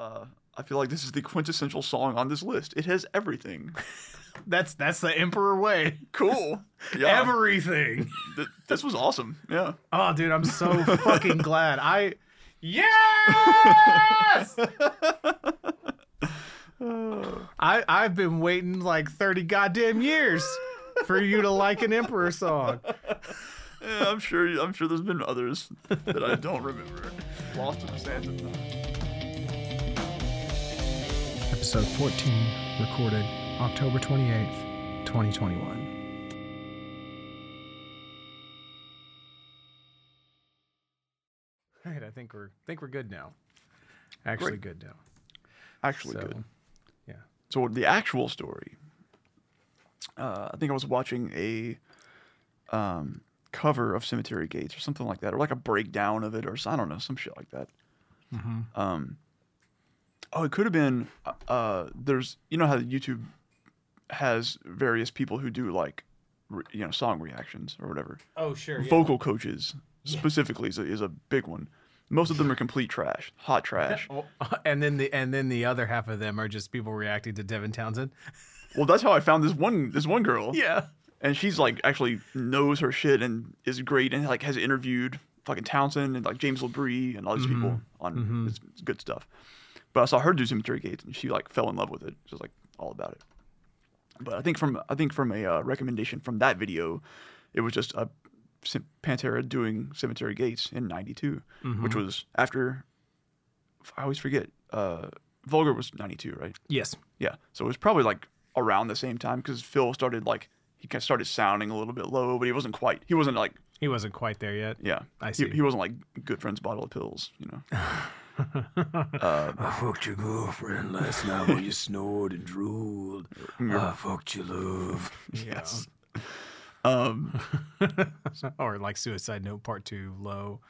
Uh, I feel like this is the quintessential song on this list. It has everything. That's that's the emperor way. Cool. Yeah. Everything. Th- this was awesome. Yeah. Oh, dude, I'm so fucking glad. I yes. I I've been waiting like 30 goddamn years for you to like an emperor song. Yeah, I'm sure. I'm sure there's been others that I don't remember. Lost in the sands of time. Episode 14, recorded October 28th, 2021. All right, I think we're think we're good now. Actually, Great. good now. Actually, So, good. yeah. So the actual story. Uh, I think I was watching a um, cover of Cemetery Gates or something like that, or like a breakdown of it, or s- I don't know, some shit like that. Um, oh, it could have been. uh, Uh, there's, you know how YouTube has various people who do like, re, you know, song reactions or whatever. Oh, sure. Vocal coaches specifically is a, is a big one. Most of them are complete trash, hot trash. And then the and then the other half of them are just people reacting to Devin Townsend. Well, that's how I found this one this one girl. Yeah. and she's like actually knows her shit and is great and like has interviewed fucking Townsend and like James LeBrie and all these people on it's, it's good stuff. But I saw her do Cemetery Gates and she like fell in love with it. She was like all about it. But I think from I think from a uh, recommendation from that video, it was just a Pantera doing Cemetery Gates in '92, which was after I always forget. Uh, Vulgar was '92, right? Yes. Yeah. So it was probably like around the same time because Phil started like he kind of started sounding a little bit low, but he wasn't quite. He wasn't like He wasn't quite there yet. yeah. I He, see. he wasn't like good friends bottle of pills, you know. I fucked your girlfriend last night when you snored and drooled. I fucked your love. Yes. Um. or like Suicide Note Part Two, low.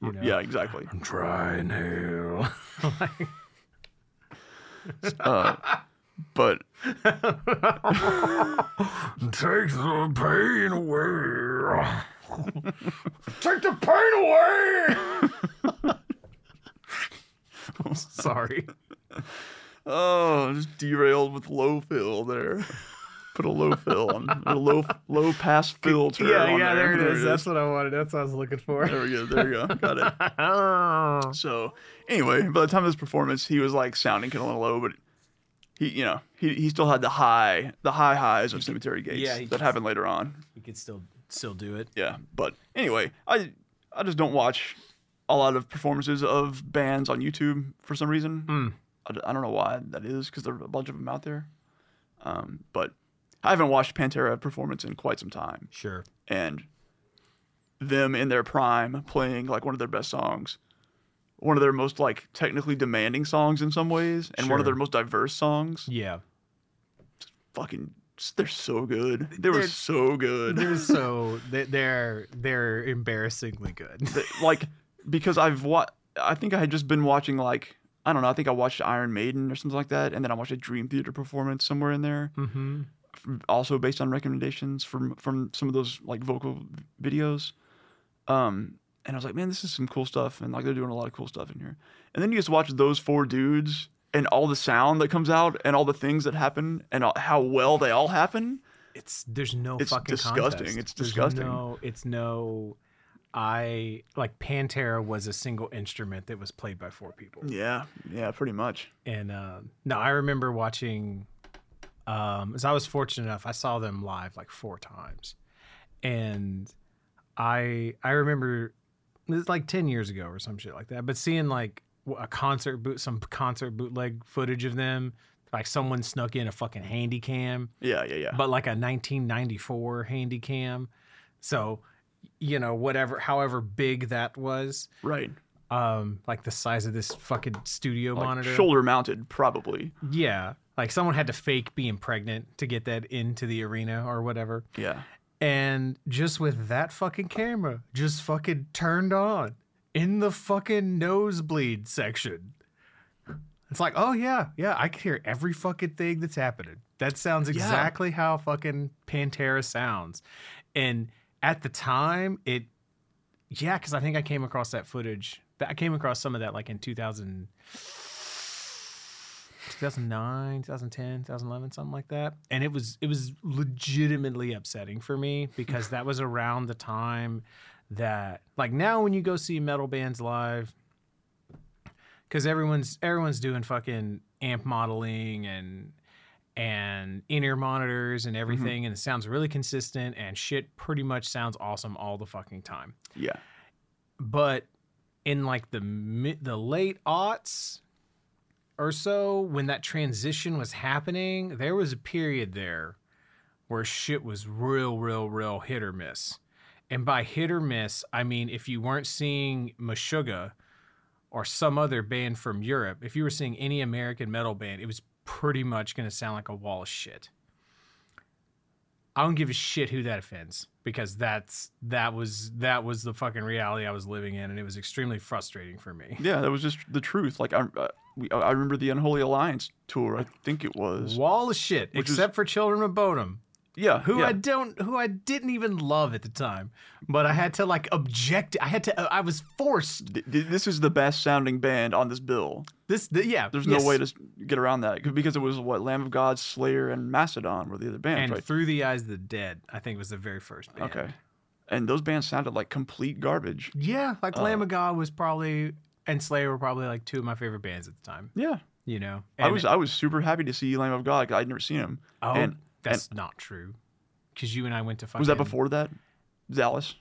You know. Yeah. Exactly. I'm trying hell. Uh. But Take the pain away. Take the pain away. Sorry. oh, just derailed with low fill there. Put a low fill on a low low pass filter. yeah, yeah, there there it is. That's what I wanted. That's what I was looking for. There we go. There we go. Got it. Oh. So anyway, by the time of this performance, he was like sounding kind of a little low, but he, you know, he, he still had the high, the high highs of Cemetery Gates yeah, that could- happened later on. you could still still do it. Yeah, but anyway, I I just don't watch a lot of performances of bands on YouTube for some reason. Mm. I, I don't know why that is because there are a bunch of them out there. Um, but I haven't watched Pantera performance in quite some time, Sure. and them in their prime playing like one of their best songs, one of their most like technically demanding songs in some ways, and one of their most diverse songs. Yeah. Fucking, they're so good. They were They're- so good. They're so they- they're they're embarrassingly good. Like because I've wa- I think I had just been watching like I don't know. I think I watched Iron Maiden or something like that, and then I watched a Dream Theater performance somewhere in there, mm-hmm. also based on recommendations from from some of those like vocal videos. Um, and I was like, man, this is some cool stuff, and like they're doing a lot of cool stuff in here. And then you just watch those four dudes and all the sound that comes out and all the things that happen and all, how well they all happen. It's there's no It's fucking disgusting. contest. It's There's disgusting. No, it's no. I like Pantera was a single instrument that was played by four people. Yeah, yeah, pretty much. And uh, no, I remember watching. Um, as I was fortunate enough, I saw them live like four times, and I I remember it was like ten years ago or some shit like that. But seeing like a concert boot, some concert bootleg footage of them, like someone snuck in a fucking handy cam, Yeah, yeah, yeah. but like a 1994 handy cam. So, you know, whatever, however big that was, right. um, like the size of this fucking studio Like monitor. shoulder mounted, probably. Yeah. Like someone had to fake being pregnant to get that into the arena or whatever. Yeah. And just with that fucking camera, just fucking turned on in the fucking nosebleed section. It's like, oh yeah, yeah, I can hear every fucking thing that's happening. That sounds Yeah. exactly how fucking Pantera sounds. And at the time, it, yeah, because I think I came across that footage. I came across some of that like in 2000. 2009, 2010, 2011, something like that. And it was it was legitimately upsetting for me because that was around the time that like now when you go see metal bands live cuz everyone's everyone's doing fucking amp modeling and and in-ear monitors and mm-hmm. everything and it sounds really consistent and shit pretty much sounds awesome all the fucking time. Yeah. but in like the mid, the late aughts or so when that transition was happening there was a period there where shit was real real real hit or miss. And by hit or miss i mean if you weren't seeing meshuggah or some other band from europe if you were seeing any american metal band it was pretty much going to sound like a wall of shit I don't give a shit who that offends because that's that was that was the fucking reality I was living in, and it was extremely frustrating for me. Yeah, that was just the truth. Like I, uh, we, I remember the Unholy Alliance tour. I think it was. Wall of shit, is- except for Children of Bodom, Yeah, who yeah. I don't, who I didn't even love at the time, but I had to like object. I had to. I was forced. Th- th- this is the best sounding band on this bill. This, the, yeah. There's yes. no way to get around that 'Cause- because it was what Lamb of God, Slayer, and Mastodon were the other bands, And right? through the eyes of the dead, I think was the very first band. Okay, and those bands sounded like complete garbage. Yeah, like Lamb Uh, of God was probably, and Slayer were probably like two of my favorite bands at the time. Yeah, You know, I And- was I was super happy to see Lamb of God. I'd never seen them. Oh, and that's not true. Because you and I went to fucking. was that before that? Dallas.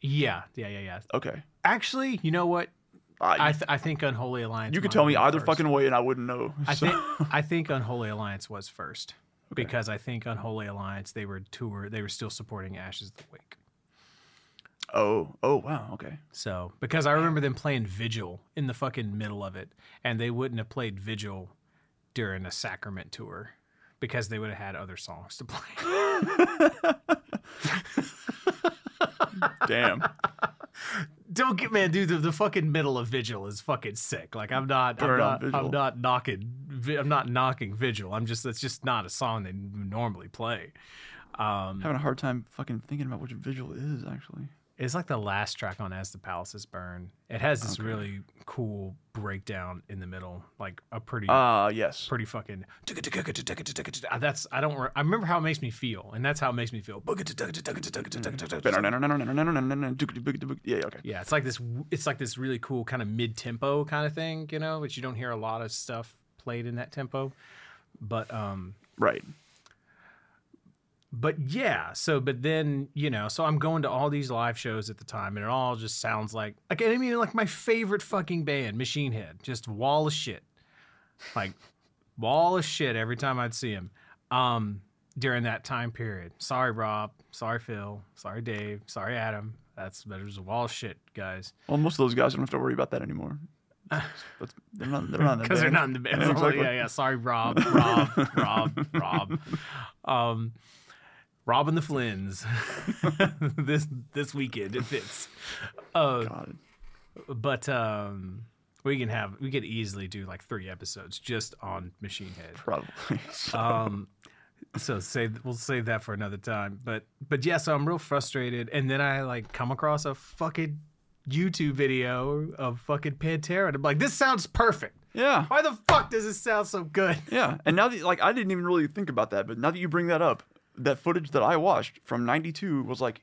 Yeah, yeah, yeah, yeah. Okay, Actually, you know what? I, I th- I think Unholy Alliance. you could tell me either first. fucking way, and I wouldn't know. I So- think I think Unholy Alliance was first Okay. because I think Unholy Alliance they were tour they were still supporting Ashes of the Wake. oh, oh, wow. Okay. So because I remember them playing Vigil in the fucking middle of it, and they wouldn't have played Vigil during a Sacrament tour because they would have had other songs to play. Damn. Don't get man, dude. The, the fucking middle of Vigil is fucking sick. Like I'm not, I'm not, I'm not knocking, I'm not knocking Vigil. I'm just, that's just not a song they normally play. Um, having a hard time fucking thinking about which Vigil is actually. It's like the last track on As the Palaces Burn. It has this Okay. really cool breakdown in the middle, like a pretty, Ah, yes. pretty fucking. That's I don't. re- I remember how it makes me feel, and that's how it makes me feel. Yeah, okay. Yeah, it's like this. It's like this really cool kind of mid-tempo kind of thing, you know, which you don't hear a lot of stuff played in that tempo. But um, Right. But yeah. So, but then you know, so I'm going to all these live shows at the time, and it all just sounds like like I mean, like my favorite fucking band, Machine Head, just wall of shit, like wall of shit every time I'd see him. Um, during that time period. Sorry, Rob. Sorry, Phil. Sorry, Dave. Sorry, Adam. That's there's a wall of shit, guys. Well, most of those guys don't have to worry about that anymore. That's, they're not. They're not in the because they're not in the band. Yeah, Yeah, yeah, Sorry, Rob, Rob, Rob, Rob. Um, Rob and the Flynns. this this weekend it fits. Uh, God. but um, we can have we could easily do like three episodes just on Machine Head. Probably. So, Um, so say we'll save that for another time. But but yeah, so I'm real frustrated, and then I like come across a fucking YouTube video of fucking Pantera, and I'm like, this sounds perfect. yeah. Why the fuck does it sound so good? Yeah. And now that like I didn't even really think about that, but now that you bring that up, that footage that I watched from '92 was like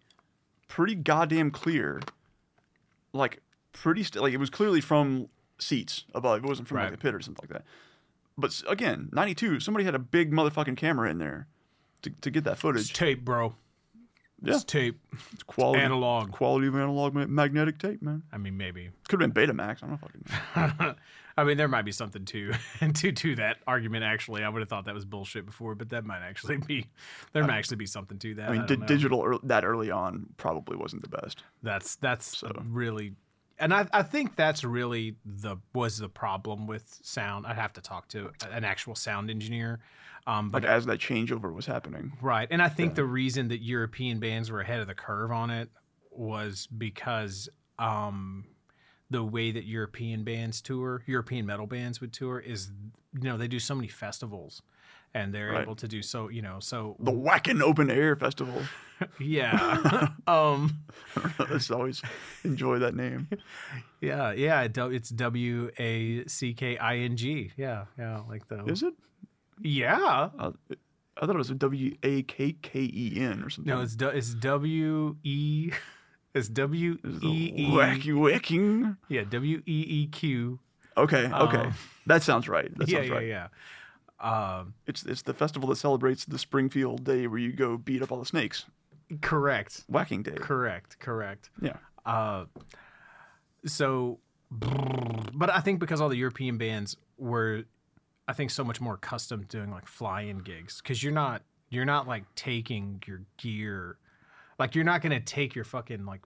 pretty goddamn clear. Like pretty st- like it was clearly from seats above. It wasn't from Right. like the pit or something like that. But again, '92, somebody had a big motherfucking camera in there to, to get that It's footage. tape, bro. Yeah. It's tape. It's quality Analog. quality of analog magnetic tape, man. I mean, maybe. Could have been Betamax. I don't know fucking know. I mean, there might be something to to to that argument. Actually, I would have thought that was bullshit before, but that might actually be there might actually be something to that. I mean, di- know. digital ear that early on probably wasn't the best. That's that's So. really, and I I think that's really the was the problem with sound. I'd have to talk to an actual sound engineer, um, but Like as that changeover was happening. Right. And I think the reason that European bands were ahead of the curve on it was because um, the way that European bands tour, European metal bands would tour, is, you know, they do so many festivals and they're Right. able to do so. You know, so The Whackin' Open Air Festival. yeah, um, I just always enjoy that name. yeah, yeah. It's W A C K I N G. Yeah, yeah, like the Is it? yeah. Uh, I thought it was a W A K K E N or something. No, it's it's W E. It's W E E. Wacky whacking. Yeah, W E E Q. Okay, okay, Um, that sounds right. That Yeah, sounds yeah, right. yeah. Um, It's it's the festival that celebrates the Springfield Day where you go beat up all the snakes. correct, Whacking Day. correct, correct. Yeah. Uh, so, but I think because all the European bands were, I think so much more accustomed to doing like fly-in gigs because you're not you're not like taking your gear, like you're not gonna take your fucking like,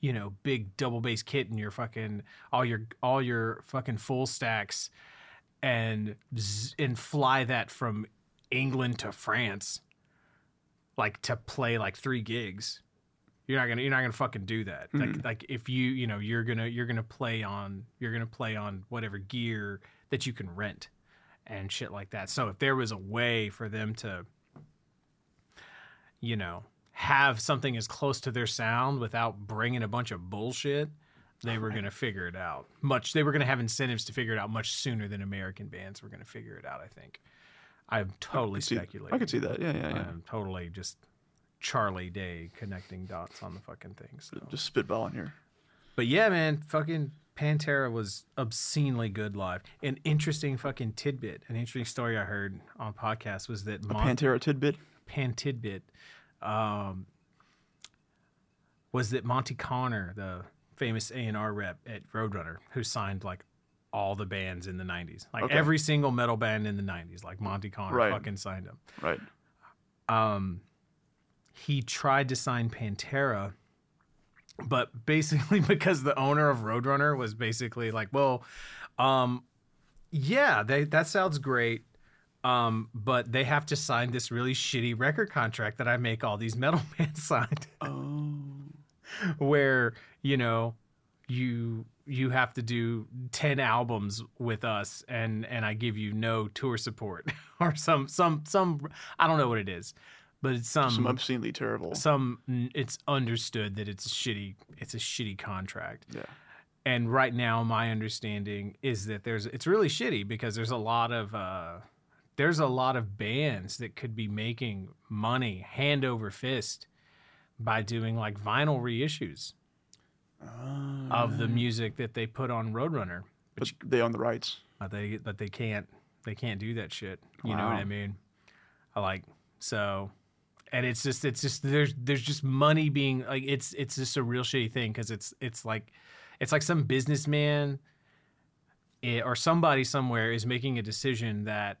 you know, big double bass kit and your fucking all your all your fucking full stacks, and and fly that from England to France, like to play like three gigs. You're not gonna you're not gonna fucking do that. Like like if you you know you're gonna you're gonna play on you're gonna play on whatever gear that you can rent and shit like that. So if there was a way for them to you know have something as close to their sound without bringing a bunch of bullshit, they were gonna figure it out. Much they were gonna have incentives to figure it out much sooner than American bands were gonna figure it out. I think. I'm totally See, speculating. I could see that. Yeah, yeah, yeah. I'm totally just Charlie Day connecting dots on the fucking thing. So. Just spitballing here. But yeah, man, fucking Pantera was obscenely good live. An interesting fucking tidbit, an interesting story I heard on podcast was that Mon- Pantera tidbit. Pan tidbit um, was that Monte Conner, the famous A and R rep at Roadrunner, who signed like all the bands in the '90s, like Okay. every single metal band in the '90s, like Monte Conner Right. fucking signed them. Right. um, he tried to sign Pantera, but basically because the owner of Roadrunner was basically like, well, um, yeah, they, that sounds great. Um, but they have to sign this really shitty record contract that I make all these metal bands sign, Oh. where you know you you have to do 10 albums with us and and I give you no tour support or some some some I don't know what it is but it's some Some obscenely terrible. some it's understood that it's a shitty it's a shitty contract Yeah. and right now my understanding is that there's it's really shitty because there's a lot of uh there's a lot of bands that could be making money hand over fist by doing like vinyl reissues of the music that they put on Roadrunner But they own the rights. but they but they can't they can't do that shit. You know what I mean? I like so and it's just it's just there's there's just money being like it's it's just a real shitty thing because it's it's like it's like some businessman eh, or somebody somewhere is making a decision that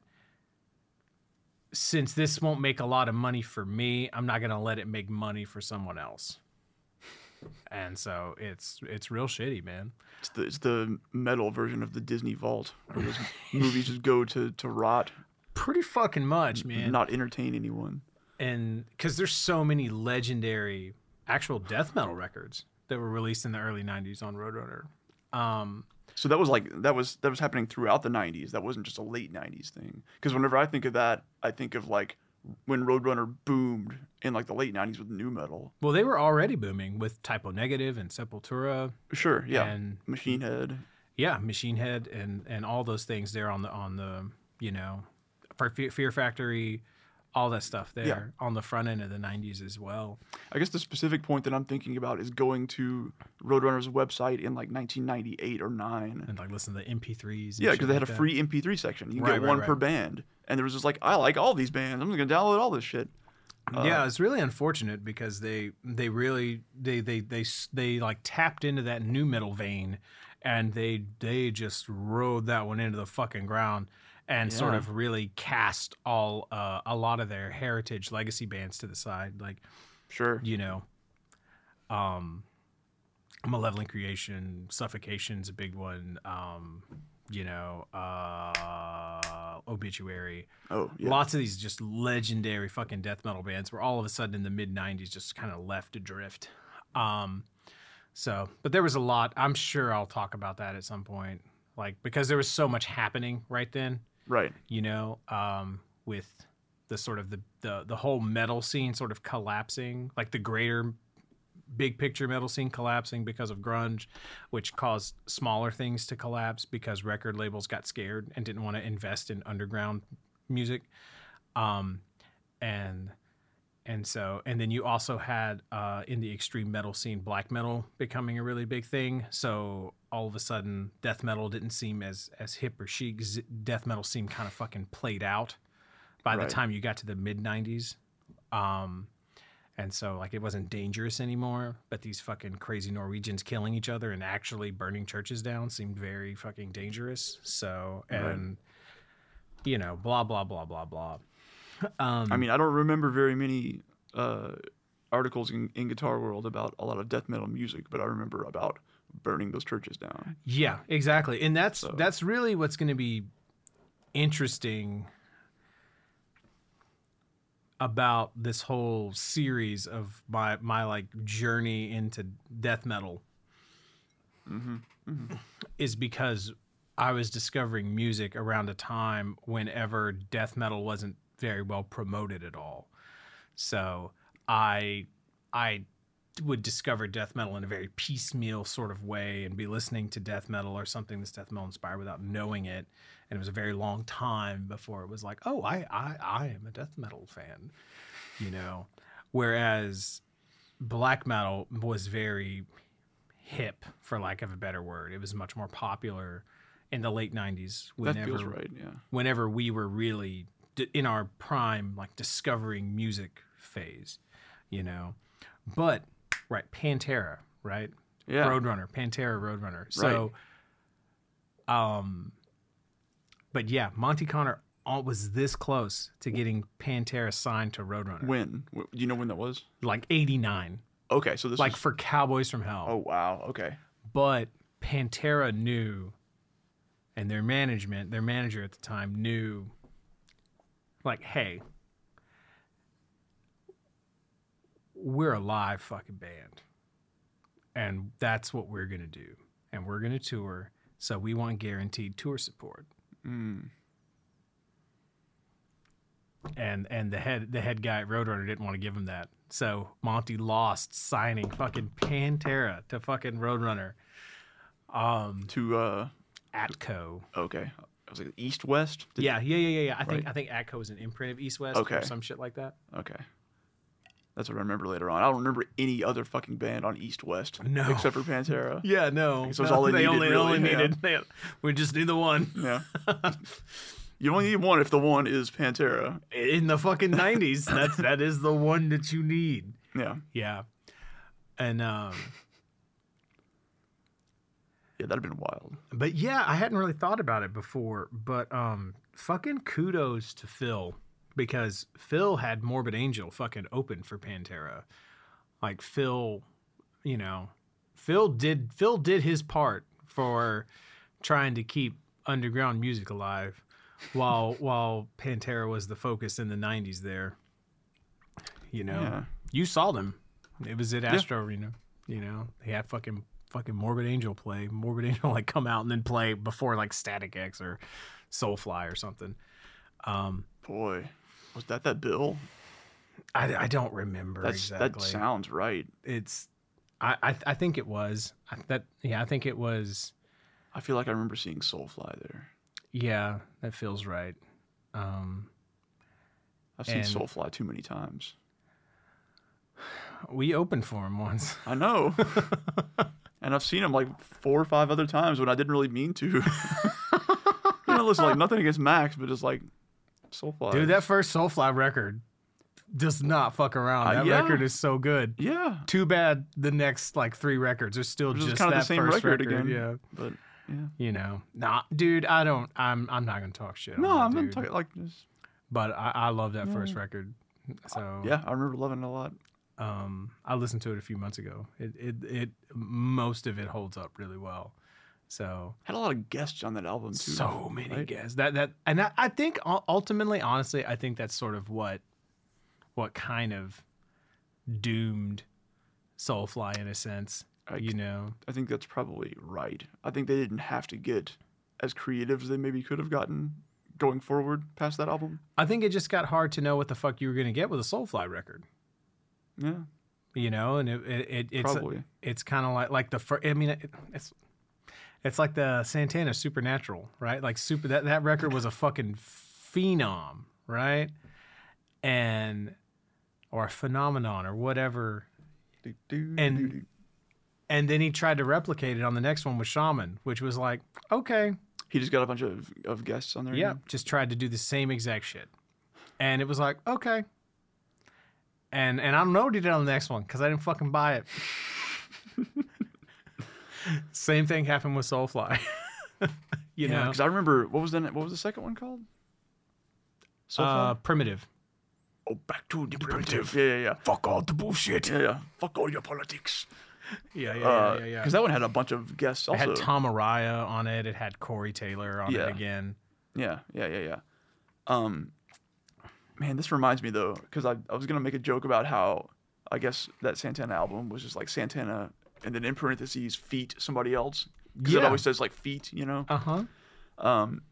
since this won't make a lot of money for me, I'm not gonna let it make money for someone else. And so it's it's real shitty, man. It's the it's the metal version of the Disney Vault. Where those movies just go to to rot, Pretty fucking much, man. not entertain anyone. and because there's so many legendary actual death metal records that were released in the early 90s on roadrunner um So that was like that was that was happening throughout the '90s. That wasn't just a late '90s thing. Because whenever I think of that, I think of like when Roadrunner boomed in like the late '90s with new metal. well they were already booming with Type O Negative and sepultura Sure, yeah. and Machine Head. yeah machine head and and all those things there on the on the you know fear factory all that stuff there on the front end of the 90s as well I guess the specific point that I'm thinking about is going to Roadrunner's website in like 1998 or nine. and like listen to the mp3s Yeah, because they had like a that. free MP3 section. You Right, get right, one right. per band, and there was just like, I like all these bands. I'm gonna download all this shit. Uh, yeah, it's really unfortunate because they they really they they they s- they like tapped into that new metal vein, and they they just rode that one into the fucking ground, and sort of really cast all uh, a lot of their heritage legacy bands to the side, like Sure. you know, um, Malevolent Creation, Suffocation's a big one. Um, you know, uh, Obituary Oh, yeah. lots of these just legendary fucking death metal bands were all of a sudden in the mid 90s just kind of left adrift um so but there was a lot i'm sure i'll talk about that at some point like because there was so much happening right then Right. you know um with the sort of the, the the whole metal scene sort of collapsing, like the greater big picture metal scene collapsing because of grunge, which caused smaller things to collapse because record labels got scared and didn't want to invest in underground music. Um, and and so and then you also had uh, in the extreme metal scene black metal becoming a really big thing. So all of a sudden, death metal didn't seem as as hip or chic. Death metal seemed kind of fucking played out by Right. the time you got to the mid '90s. Um, and so like it wasn't dangerous anymore. But these fucking crazy Norwegians killing each other and actually burning churches down seemed very fucking dangerous. So Right. and you know blah blah blah blah blah. Um, I mean, I don't remember very many uh, articles in, in Guitar World about a lot of death metal music, but I remember about burning those churches down. Yeah, exactly. And that's So- that's really what's going to be interesting about this whole series of my my like journey into death metal mm-hmm, mm-hmm. is because I was discovering music around a time whenever death metal wasn't very well promoted at all. So I I would discover death metal in a very piecemeal sort of way and be listening to death metal or something that's death metal inspired without knowing it. And it was a very long time before it was like, oh, I I, I am a death metal fan, you know. Whereas black metal was very hip, for lack of a better word. It was much more popular in the late '90s. That Whenever, feels right. Yeah. whenever we were really d- in our prime, like discovering music phase, you know. But right, Pantera, right? Yeah. Roadrunner, Pantera, Roadrunner. So, um, but yeah, Monte Conner was this close to getting Pantera signed to Roadrunner, When? Do you know when that was? like '89, Okay, so this like was- for Cowboys from Hell. Oh wow. Okay. but Pantera knew, and their management, their manager at the time knew, like, hey, we're a live fucking band, and that's what we're gonna do, and we're gonna tour, so we want guaranteed tour support. Mm. and and the head the head guy at Roadrunner didn't want to give him that. So Monte lost signing fucking Pantera to fucking Roadrunner. Um To uh. Atco. Okay. I was like East West. Did- Yeah, yeah, yeah, yeah, yeah. I think I think Atco was an imprint of East West Okay. or some shit like that. Okay. That's what I remember later on. I don't remember any other fucking band on East West. No. Except for Pantera. Yeah, no. So it's all they needed, only, really, only yeah. needed they- we just need the one. Yeah. you only need one if the one is Pantera. In the fucking 90s, that's that is the one that you need. Yeah. Yeah. And um Yeah, that'd have been wild. But yeah, I hadn't really thought about it before. But um, fucking kudos to Phil because Phil had Morbid Angel fucking open for Pantera. Like Phil, you know, Phil did Phil did his part for trying to keep underground music alive, while while Pantera was the focus in the '90s. There, you know, Yeah. you saw them. It was at Astro Arena. You know, they had fucking fucking Morbid Angel play. Morbid Angel like come out and then play before like Static X or Soulfly or something. Um, Boy, was that that bill? I, I don't remember That's exactly. that sounds right. it's I, I I think it was I, that yeah I think it was I feel like I remember seeing Soulfly there. yeah that feels right. Um, I've seen Soulfly too many times. we opened for him once. I know. and I've seen him like four or five other times when I didn't really mean to. you know, listen, like nothing against Max, but just like Soulfly. Dude, that first Soulfly record does not fuck around. Uh, That yeah. record is so good. yeah, Too bad the next like three records are still Which just kinda the that same first record record, again. Yeah, but yeah. you know, nah, dude, I don't. I'm I'm not gonna talk shit. No, I'm not dude. talking like this. But I, I love that first record. So Yeah, I remember loving it a lot. um, I listened to it a few months ago. It it it most of it holds up really well. So Had a lot of guests on that album too. so many right? guests that that and I, I think ultimately, honestly, I think that's sort of what what kind of doomed Soulfly in a sense. I, you know, I think that's probably right. I think they didn't have to get as creative as they maybe could have gotten going forward past that album. I think it just got hard to know what the fuck you were gonna get with a Soulfly record. Yeah, You know, and it, it, it it's probably. it's kind of like like the fir- I mean it, it's it's like the Santana Supernatural, right? Like super that that record was a fucking phenom, right? And or a phenomenon or whatever. Do, do, And- do. And then he tried to replicate it on the next one with Shaman, which was like, okay, he just got a bunch of, of guests on there. yeah, just tried to do the same exact shit. And it was like, okay. And and I don't know what he did on the next one because I didn't fucking buy it. same thing happened with Soulfly. you yeah. know, Because I remember what was the what was the second one called? Soulfly? uh, primitive. oh, back to the primitive. primitive. Yeah, yeah, yeah. Fuck all the bullshit. Yeah, yeah. Fuck all your politics. Yeah, yeah, Because yeah, yeah. that one had a bunch of guests It also. had Tom Araya on it. It had Corey Taylor on Yeah. it again. Yeah, yeah, yeah, yeah. Um, man, this reminds me though, because I, I was gonna make a joke about how I guess that Santana album was just like Santana, and then in parentheses feet somebody else, because it always says like feet, you know. Uh huh. Um,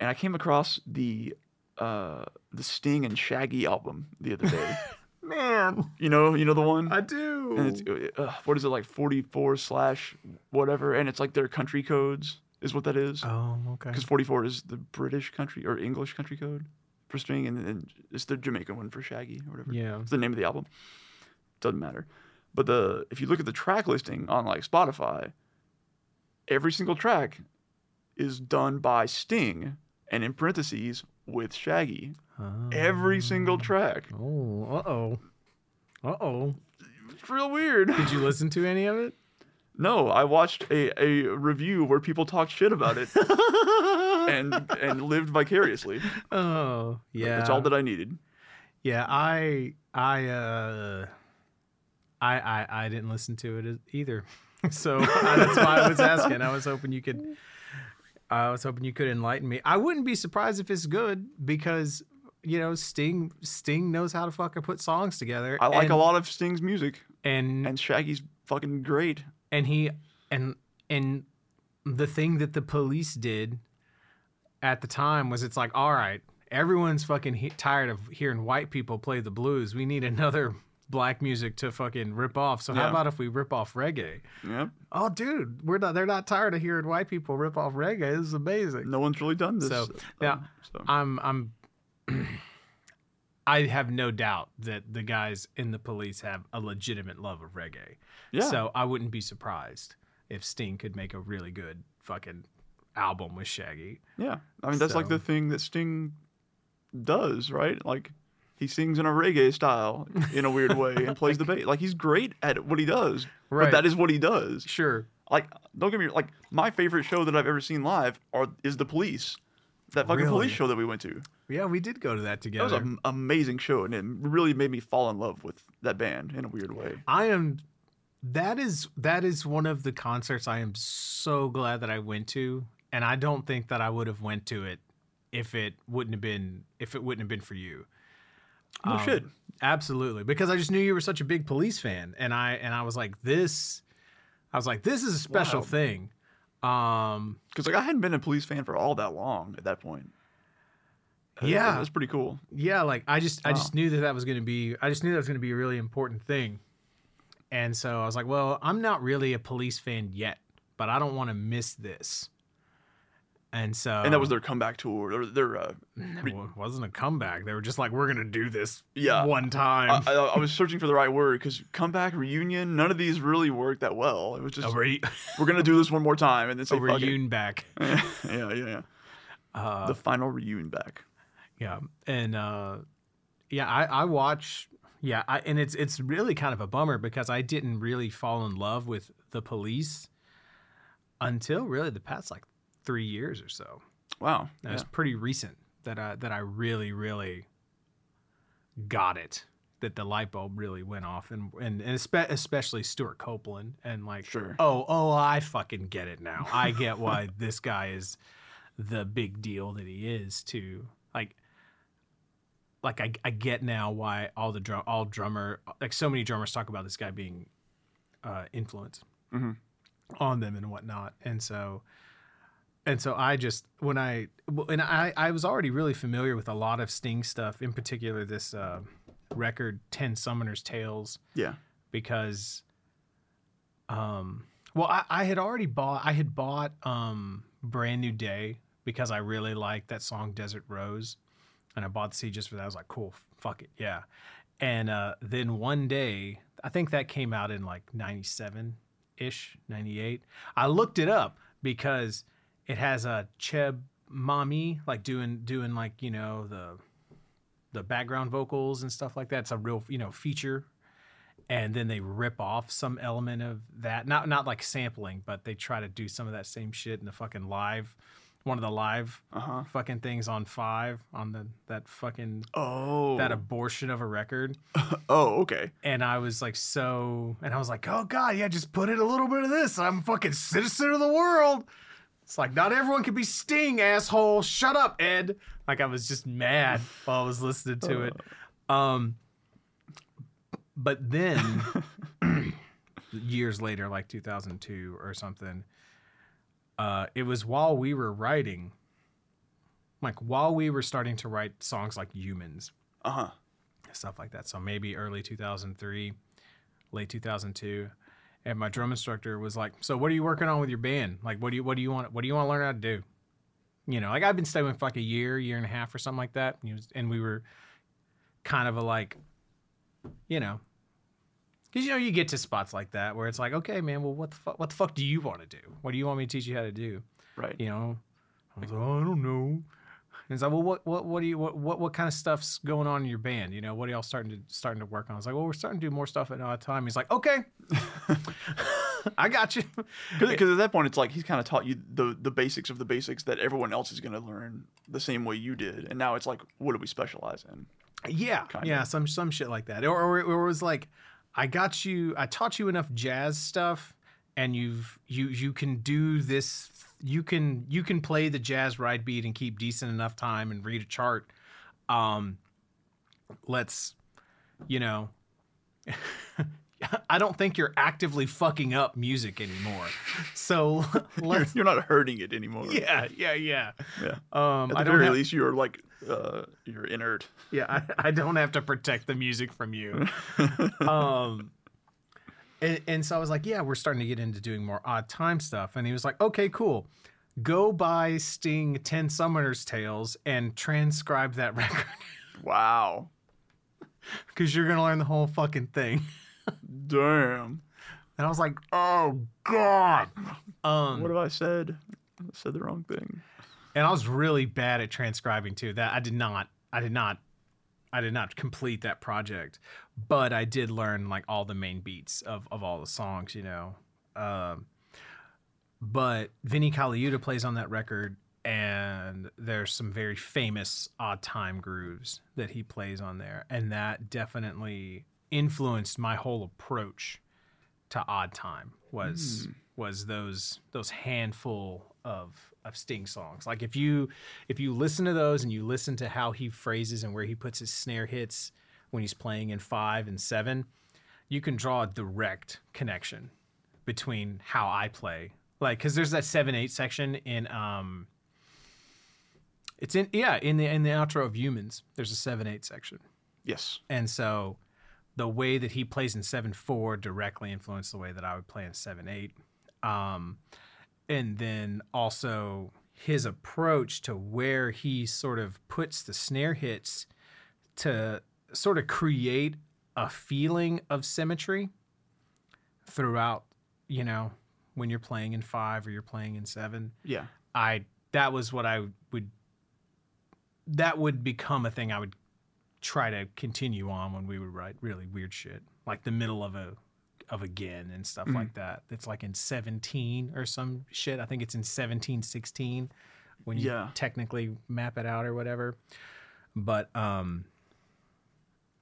and I came across the uh the Sting and Shaggy album the other day. Man, you know, you know the one. I do. and it's uh, what is it like 44 slash whatever, and it's like their country codes is what that is. oh, okay. because 44 is the British country or English country code for Sting, and then it's the Jamaican one for Shaggy or whatever. Yeah. it's the name of the album. Doesn't matter. But the if you look at the track listing on like Spotify, every single track is done by Sting, and in parentheses with Shaggy. Every single track. Oh, uh oh. Uh oh. It's real weird. Did you listen to any of it? No, I watched a, a review where people talked shit about it and and lived vicariously. Oh, yeah. That's all that I needed. Yeah, I I uh I I I didn't listen to it either. So uh, that's why I was asking. I was hoping you could I was hoping you could enlighten me. I wouldn't be surprised if it's good because you know, Sting Sting knows how to fucking put songs together. I like and, a lot of Sting's music, and and Shaggy's fucking great. and he and and the thing that the police did at the time was it's like all right everyone's fucking he- tired of hearing white people play the blues we need another black music to fucking rip off so how about if we rip off reggae Yep. oh dude we're not they're not tired of hearing white people rip off reggae this is amazing No one's really done this. So, um, yeah. so. i'm i'm I have no doubt that the guys in the police have a legitimate love of reggae. Yeah. So I wouldn't be surprised if Sting could make a really good fucking album with Shaggy. yeah. I mean, that's like the thing that Sting does, right? Like, he sings in a reggae style in a weird way and plays the bass. Like, he's great at what he does. But that is what he does. Sure. Like, don't get me like my favorite show that I've ever seen live are is the Police. That fucking Really? police show that we went to. Yeah, we did go to that together. That was an amazing show, and it really made me fall in love with that band in a weird way. I am that is that is one of the concerts I am so glad that I went to and I don't think that I would have went to it if it wouldn't have been if it wouldn't have been for you. No Um, shit. Absolutely, because I just knew you were such a big police fan, and I and I was like, this, I was like, this is a special Wow. thing. Um, Because like I hadn't been a police fan for all that long at that point. Yeah. that's pretty cool. yeah, like I just I just knew that that was going to be I just knew that was going to be a really important thing, and so I was like, well, I'm not really a police fan yet, but I don't want to miss this. And so, and that was their comeback tour. Their, their uh, it wasn't a comeback. They were just like, we're gonna do this Yeah. one time. I, I, I was searching for the right word because comeback reunion. None of these really worked that well. It was just re- we're gonna do this one more time and then say a reunion back. yeah, yeah, yeah. Uh, the final reunion back. Yeah, and uh, yeah, I, I watch. Yeah, I, and it's it's really kind of a bummer because I didn't really fall in love with the police until really the past like three years or so. Wow. that Yeah. was pretty recent that I that I really really got it. That the light bulb really went off, and and, and espe- especially Stewart Copeland, and like, Sure. oh oh, I fucking get it now. I get why this guy is the big deal that he is to like like I, I get now why all the drum all drummer like so many drummers talk about this guy being uh influence Mhm. on them and whatnot and so and so I just when I and I I was already really familiar with a lot of Sting stuff, in particular this uh, record Ten Summoners Tales, Yeah. because um well I, I had already bought I had bought um Brand New Day because I really liked that song Desert Rose, and I bought the CD just for that. I was like, cool, fuck it, yeah. And uh, then one day, I think that came out in like '97 ish, '98. I looked it up because it has a Cheb Mami like doing doing like you know the the background vocals and stuff like that. It's a real you know feature, and then they rip off some element of that. Not not like sampling, but they try to do some of that same shit in the fucking live. One of the live Uh huh. fucking things on five on the that fucking Oh. that abortion of a record oh, okay. and I was like so and I was like oh god yeah just put in a little bit of this I'm a fucking citizen of the world it's like not everyone can be Sting asshole shut up Ed like I was just mad while I was listening to it um but then years later like 2002 or something uh it was while we were writing like while we were starting to write songs like humans Uh huh. stuff like that. So maybe early 2003, late 2002. And my drum instructor was like, "So what are you working on with your band? Like, what do you what do you want what do you want to learn how to do?" You know, like I've been studying for like a year, year and a half, or something like that. And, was, and we were kind of a like, you know, because you know you get to spots like that where it's like, okay, man, well, what the fuck, what the fuck do you want to do? What do you want me to teach you how to do? Right. you know i was like oh, i don't know and it's like well what what what do you what, what what kind of stuff's going on in your band? You know what are y'all starting to starting to work on? I was like well we're starting to do more stuff at odd time. He's like okay. I got you. Because at that point, it's like he's kind of taught you the the basics of the basics that everyone else is going to learn the same way you did, and now it's like, what do we specialize in? yeah. Kinda. yeah some some shit like that. Or, or, or it was like i got you i taught you enough jazz stuff and you've you you can do this you can you can play the jazz ride beat and keep decent enough time and read a chart um let's you know i don't think you're actively fucking up music anymore so You're, you're not hurting it anymore. yeah yeah yeah Yeah. um At i the don't very have, least, you're like, uh, you're inert. yeah I, I don't have to protect the music from you um and, and so i was like yeah we're starting to get into doing more odd time stuff and he was like okay cool go buy sting 10 summoners tales and transcribe that record wow. because you're gonna learn the whole fucking thing Damn. and i was like oh god um What have I said? I said the wrong thing. and i was really bad at transcribing too that i did not i did not i did not complete that project but i did learn like all the main beats of, of all the songs you know um, but Vinnie Colaiuta plays on that record and there's some very famous odd time grooves that he plays on there and that definitely influenced my whole approach to odd time was was those those handful of of sting songs like if you if you listen to those and you listen to how he phrases and where he puts his snare hits when he's playing in five and seven you can draw a direct connection between how i play like because there's that seven eight section in um it's in yeah in the in the outro of humans there's a seven eight section Yes. and so the way that he plays in 7 4 directly influenced the way that I would play in 7 8. Um, and then also his approach to where he sort of puts the snare hits to sort of create a feeling of symmetry throughout, you know, when you're playing in 5 or you're playing in 7. Yeah. I that was what I would that would become a thing I would try to continue on when we would write really weird shit like the middle of a of again and stuff like that it's like in 17 or some shit i think it's in 17 16 when you Yeah. technically map it out or whatever but um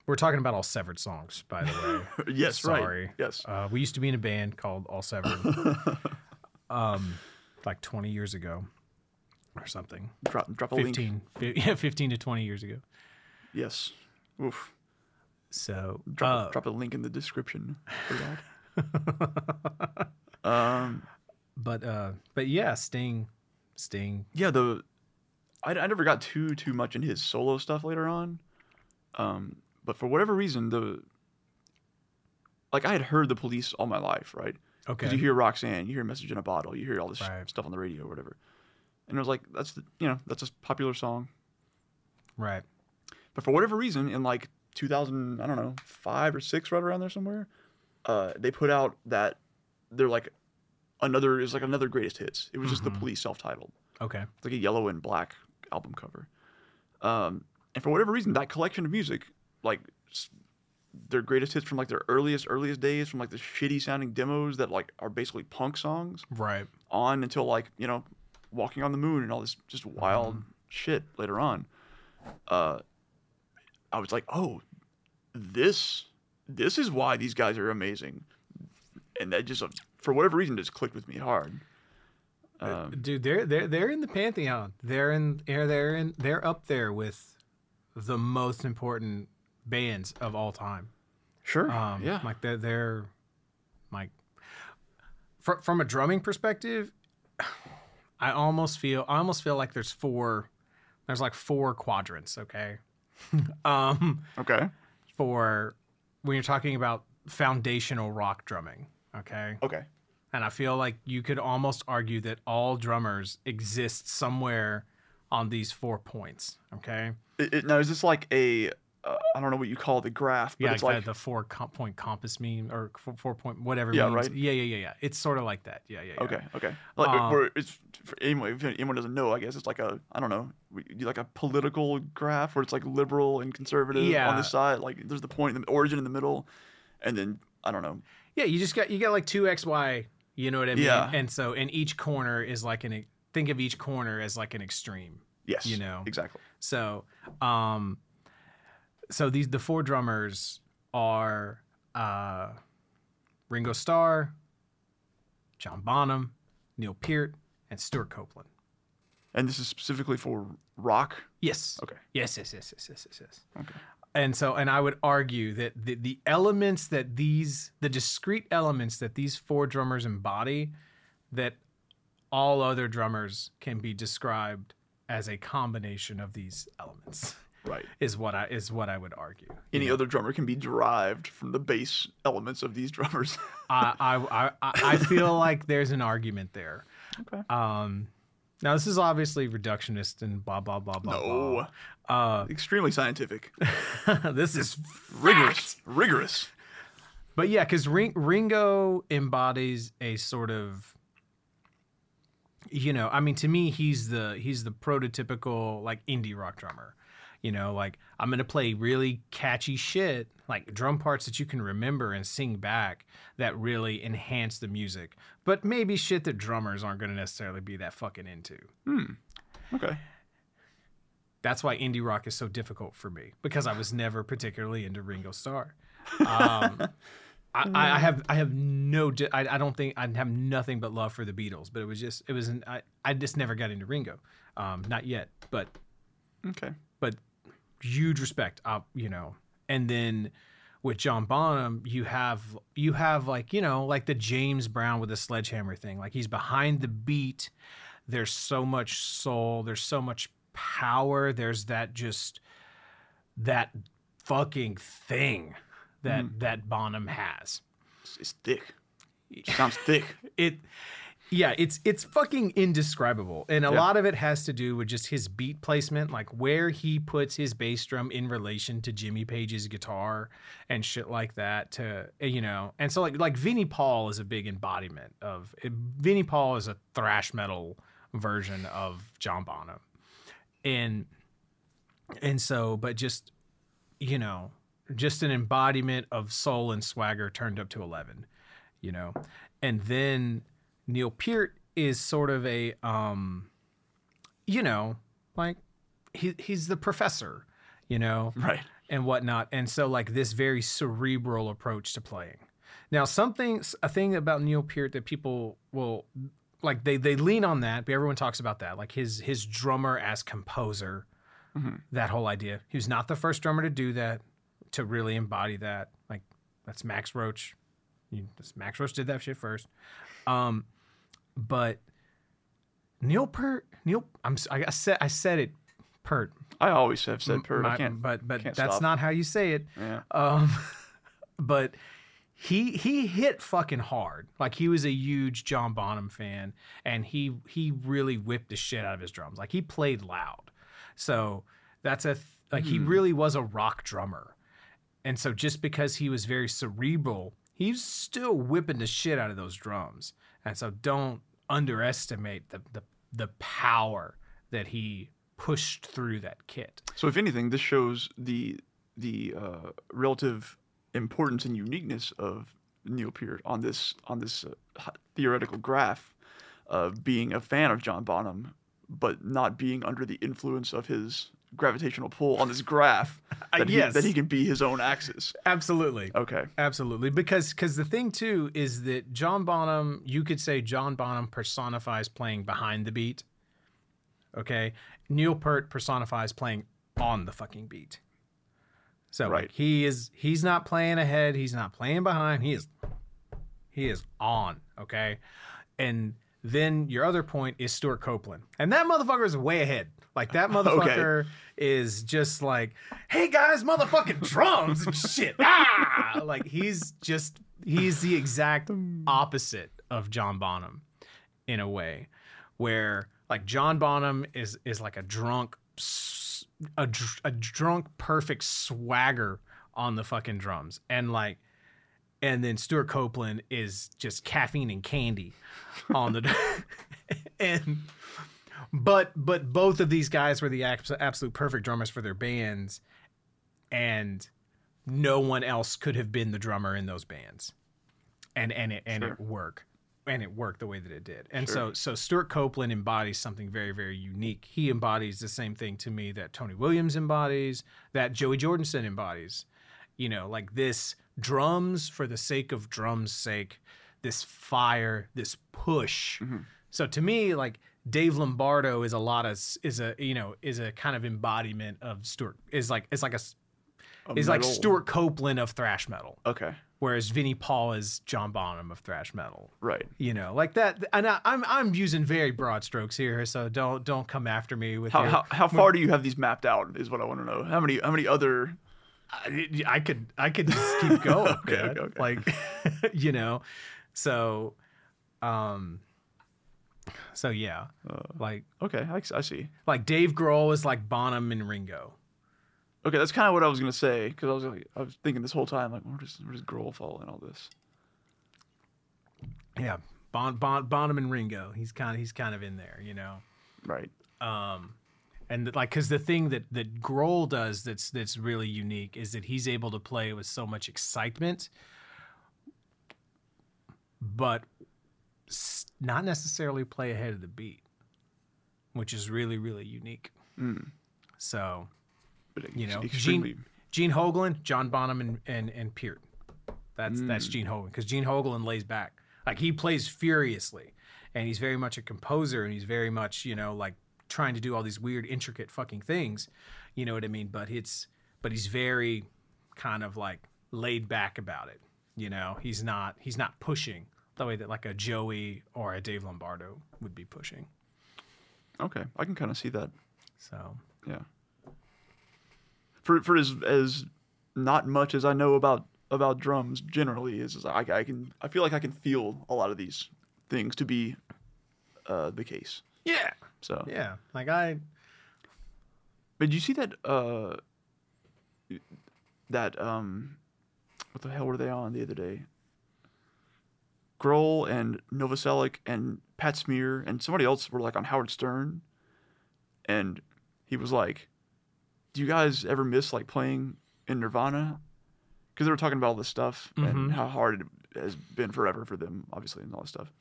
we're talking about all severed songs by the way yes. Sorry. Right. Yes. uh, we used to be in a band called All Severed, um, like 20 years ago or something. drop drop a link. 15, fi- yeah, 15 to 20 years ago. Yes. Oof. So, Drop, uh, a, drop a link in the description for that. um. but uh, but yeah, Sting, Sting. yeah, the I, I never got too too much in his solo stuff later on, um, but for whatever reason, the like I had heard the police all my life, right? Okay. Because you hear Roxanne, you hear Message in a Bottle, you hear all this Right. stuff on the radio or whatever, and it was like that's the, you know that's a popular song, right. but for whatever reason, in like 2000, I don't know, five or six, right around there somewhere, uh, they put out that they're like another is like another greatest hits. It was just the Mhm. police self-titled. Okay. It's like a yellow and black album cover. Um, and for whatever reason, that collection of music, like their greatest hits from like their earliest, earliest days, from like the shitty sounding demos that like are basically punk songs, Right. on until like you know, Walking on the Moon and all this just wild shit later on. Uh, I was like, oh, this, this is why these guys are amazing, and that just uh, for whatever reason just clicked with me hard. Um, Dude, they're they're they're in the pantheon. They're in they're they're in they're up there with the most important bands of all time. sure, Um, yeah, like they're they're like from from a drumming perspective, I almost feel I almost feel like there's four there's like four quadrants. Okay, um, okay, for when you're talking about foundational rock drumming. Okay, okay. and I feel like you could almost argue that all drummers exist somewhere on these four points. Okay. It, it, now is this like a uh, I don't know what you call the graph, but Yeah, it's like, the, the four com- point compass meme or four, four point whatever. Yeah, means. right. Yeah, yeah, yeah, yeah. It's sort of like that. Yeah, yeah, yeah. okay, okay. Like Uh, where it's for anyone if anyone doesn't know, I guess it's like a I don't know, like a political graph where it's like liberal and conservative on Yeah. this side. Like there's the point, the origin in the middle, and then I don't know. Yeah, you just got you got like two x y. You know what I mean? Yeah. And so, and each corner is like an. Think of each corner as like an extreme. Yes, You know. exactly. So, um, so these the four drummers are uh, Ringo Starr, John Bonham, Neil Peart, and Stewart Copeland. And this is specifically for rock. Yes. Okay. Yes. Yes. Yes. Yes. Yes. Yes. yes. Okay. And so, and I would argue that the, the elements that these, the discrete elements that these four drummers embody, that all other drummers can be described as a combination of these elements. Right. is what I is what I would argue. Any know? other drummer can be derived from the base elements of these drummers. I, I I I feel like there's an argument there. Okay. Um, now this is obviously reductionist and blah blah blah blah no, blah. extremely scientific, Uh, this is rigorous, rigorous. But yeah, because Ring, Ringo embodies a sort of, you know, I mean, to me, he's the he's the prototypical like indie rock drummer. You know, like I'm gonna play really catchy shit, like drum parts that you can remember and sing back that really enhance the music. But maybe shit that drummers aren't gonna necessarily be that fucking into. Okay. That's why indie rock is so difficult for me because I was never particularly into Ringo Starr. Um, I, I have I have no I, I don't think I have nothing but love for the Beatles, but it was just it was an, I I just never got into Ringo, um, not yet, but Okay. Huge respect, uh, you know. And then with John Bonham, you have you have like you know like the James Brown with the sledgehammer thing. Like he's behind the beat. There's so much soul. There's so much power. There's that just that fucking thing that that Bonham has. It's, it's thick. Sounds thick. It yeah, it's it's fucking indescribable. And a Yeah. lot of it has to do with just his beat placement, like where he puts his bass drum in relation to Jimmy Page's guitar and shit like that to eh, you know. And so like like Vinnie Paul is a big embodiment of eh, Vinnie Paul is a thrash metal version of John Bonham. And and so but just you know, just an embodiment of soul and swagger turned up to 11, you know. And then Neil Peart is sort of a um you know, like he he's the professor, you know, Right. and whatnot. And so like this very cerebral approach to playing. Now something a thing about Neil Peart that people will like they they lean on that, but everyone talks about that. Like his his drummer as composer, that whole idea. He was not the first drummer to do that, to really embody that. Like that's Max Roach. You, Max Roach did that shit first. Um, but Neil Peart, Neil. I'm. I I said. I said it. Pert. I always have said Pert. I can't. but but can't that's stop. not how you say it. Yeah. Um, but he he hit fucking hard. Like he was a huge John Bonham fan, and he he really whipped the shit out of his drums. Like he played loud. So that's a th- like he really was a rock drummer. And so just because he was very cerebral, he's still whipping the shit out of those drums. And so don't underestimate the the, the power that he pushed through that kit. So if anything, this shows the the uh, relative importance and uniqueness of Neil Peart on this on this uh, theoretical graph of being a fan of John Bonham, but not being under the influence of his gravitational pull on this graph uh, that, he, yes. that he can be his own axis. Absolutely. Okay. Absolutely, because because the thing too is that John Bonham, you could say John Bonham personifies playing behind the beat. Okay, Neil Peart personifies playing on the fucking beat. So Right. he is he's not playing ahead, he's not playing behind, he is he is on. Okay, and then your other point is Stewart Copeland, and that motherfucker is way ahead. Like that motherfucker is just like, hey guys, motherfucking drums and shit. Ah! Like he's just he's the exact opposite of John Bonham in a way, where like John Bonham is is like a drunk a, a drunk perfect swagger on the fucking drums and like and then Stewart Copeland is just caffeine and candy on the and but but both of these guys were the absolute perfect drummers for their bands. And no one else could have been the drummer in those bands. And and it and Sure. it worked and it worked the way that it did. And Sure. so so Stewart Copeland embodies something very very unique. He embodies the same thing to me that Tony Williams embodies that Joey Jordison embodies. You know like this drums for the sake of drums sake this fire this push Mm-hmm. so to me like Dave Lombardo is a lot of is a you know is a kind of embodiment of Stewart is like it's like a A is like Stewart Copeland of thrash metal Okay. whereas Vinnie Paul is John Bonham of thrash metal Right. you know like that and I, I'm I'm using very broad strokes here so don't don't come after me with How, your, how, how far do you have these mapped out? Is what I want to know. How many how many other I, I could I could just keep going, Okay, okay, okay. like you know, so, um, so yeah, Uh. like Okay, I, I see. like Dave Grohl is like Bonham and Ringo. Okay, that's kind of what I was gonna say because I was like, I was thinking this whole time like, where does where does Grohl fall in all this? Yeah, bon, bon, Bonham and Ringo. He's kind of he's kind of in there, you know. Right. um and like because the thing that that Grohl does that's that's really unique is that he's able to play with so much excitement but not necessarily play ahead of the beat which is really really unique. Mm. So But you know extremely. Gene, Gene Hoglan John Bonham and and, and Peart. That's that's mm. Gene Hoglan because Gene Hoglan lays back. Like he plays furiously and he's very much a composer and he's very much you know like trying to do all these weird intricate fucking things you know what i mean but it's but he's very kind of like laid back about it you know he's not he's not pushing the way that like a joey or a dave lombardo would be pushing Okay, I can kind of see that. so Yeah. For for as as not much as I know about about drums generally is, is I, I can I feel like I can feel a lot of these things to be uh, the case. yeah So, yeah like i but did you see that uh that um what the hell were they on the other day? Grohl and Novoselic and Pat Smear and somebody else were like on Howard Stern, and he was like, "Do you guys ever miss like playing in Nirvana?" Because they were talking about all this stuff Mhm. and how hard it has been forever for them, obviously, and all this stuff.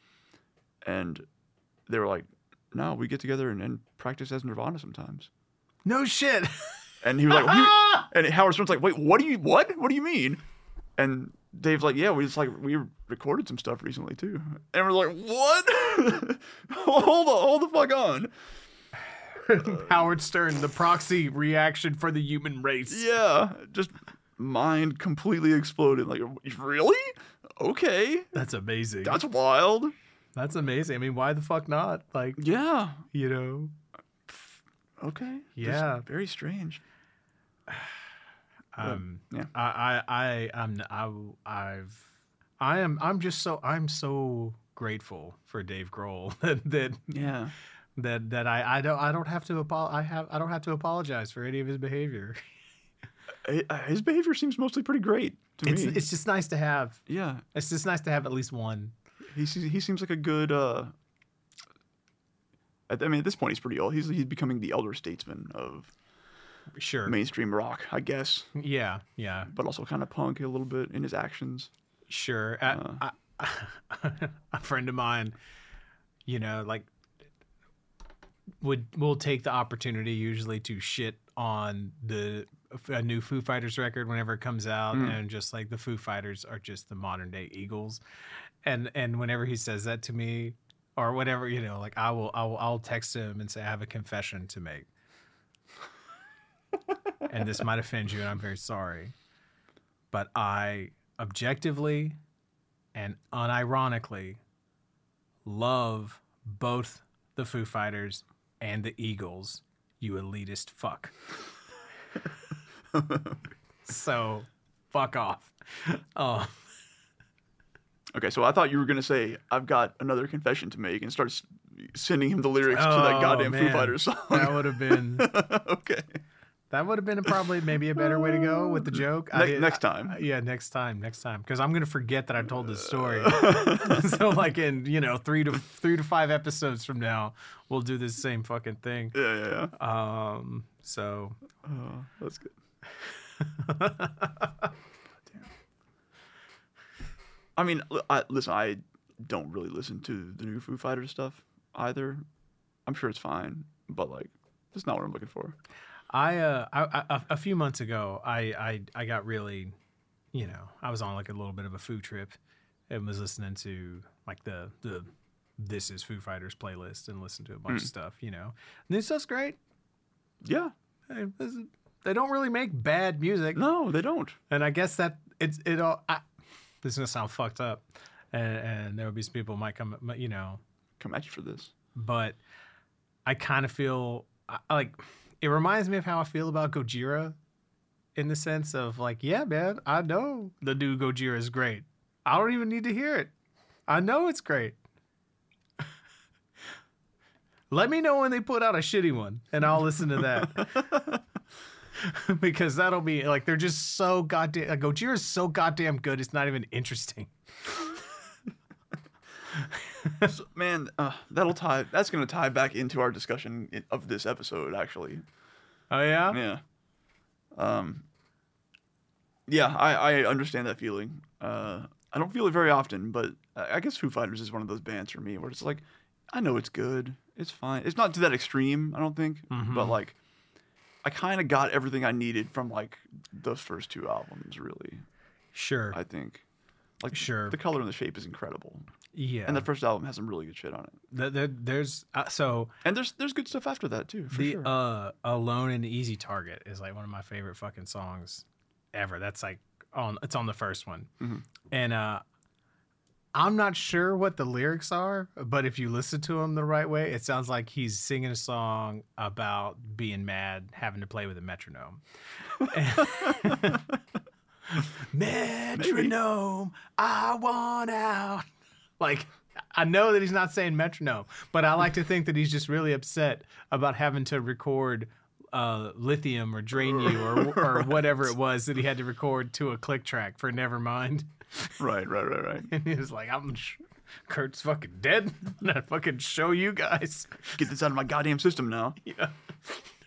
And they were like, "No, we get together and, and practice as Nirvana sometimes." no shit And he was like, and Howard Stern's like, wait, what do you, what? What do you mean? And Dave's like, yeah, we just like, we recorded some stuff recently too. And we're like, what? hold on, hold the fuck on. howard stern the proxy reaction for the human race Yeah, just mind completely exploded. Like, really? Okay, that's amazing that's wild. That's amazing. I mean, why the fuck not? Like, Yeah. you know, Okay. Yeah. very strange. um, yeah. I, I, I, I'm, I, I've, I am, I'm just so, I'm so grateful for Dave Grohl that, that, Yeah. that, that I, I don't, I don't have to, apo- I have, I don't have to apologize for any of his behavior. Eh, uh, His behavior seems mostly pretty great to It's, me. it's just nice to have. yeah. It's just nice to have at least one. He he seems like a good. uh I mean, at this point, he's pretty old. He's he's becoming the elder statesman of Sure. mainstream rock, I guess, Yeah. Yeah. but also kind of punk a little bit in his actions. Sure. Uh, uh. I- I, a friend of mine, you know, like would will take the opportunity usually to shit on the a new Foo Fighters record whenever it comes out, hmm. and just like the Foo Fighters are just the modern day Eagles, and and whenever he says that to me, or whatever, you know, like I will I will I'll text him and say I have a confession to make. and this might offend you, and I'm very sorry. But I objectively and unironically love both the Foo Fighters and the Eagles, you elitist fuck. so, fuck off. Oh, Okay, so I thought you were gonna say I've got another confession to make and start s- sending him the lyrics to that Oh, goddamn Foo. Fighters song. that would have been okay. that would have been probably maybe a better way to go with the joke. Ne- did- next time. I- yeah, next time, next time, because I'm gonna forget that I told this story. so, like in you know three to three to five episodes from now, we'll do this same fucking thing. Yeah, yeah, yeah. Um, so Oh, that's good. I mean, I, listen, I don't really listen to the new Foo Fighters stuff either. I'm sure it's fine, but like, that's not what I'm looking for. I, uh, I, I a- a few months ago, I, I, I got really, you know, I was on like a little bit of a Foo trip, and was listening to like the the this is Foo Fighters playlist and listened to a bunch of stuff, you know. And this stuff's great. Yeah, They don't really make bad music, no, they don't. and I guess that it's it all. I, this is gonna sound fucked up, and, and there will be some people who might come, you know, Come at you for this. but I kind of feel I like it reminds me of how I feel about Gojira in the sense of like, yeah, man, I know the new Gojira is great. I don't even need to hear it. I know it's great. Let me know when they put out a shitty one and I'll listen to that. because that'll be like they're just so goddamn like Gojira is so goddamn good it's not even interesting. So, man, uh, that'll tie. That's gonna tie back into our discussion of this episode, actually. Oh yeah? Yeah. Um. Yeah, I, I understand that feeling. Uh, I don't feel it very often, but I I guess Foo Fighters is one of those bands for me where it's like, I know it's good, it's fine. It's not to that extreme, I don't think, but like, I kind of got everything I needed from like those first two albums. Really, Sure. I think. Like Sure. the color and the shape is incredible, yeah. and the first album has some really good shit on it. Th- there, there's uh, so And there's there's good stuff after that too, for the sure. uh alone and easy target is like one of my favorite fucking songs ever that's like on it's on the first one Mhm. and uh i'm not sure what the lyrics are but if you listen to him the right way it sounds like he's singing a song about being mad having to play with a metronome. Metronome i want out. Like I know that he's not saying metronome, but I like to think that he's just really upset about having to record uh, lithium or drain you or or whatever it was that he had to record to a click track for Nevermind. right, right, right, right. And he was like, "I'm sh- Kurt's fucking dead. I'm gonna fucking show you guys." Get this out of my goddamn system now. Yeah.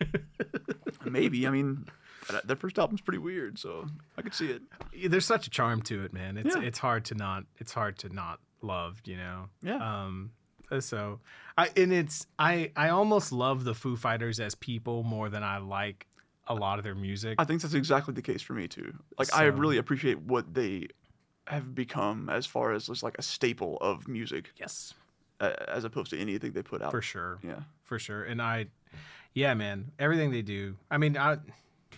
Maybe. I mean, that, that first album's pretty weird, so I could see it. There's such a charm to it, man. It's Yeah. it's hard to not it's hard to not love, you know. Yeah. Um so I and it's I I almost love the Foo Fighters as people more than I like a lot of their music. I think that's exactly the case for me too. Like I So- really appreciate what they have become as far as just like a staple of music, yes. uh, as opposed to anything they put out. For sure. Yeah. For sure. And I yeah, man, everything they do. I mean, I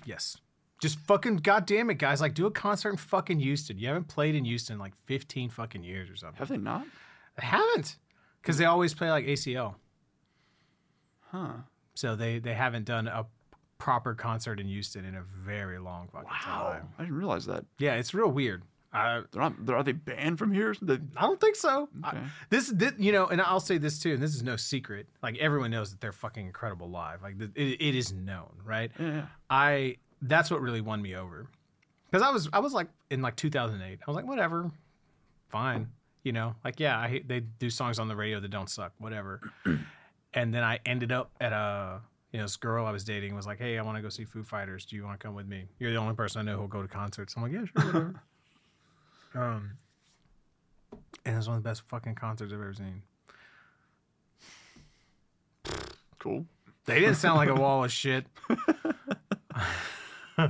yes. Just fucking goddamn it, guys! Like, do a concert in fucking Houston. You haven't played in Houston in like fifteen fucking years or something. Have they not? I haven't. because they always play like ACL. Huh. So they they haven't done a proper concert in Houston in a very long fucking time. I didn't realize that. Yeah, it's real weird. I They're not. They're, are they banned from here? They, I don't think so. I- this, this, you know, and I'll say this too, and this is no secret. Like everyone knows that they're fucking incredible live. Like the, it, it is known, right? yeah. I that's what really won me over because I was I was like in like 2008. I was like whatever, fine, you know, like yeah, I they do songs on the radio that don't suck, whatever. and then I ended up at a you know this girl I was dating was like, hey, I want to go see Foo Fighters. Do you want to come with me? You're the only person I know who'll go to concerts. I'm like, yeah, sure, whatever. um, and it was one of the best fucking concerts I've ever seen. Cool. They didn't sound like a wall of shit.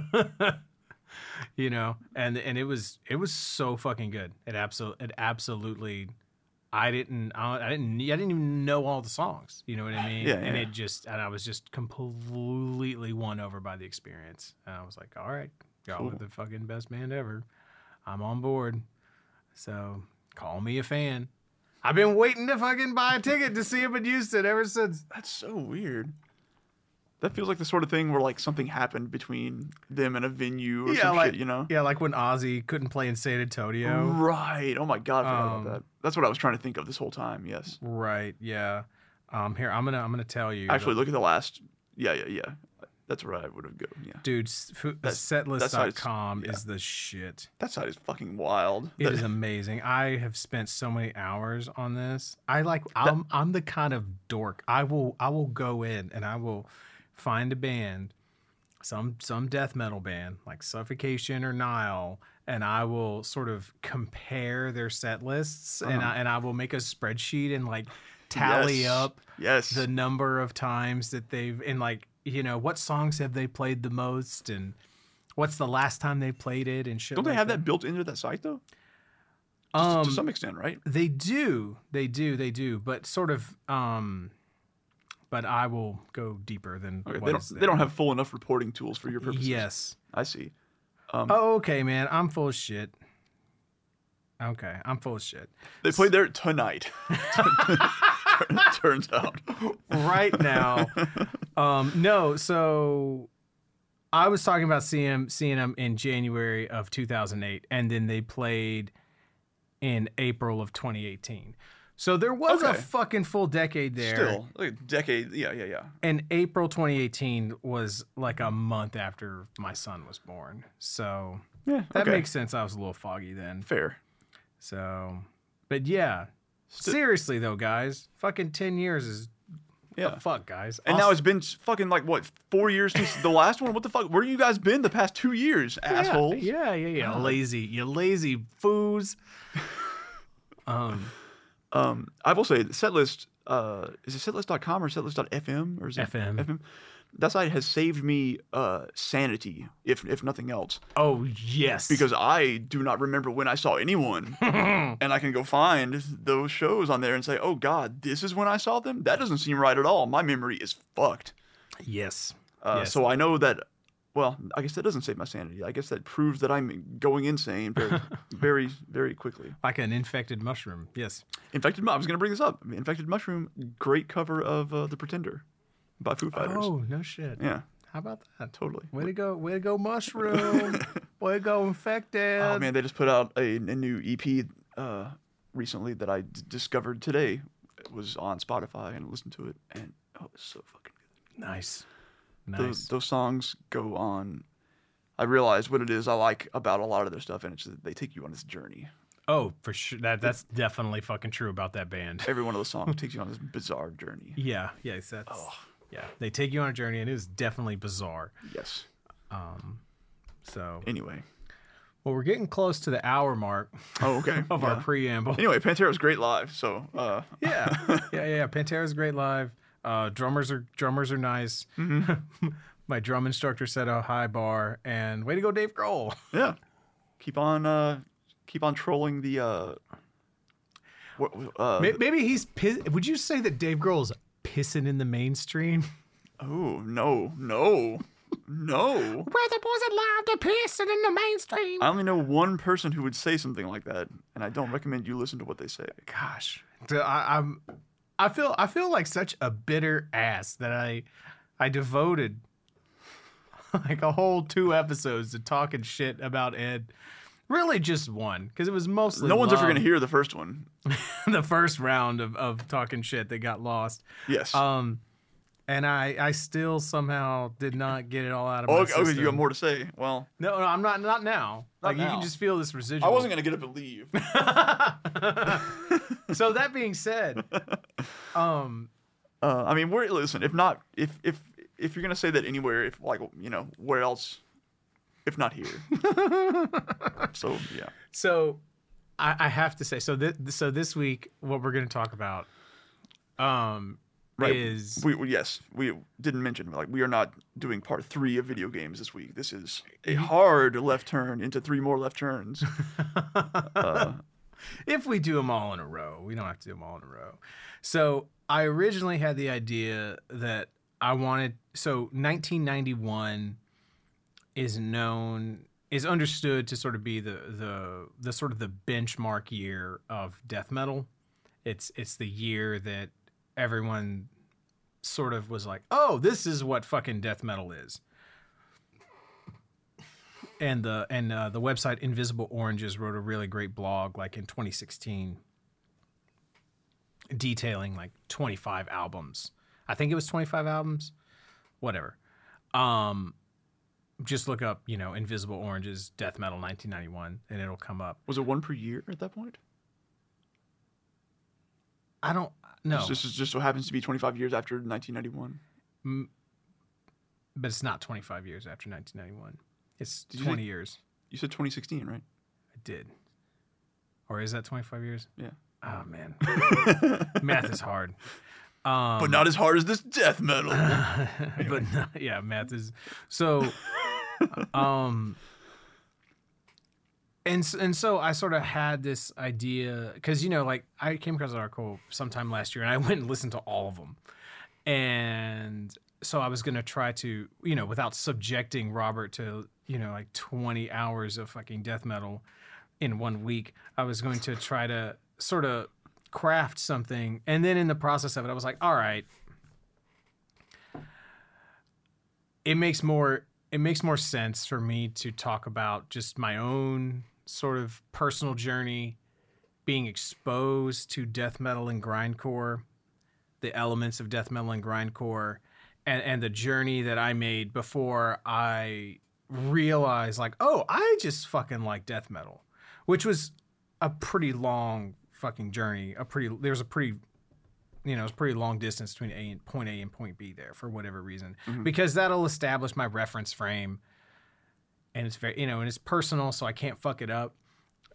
you know, and and it was it was so fucking good. It absolutely it absolutely I didn't I, didn't I didn't even know all the songs. You know what I mean? Yeah, and yeah. it just and I was just completely won over by the experience. And I was like, all right, y'all are Cool. the fucking best band ever. I'm on board. So call me a fan. I've been waiting to fucking buy a ticket to see him in Houston ever since. That's so weird. That feels like the sort of thing where like something happened between them and a venue or some like shit, you know? yeah, like when Ozzy couldn't play in San Antonio. Right. Oh my god, I forgot Um, about that. That's what I was trying to think of this whole time. Yes. Right. Yeah. Um. Here, I'm gonna I'm gonna tell you. Actually, look at the last. Yeah, yeah, yeah. That's where I would have gone. Yeah. dude, s- fu- That- that's how setlist.com yeah. is the shit. That side is fucking wild. It That- is amazing. I have spent so many hours on this. I like. I'm I'm the kind of dork. I will I will go in and I will find a band, some some death metal band like Suffocation or Nile, and I will sort of compare their set lists and Uh-huh. I and I will make a spreadsheet and like tally Yes. up Yes. the number of times that they've and like you know what songs have they played the most and what's the last time they played it and shit. Don't they have that built into that site though? To- Um, to some extent, right? They do, they do, they do, but sort of. um But I will go deeper than. Okay. They don't. They don't have full enough reporting tools for your purposes. Yes. I see. Um, Oh, okay, man. I'm full of shit. Okay, I'm full of shit. They played there tonight. Turns out. right now. um, no, so I was talking about seeing seeing them in January of 2008, and then they played in April of 2018. So there was a fucking full decade there. Still, like a decade. Yeah, yeah, yeah. And April 2018 was like a month after my son was born. So Yeah. that okay. makes sense. I was a little foggy then. fair. So, but yeah. Seriously though, guys, fucking 10 years is Yeah. the fuck, guys. And now it's been fucking like what four years since the last one. What the fuck? Where you guys been the past two years, assholes? Yeah, yeah, yeah. God. Lazy, you lazy foos. um, Um, I will say, setlist. Uh, is it setlist.com or setlist.fm or is it FM. FM? That side has saved me uh sanity, if if nothing else, oh yes, because I do not remember when I saw anyone, and I can go find those shows on there and say, oh God, this is when I saw them. That doesn't seem right at all. My memory is fucked. yes, Uh, Yes. So I know that. Well, I guess that doesn't save my sanity. I guess that proves that I'm going insane very, very, very quickly. like an infected mushroom. Yes. Infected. I was going to bring this up. Infected Mushroom, great cover of uh, The Pretender by Foo Fighters. Oh no shit. Yeah, How about that? totally. Way to go! Way to go, mushroom! Way to go, infected! Oh man, they just put out a, a new EP uh, recently that I d- discovered today. It was on Spotify and listened to it, and oh, it's so fucking good. Nice, Those, nice. those songs go on. I realized what it is I like about a lot of their stuff, and it's that they take you on this journey. Oh, for sure. That that's definitely fucking true about that band. Every one of those songs takes you on this bizarre journey. Yeah, yes, that's Oh. Yeah. They take you on a journey, and it is definitely bizarre. Yes. Um, so Anyway. well, we're getting close to the hour mark Oh, okay. of our preamble. Anyway, Pantera was great live. So, uh, yeah, yeah, yeah, yeah. Pantera's great live. Uh, drummers are drummers are nice. Mm-hmm. My drum instructor set a high bar, and way to go, Dave Grohl. yeah, keep on, uh, keep on trolling the. Uh, uh, Maybe he's. Would you say that Dave Grohl's pissing in the mainstream? oh no, no, No. Where the boys allowed to piss in the mainstream. I only know one person who would say something like that, and I don't recommend you listen to what they say. Gosh, D- I, am I feel I feel like such a bitter ass that I I devoted like a whole two episodes to talking shit about Ed. Really, just one because it was mostly No one's ever going to hear the first one. the first round of, of talking shit that got lost. Yes. Um, and I I still somehow did not get it all out of my oh, okay, system. you got more to say. Well, No, no, I'm not. Not now. Not like you can just feel this residual. I wasn't going to get up and leave. so that being said, um, Uh, I mean, we're listen. If not, if if if you're gonna say that anywhere, if like you know, where else, if not here. so yeah, so I, I have to say, so this so this week, what we're going to talk about, um, Right. is we, we yes we didn't mention like we are not doing part three of video games this week. This is a hard left turn into three more left turns. uh, if we do them all in a row, we don't have to do them all in a row. So I originally had the idea that I wanted. So 1991 is known is understood to sort of be the the the sort of the benchmark year of death metal. It's it's the year that everyone sort of was like, "Oh, this is what fucking death metal is." And the and uh, the website Invisible Oranges wrote a really great blog like in 2016 detailing like 25 albums. I think it was 25 albums, whatever. Um just look up, you know, Invisible Oranges Death Metal 1991 and it'll come up. was it one per year at that point? I don't know. This, is just so happens to be 25 years after 1991. but it's not 25 years after 1991. It's Did you 20 say- years. You said 2016, right? I did. Or is that 25 years? Yeah. Oh man. Math is hard. Um, but not as hard as this death metal. but no, yeah, math is so. um, and and so I sort of had this idea because you know, like I came across an article sometime last year, and I went and listened to all of them, and so I was gonna try to, you know, without subjecting Robert to, you know, like twenty hours of fucking death metal in one week, I was going to try to sort of craft something, and then in the process of it, I was like, all right, it makes more it makes more sense for me to talk about just my own sort of personal journey being exposed to death metal and grindcore the elements of death metal and grindcore and and the journey that I made before I realized like oh I just fucking like death metal which was a pretty long fucking journey a pretty there's a pretty you know, it's pretty long distance between A and point A and point B there for whatever reason, mm-hmm. because that'll establish my reference frame, and it's very, you know, and it's personal, so I can't fuck it up.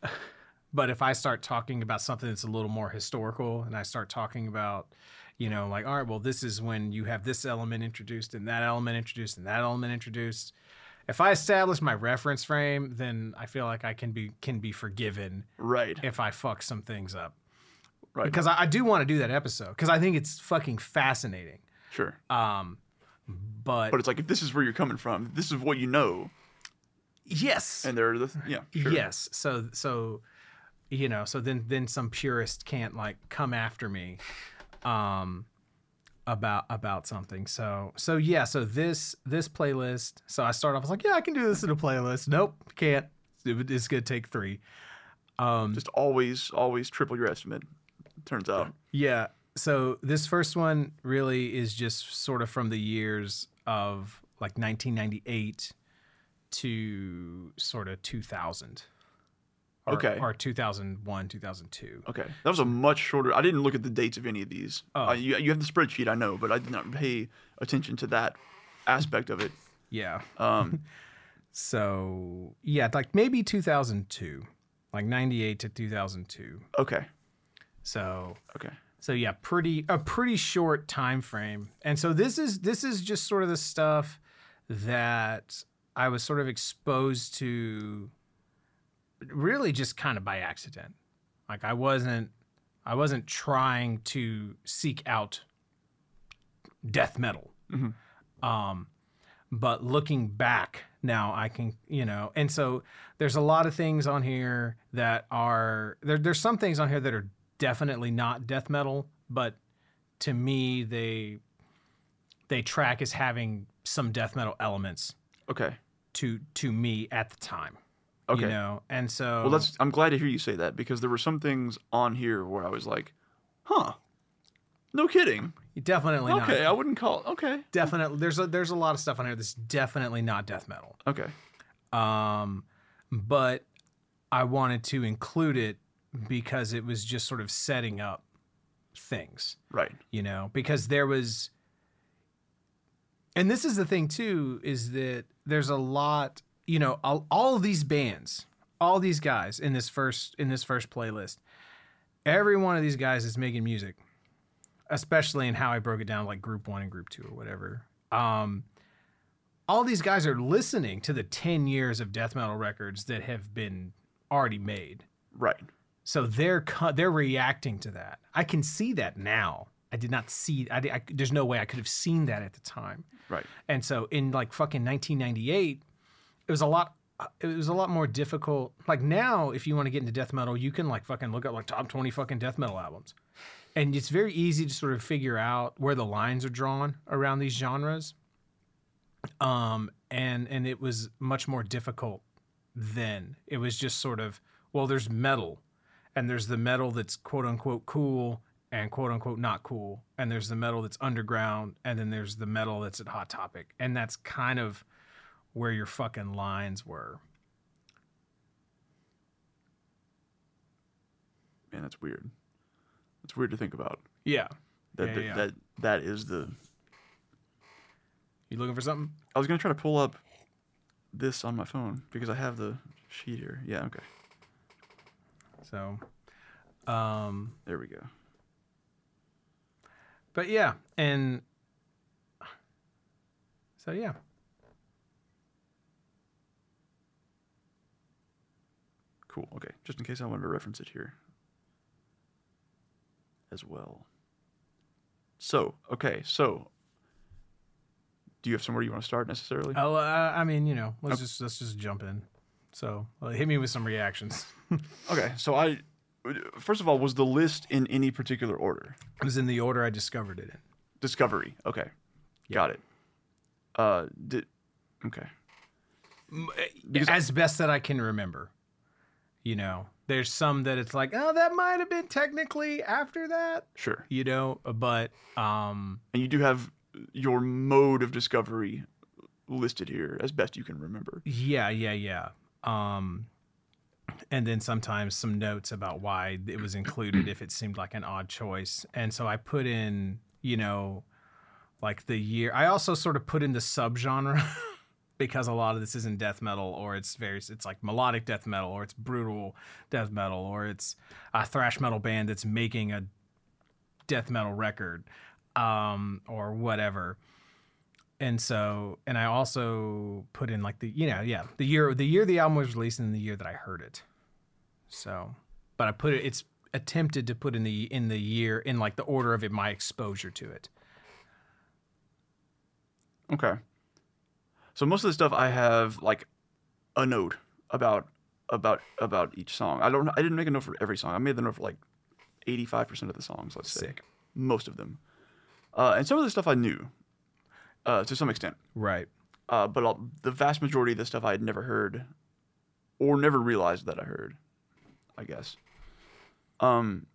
but if I start talking about something that's a little more historical, and I start talking about, you know, like, all right, well, this is when you have this element introduced and that element introduced and that element introduced. If I establish my reference frame, then I feel like I can be can be forgiven right. if I fuck some things up Right. because I, I do want to do that episode because I think it's fucking fascinating. Sure. Um, but, But it's like if this is where you're coming from, this is what you know, yes, and there are the yeah. Sure. yes. So so you know so then then some purist can't like come after me, um, about about something. So so yeah. So this this playlist. So I start off I was like yeah I can do this in a playlist. Nope can't. It's gonna take three. Um, Just always, always triple your estimate. Turns out. Yeah. So this first one really is just sort of from the years of like 1998 to sort of 2000. Or, Okay. Or 2001, 2002. Okay, that was a much shorter. I didn't look at the dates of any of these. Oh. Uh, you, you have the spreadsheet, I know, but I did not pay attention to that aspect of it. Yeah. Um, So yeah, like maybe 2002, like 98 to 2002. okay, So okay, So yeah, pretty a pretty short time frame. And so this is this is just sort of the stuff that I was sort of exposed to really just kind of by accident. Like I wasn't I wasn't trying to seek out death metal. Mhm. Um but looking back now I can, you know, and so there's a lot of things on here that are there there's some things on here that are definitely not death metal, but to me they they track as having some death metal elements Okay. to to me at the time. Okay. You know, and so Well, that's. I'm glad to hear you say that because there were some things on here where I was like, "Huh, no kidding." definitely not. Okay, I wouldn't call. Okay. Definitely, there's a there's a lot of stuff on here that's definitely not death metal. Okay. Um, but I wanted to include it because it was just sort of setting up things, Right. you know, because there was, and this is the thing too, is that there's a lot, you know, all, all of these bands, all these guys in this first in this first playlist, every one of these guys is making music, especially in how I broke it down, like group one and group two or whatever. Um, all these guys are listening to the 10 years of death metal records that have been already made. Right. So they're they're reacting to that. I can see that now. I did not see. I, I there's no way I could have seen that at the time. Right. And so in like fucking 1998, it was a lot. It was a lot more difficult. Like now, if you want to get into death metal, you can like fucking look at like top 20 fucking death metal albums, and it's very easy to sort of figure out where the lines are drawn around these genres. Um, and and it was much more difficult then. It was just sort of well, there's metal, and there's the metal that's quote unquote cool and quote unquote not cool, and there's the metal that's underground, and then there's the metal that's at Hot Topic, and that's kind of where your fucking lines were. Man, that's weird. It's weird to think about. Yeah. That Yeah, that, yeah. that that is the. You looking for something? I was gonna try to pull up this on my phone because I have the sheet here. Yeah. Okay. So, um, There we go. but yeah, and so yeah. Cool. Okay. Just in case I wanted to reference it here as well. So, okay. So, do you have somewhere you want to start necessarily? Oh, uh, I mean, you know, let's just let's just jump in. So, uh, hit me with some reactions. Okay. So, I, first of all, was the list in any particular order? It was in the order I discovered it in. Discovery. Okay. Got it. Uh, did, okay. Because- as best that I can remember. You know, there's some that it's like, oh, that might have been technically after that. Sure. You know, but um, And you do have your mode of discovery listed here as best you can remember. yeah, yeah, yeah. Um, and then sometimes some notes about why it was included if it seemed like an odd choice. And so I put in, you know, like the year. I also sort of put in the subgenre because a lot of this isn't death metal or it's very it's like melodic death metal or it's brutal death metal or it's a thrash metal band that's making a death metal record um or whatever and so and i also put in like the you know yeah the year the year the album was released and the year that i heard it so but i put it it's attempted to put in the in the year in like the order of it my exposure to it Okay. So most of the stuff I have like a note about about about each song. I don't I didn't make a note for every song. I made the note for like 85% of the songs, let's say. Most of them. Uh, and some of the stuff I knew uh, to some extent. right Uh, but I'll, the vast majority of the stuff I had never heard or never realized that I heard, I guess. Um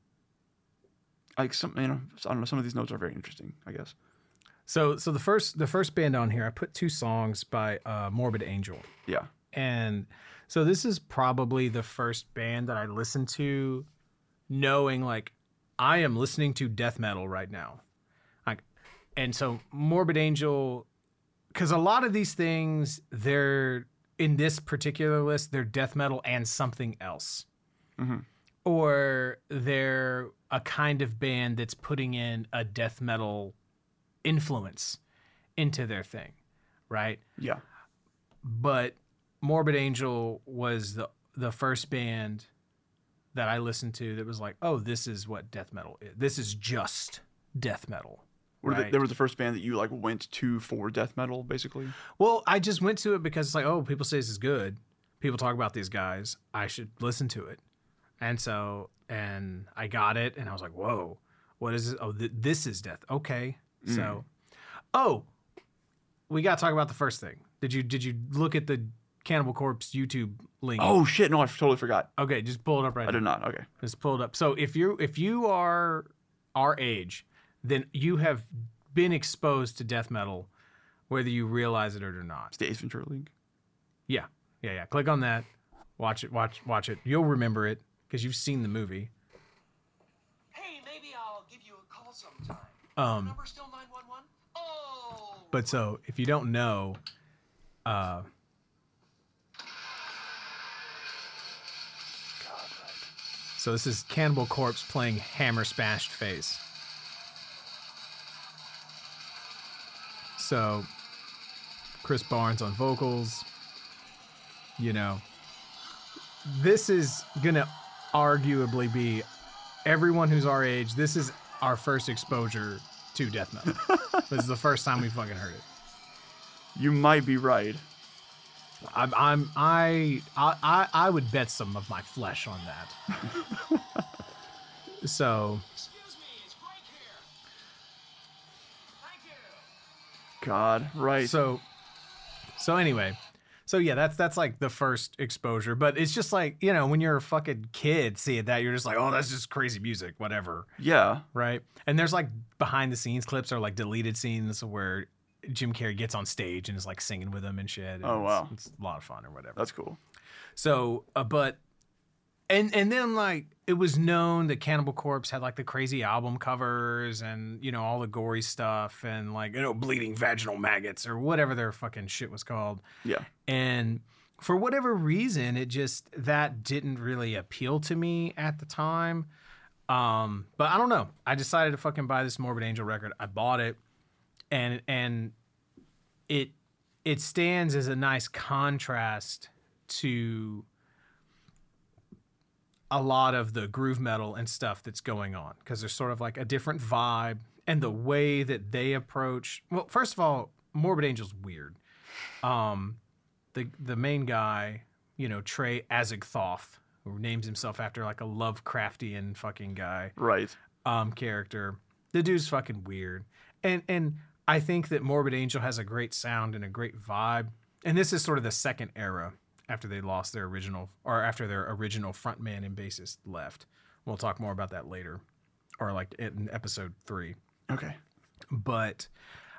like some you know, I don't know, some of these notes are very interesting, I guess. So so the first the first band on here, I put two songs by uh, Morbid Angel, Yeah. and so this is probably the first band that I listened to, knowing like I am listening to death metal right now, and so Morbid Angel, because a lot of these things they're in this particular list they're death metal and something else, Mhm. or they're a kind of band that's putting in a death metal influence into their thing, right? Yeah. But Morbid Angel was the the first band that I listened to that was like, oh, this is what death metal is. This is just death metal, Right. they were the first band that you like went to for death metal, basically. Well, I just went to it because it's like, oh, people say this is good. People talk about these guys. I should listen to it. And so, and I got it, and I was like, whoa, what is this? Oh, th- this is death. Okay. So, mm. oh, we got to talk about the first thing. Did you did you look at the Cannibal Corpse YouTube link? Oh shit! No, I totally forgot. okay, just pull it up right now. I now. did not. Okay. Just pull it up. So if you if you are our age, then you have been exposed to death metal, whether you realize it or not. It's the Ace Ventura League. Yeah, yeah, yeah. Click on that. Watch it. Watch watch it. You'll remember it because you've seen the movie. Hey, maybe I'll give you a call sometime. Um, Number still 911? Oh! but so if you don't know, uh, so this is Cannibal Corpse playing Hammer Smashed Face. So Chris Barnes on vocals. You know, this is gonna arguably be everyone who's our age. This is our first exposure to death metal. this is the first time we fucking heard it. You might be right. I'm, I'm I, I I I would bet some of my flesh on that. so God, right. so so anyway, so yeah, that's that's like the first exposure, but it's just like you know when you're a fucking kid seeing that you're just like oh that's just crazy music whatever yeah. right and there's like behind the scenes clips or like deleted scenes where Jim Carrey gets on stage and is like singing with them and shit. and Oh, it's- wow. it's a lot of fun or whatever. That's cool. So, uh, but and and then like it was known that Cannibal Corpse had like the crazy album covers and you know all the gory stuff and like you know bleeding vaginal maggots or whatever their fucking shit was called. Yeah. And for whatever reason, it just that didn't really appeal to me at the time. Um, but I don't know. I decided to fucking buy this Morbid Angel record. I bought it, and and it it stands as a nice contrast to a lot of the groove metal and stuff that's going on because there's sort of like a different vibe and the way that they approach well first of all morbid angel's weird um the the main guy you know trey azagthoth who names himself after like a lovecraftian fucking guy Right. um character. The dude's fucking weird. And and I think that Morbid Angel has a great sound and a great vibe. And this is sort of the second era after they lost their original or after their original frontman and bassist left. We'll talk more about that later or like in episode 3. Okay. But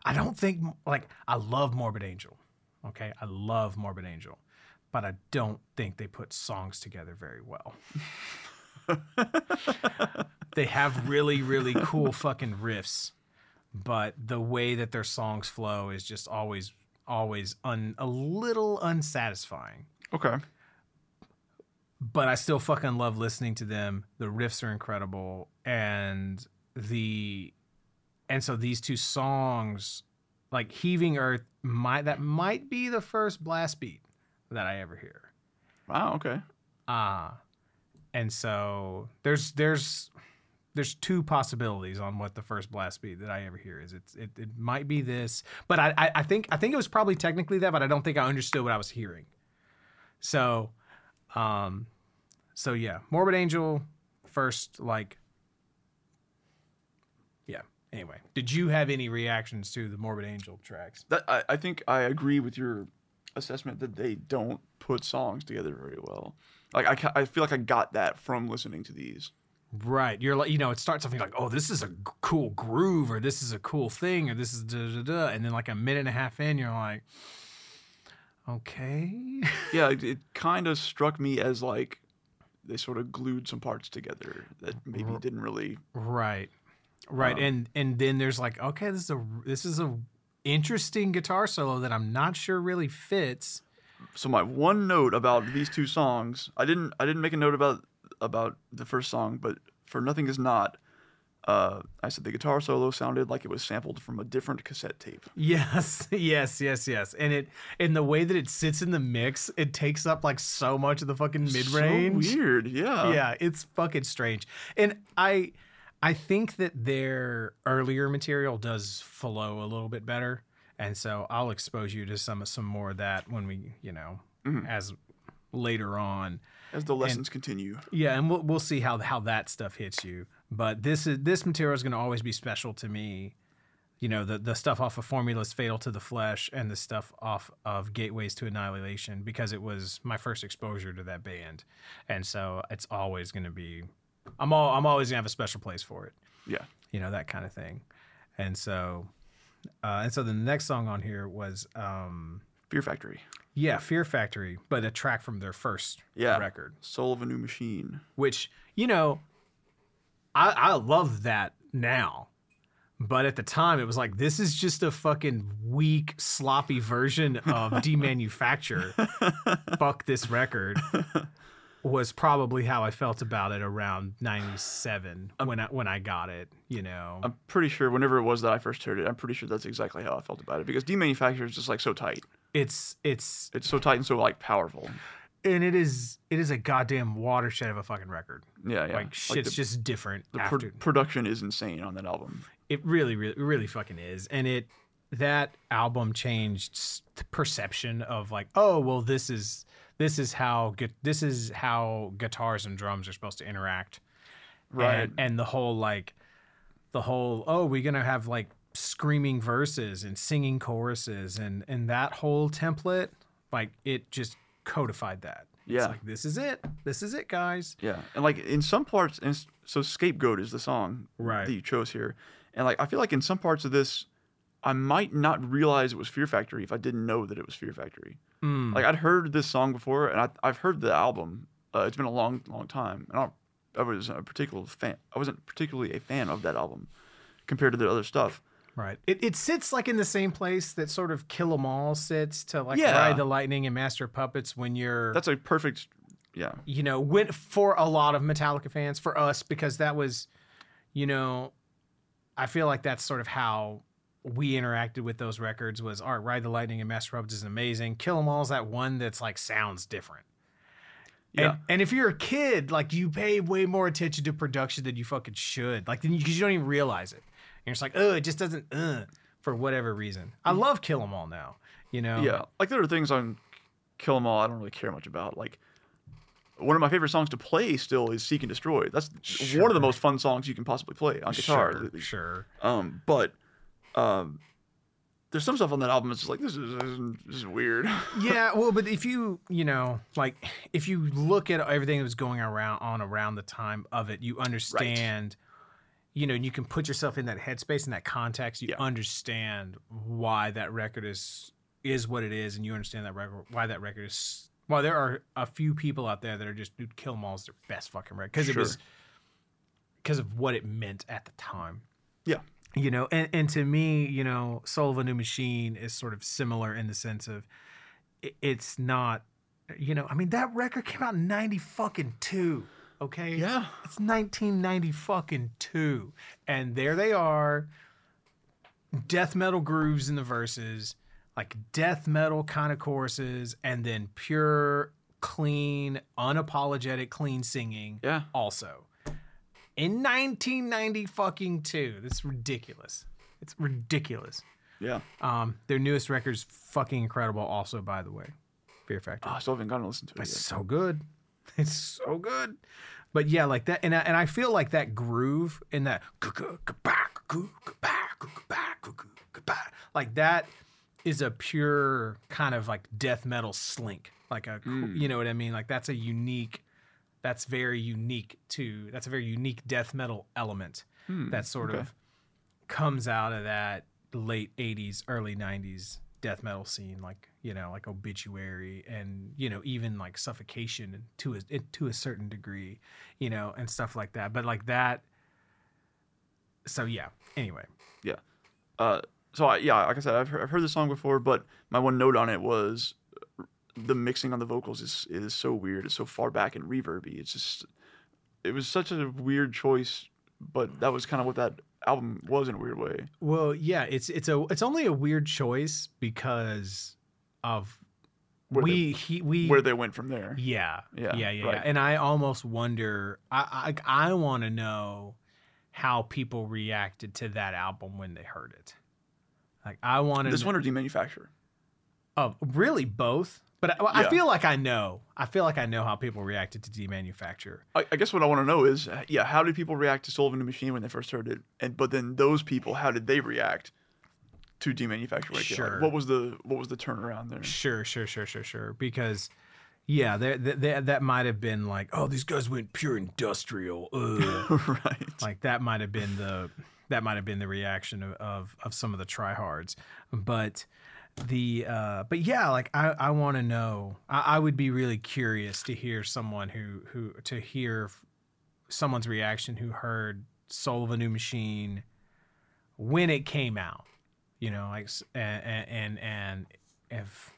I don't think like I love Morbid Angel. Okay? I love Morbid Angel. But I don't think they put songs together very well. they have really really cool fucking riffs but the way that their songs flow is just always always un, a little unsatisfying Okay. but i still fucking love listening to them the riffs are incredible and the and so these two songs like heaving earth might that might be the first blast beat that i ever hear Wow. Okay. Ah, and so there's there's there's two possibilities on what the first blast beat that I ever hear is. It's it, it might be this, but I, I I think I think it was probably technically that, but I don't think I understood what I was hearing. So, um, so yeah, Morbid Angel first like. Yeah. Anyway, did you have any reactions to the Morbid Angel tracks? That I, I think I agree with your assessment that they don't put songs together very well. Like I, I feel like I got that from listening to these. Right. You're like, you know, it starts off you're like, oh, this is a g- cool groove, or this is a cool thing, or this is da da da. And then like a minute and a half in, you're like, okay. Yeah, it, it kind of struck me as like they sort of glued some parts together that maybe didn't really. right. Right. Um, and and then there's like, okay, this is a this is a interesting guitar solo that I'm not sure really fits. So my one note about these two songs, I didn't I didn't make a note about about the first song, but for nothing is not. Uh, I said the guitar solo sounded like it was sampled from a different cassette tape. Yes, yes, yes, yes. And it and the way that it sits in the mix, it takes up like so much of the fucking mid range. So weird, yeah. yeah, it's fucking strange. And I I think that their earlier material does flow a little bit better, and so I'll expose you to some some more of that when we, you know, Mhm. as later on. As the lessons continue. Yeah, and we'll we'll see how how that stuff hits you. But this is this material is going to always be special to me. You know, the the stuff off of Formulas Fatal to the Flesh and the stuff off of Gateways to Annihilation because it was my first exposure to that band, and so it's always going to be. I'm all I'm always gonna have a special place for it. Yeah. You know that kind of thing, and so, uh, and so the next song on here was, um, Fear Factory. yeah, Fear Factory, but a track from their first Yeah. record Soul of a New Machine. which you know I, I love that now but at the time it was like this is just a fucking weak sloppy version of demanufacture fuck this record was probably how i felt about it around 97 when i when i got it you know I'm pretty sure whenever it was that I first heard it, I'm pretty sure that's exactly how I felt about it because demanufactured is just like so tight. it's it's It's so tight and so like powerful. And it is it is a goddamn watershed of a fucking record Yeah, yeah. like shit's the, just different the after pro- production is insane on that album. It really, really, really fucking is, and it that album changed the perception of like, oh, well, this is this is how gu- this is how guitars and drums are supposed to interact, Right. And, and the whole like, the whole oh, we're gonna have like screaming verses and singing choruses and and that whole template, like it just codified that. Yeah. It's like this is it. This is it, guys. Yeah, and like in some parts, and so "Scapegoat" is the song Right. that you chose here, and like I feel like in some parts of this, I might not realize it was Fear Factory if I didn't know that it was Fear Factory. Mm. Like I'd heard this song before, and I, I've heard the album. Uh, it's been a long, long time, and I, I was a particular fan. I wasn't particularly a fan of that album compared to the other stuff. Right. It, it sits like in the same place that sort of Kill 'Em All sits to like Yeah. Ride the Lightning and Master Puppets when you're That's a perfect, yeah, you know, went for a lot of Metallica fans, for us, because that was, you know, I feel like that's sort of how we interacted with those records was all right, Ride the Lightning and Master Puppets is amazing. Kill 'Em All is that one that's like sounds different. yeah. And, and if you're a kid, like you pay way more attention to production than you fucking should. Like, because you, don't even realize it. And you're just like, oh, it just doesn't, uh, for whatever reason. I love Kill 'Em All now, you know? Yeah, like there are things on Kill 'Em All I don't really care much about. Like one of my favorite songs to play still is Seek and Destroy. That's one of the most fun songs you can possibly play on guitar. Sure, sure. Um, but um, there's some stuff on that album that's just like this is, this is, this is weird. yeah, well, but if you, you know, like if you look at everything that was going around on around the time of it, you understand, you know, you can put yourself in that headspace in that context. You Yeah. understand why that record is is what it is, and you understand that record why that record is. Well, there are a few people out there that are just dude, Kill 'Em All is their best fucking record because it was because of what it meant at the time yeah, you know and, and to me you know soul of a new machine is sort of similar in the sense of i- it's not you know i mean that record came out in 90 fucking 2 okay Yeah. it's 1990 fucking 2 and there they are death metal grooves in the verses like death metal kind of choruses and then pure clean unapologetic clean singing yeah. also in 1990 fucking two. That's ridiculous. It's ridiculous. Yeah. Um, their newest record's fucking incredible. Also, by the way, Fear Factory. Oh, I still haven't gotten to listen to it it's yet. so good. It's so good. But yeah, like that, and I, and I feel like that groove in that like that is a pure kind of like death metal slink. Like a, Mm. you know what I mean? Like that's a unique. That's very unique to. That's a very unique death metal element Hmm, that sort okay. of comes out of that late 80s early 90s death metal scene like you know like obituary and you know even like suffocation to a to a certain degree you know and stuff like that but like that so yeah anyway Yeah. Uh, so I, yeah, like I said, I've heard, I've heard the song before, but my one note on it was the mixing on the vocals is is so weird. It's so far back and reverby. It's just it was such a weird choice, but that was kind of what that album was in a weird way. well yeah it's it's a it's only a weird choice because of Where they- we he we Where they went from there. Yeah. Yeah, Yeah. Yeah. right. yeah. And I almost wonder, I, I, I want to know how people reacted to that album when they heard it. Like I wanted This one or demanufacture? Oh, really? Both? But I, I Yeah. feel like I know. I feel like I know how people reacted to demanufacture. I, I guess what I want to know is, uh, yeah, how did people react to Soul of a New Machine when they first heard it? And but then those people, how did they react to demanufacture? Like, yeah, like, Sure. what was the what was the turnaround there? Sure, sure, sure, sure, sure. Because, yeah, there, there- that might have been like, oh, these guys went pure industrial. Right. like that might have been the that might have been the reaction of of, of some of the tryhards. But the uh, but yeah, like I, I want to know. I, I would be really curious to hear someone who who to hear someone's reaction who heard Soul of a New Machine when it came out. You know, like and and and if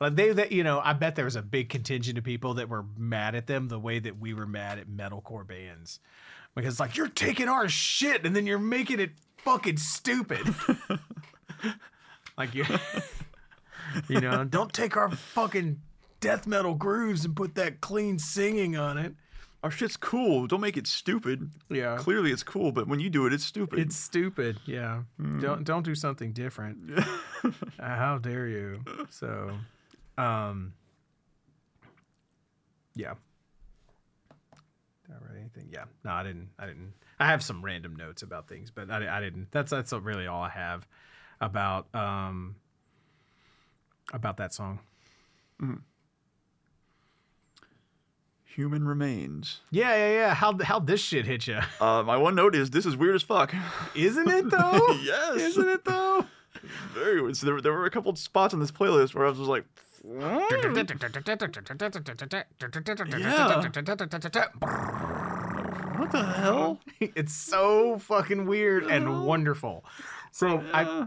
like they that you know, I bet there was a big contingent of people that were mad at them the way that we were mad at metalcore bands. Because like you're taking our shit and then you're making it fucking stupid. like you You know, don't take our fucking death metal grooves and put that clean singing on it. Our shit's cool. Don't make it stupid. Yeah. Clearly, it's cool, but when you do it, it's stupid. It's stupid. Yeah. Don't don't do something different. Uh, how dare you? So, um, yeah. Did I write anything? Yeah. No, I didn't. I didn't. I have some random notes about things, but I, I didn't. That's that's really all I have about um about that song. Human remains. Yeah, yeah, yeah. How how this shit hit you? Uh, my one note is this is weird as fuck. Isn't it though? Yes. Isn't it though? Very weird. So there, there were a couple spots on this playlist where I was just like, what the hell? it's so fucking weird and wonderful. So I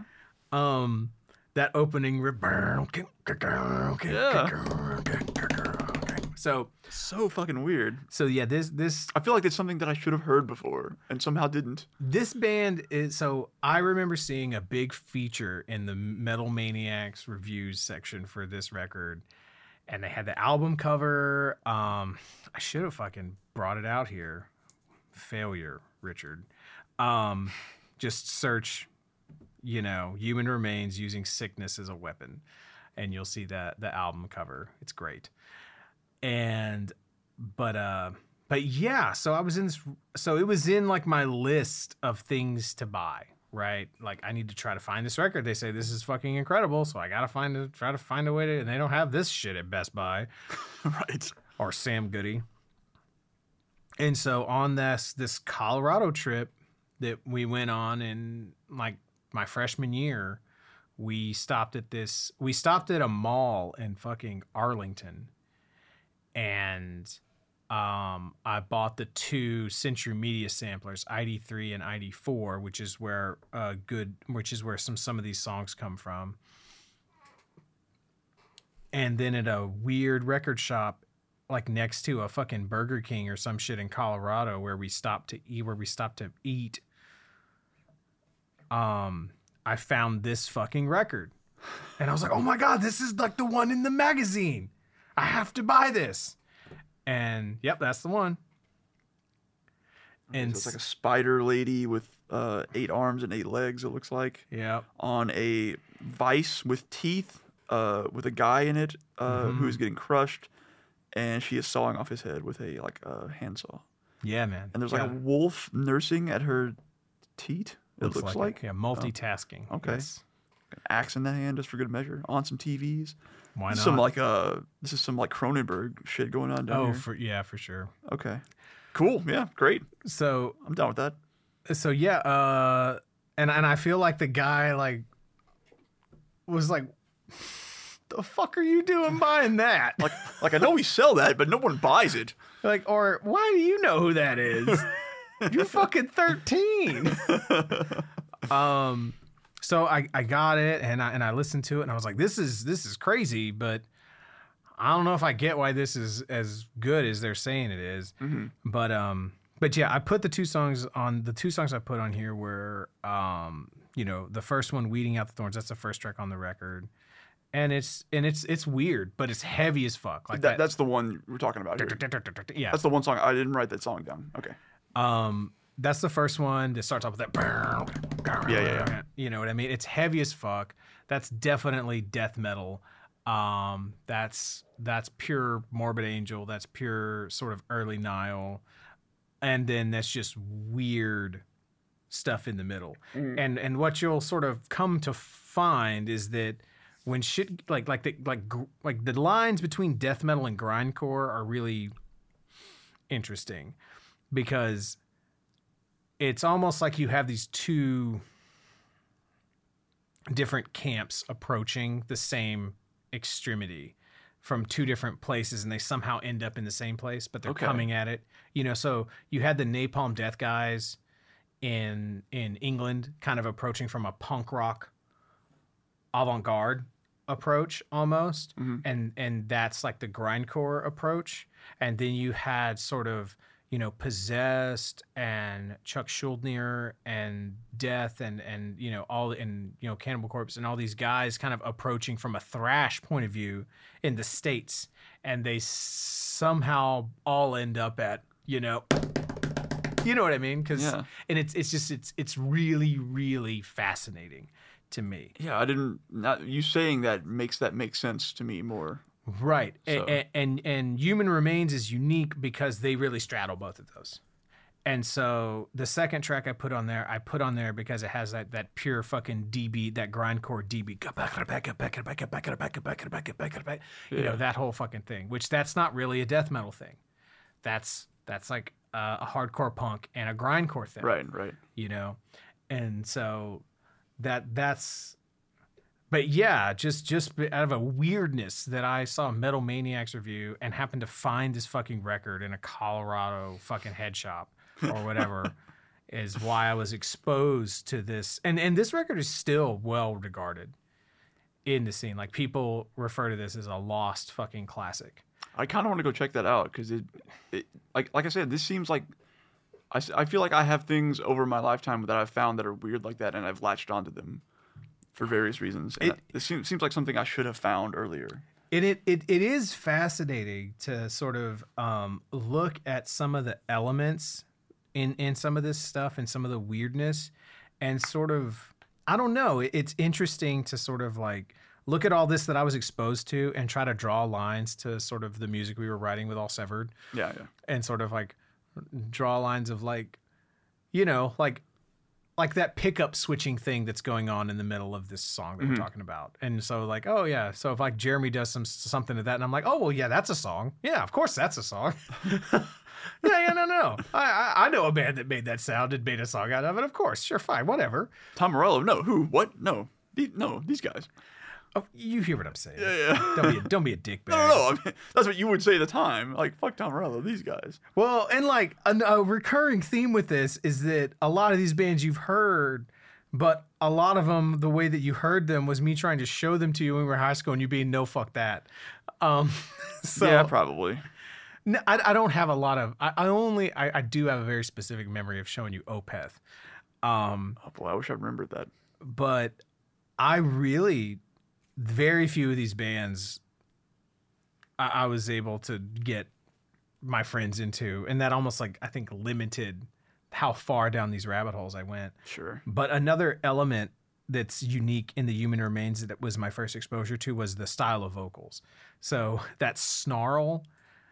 um that opening rip so So fucking weird. so yeah this this I feel like it's something that I should have heard before and somehow didn't. this band is so I remember seeing a big feature in the Metal Maniacs reviews section for this record and they had the album cover. Um I should have fucking brought it out here. Failure Richard. Um just search you know human remains using sickness as a weapon and you'll see that the album cover. It's great. And but uh but yeah so i was in this so it was in like my list of things to buy right? Like i need to try to find this record. They say this is fucking incredible so i gotta find a try to find a way to and they don't have this shit at best buy. Right. or sam goody. And so on this this colorado trip that we went on in like my freshman year we stopped at this we stopped at a mall in fucking arlington and um, I bought the two Century Media samplers, ID3 and ID4, which is where uh, good, which is where some some of these songs come from. And then at a weird record shop, like next to a fucking Burger King or some shit in Colorado, where we stopped to eat, where we stopped to eat, um, I found this fucking record, and I was like, oh my god, this is like the one in the magazine. I have to buy this. And yep, that's the one. And So it's like a spider lady with uh, eight arms and eight legs. It looks like Yeah. on a vice with teeth, uh, with a guy in it uh, who is getting crushed, and she is sawing off his head with a like a handsaw. yeah, man. And there's yeah. like a wolf nursing at her teat. It looks, like, yeah, multitasking. okay. yes. an axe in the hand just for good measure on some TVs. Why not? Some like uh, this is some like Cronenberg shit going on down oh, here. for yeah, for sure. okay, cool. Yeah, great. So I'm down with that. so yeah, uh, and and I feel like the guy like was like, the fuck are you doing buying that? Like, like I know we sell that, but no one buys it. Like, or why do you know who that is? You're fucking 13. um, so I, I got it and I and I listened to it and I was like, this is this is crazy, but I don't know if I get why this is as good as they're saying it is. But um, but yeah, I put the two songs on the two songs I put on here were um, you know, the first one, Weeding Out the Thorns, that's the first track on the record. And it's and it's it's weird, but it's heavy as fuck. Like That, that's the one we're talking about here. yeah. That's the one song I didn't write that song down. Okay. Um, that's the first one that starts off with that. Yeah, yeah, yeah. You know what I mean? It's heavy as fuck. That's definitely death metal. Um, that's that's pure Morbid Angel. That's pure sort of early Nile, and then that's just weird stuff in the middle. And and what you'll sort of come to find is that when shit like like the like gr- like the lines between death metal and grindcore are really interesting because it's almost like you have these two different camps approaching the same extremity from two different places and they somehow end up in the same place but they're Okay. coming at it. You know so you had the napalm death guys in in england kind of approaching from a punk rock avant-garde approach almost mm-hmm. and and that's like the grindcore approach. And then you had sort of you know possessed and chuck schuldiner and death and and you know all and you know cannibal corpse and all these guys kind of approaching from a thrash point of view in the states and they somehow all end up at you know you know what i mean because Yeah. and it's it's just it's it's really really fascinating to me Yeah, I didn't. Not you saying that makes that make sense to me more. Right. So. And, and, and human remains is unique because they really straddle both of those. And so the second track I put on there, I put on there because it has that that pure fucking D-beat, that grindcore D-beat, you know that whole fucking thing. Which that's not really a death metal thing. That's that's like a, a hardcore punk and a grindcore thing. Right, right. You know, and so that that's but yeah just just out of a weirdness that i saw metal maniacs review and happened to find this fucking record in a colorado fucking head shop or whatever is why i was exposed to this. And and this record is still well regarded in the scene. Like people refer to this as a lost fucking classic. I kind of want to go check that out because it, it, like, like I said, this seems like, I feel like I have things over my lifetime that I've found that are weird like that, and I've latched onto them for various reasons. And It- seems, seems like something I should have found earlier. It, it it it is fascinating to sort of um, look at some of the elements in in some of this stuff and some of the weirdness, and sort of I don't know. it- It's interesting to sort of like look at all this that I was exposed to and try to draw lines to sort of the music we were writing with All Severed, Yeah, yeah. and sort of like draw lines of like, you know, like like that pickup switching thing that's going on in the middle of this song that we're mm-hmm. talking about. And so like, oh yeah, so if like Jeremy does some something to that and I'm like, "Oh, well yeah, that's a song." Yeah, of course that's a song. yeah, yeah, no, no. no. I, I I know a band that made that sound and made a song out of it. Of course. Sure, fine, whatever. Tom Morello, no, who, what, no, the, no, these guys. Oh, you hear what I'm saying. Yeah. Don't be a, don't be a dick bag. No, no, no. I mean, that's what you would say at the time. Like, fuck Tom Morello, these guys. Well, and like a, a recurring theme with this is that a lot of these bands you've heard, but a lot of them, the way that you heard them was me trying to show them to you when we were in high school and you being no fuck that. Um, so yeah, probably. No, I don't have a lot of. I, I only I, I do have a very specific memory of showing you Opeth, um, Oh boy, I wish I remembered that. but I really very few of these bands I, I was able to get my friends into, and that almost like I think limited how far down these rabbit holes I went. Sure. But another element that's unique in the human remains that was my first exposure to was the style of vocals. So that snarl,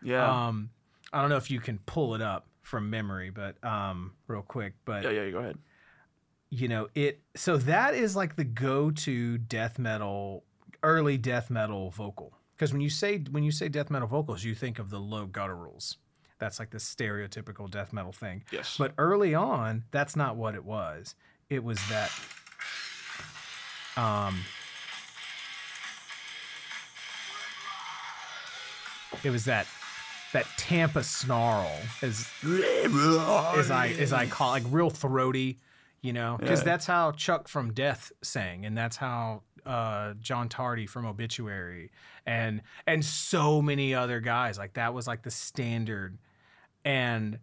Yeah. um, I don't know if you can pull it up from memory, but um, real quick, but yeah, yeah, go ahead. you know it. So that is like the go-to death metal, early death metal vocal. Because when you say when you say death metal vocals, you think of the low gutturals. That's like the stereotypical death metal thing. Yes. But early on, that's not what it was. It was that um it was that that Tampa snarl as as I as I call it, like real throaty, you know, because Yeah. that's how Chuck from Death sang, and that's how uh, John Tardy from Obituary, and and so many other guys like that was like the standard, and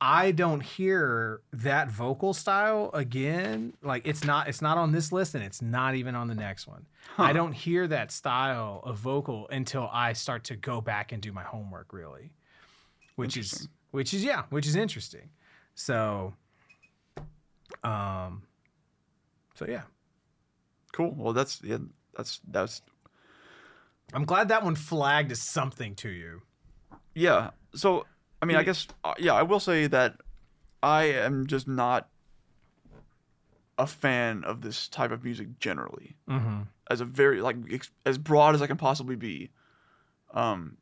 I don't hear that vocal style again. Like it's not it's not on this list, and it's not even on the next one. I don't hear that style of vocal until I start to go back and do my homework, really, which is which is yeah, which is interesting. So, um, so yeah, Cool. Well, that's yeah, that's that's I'm glad that one flagged as something to you. yeah. So I mean, I guess uh, yeah, I will say that I am just not a fan of this type of music generally. Mm-hmm. As a very like ex- as broad as I can possibly be. Um,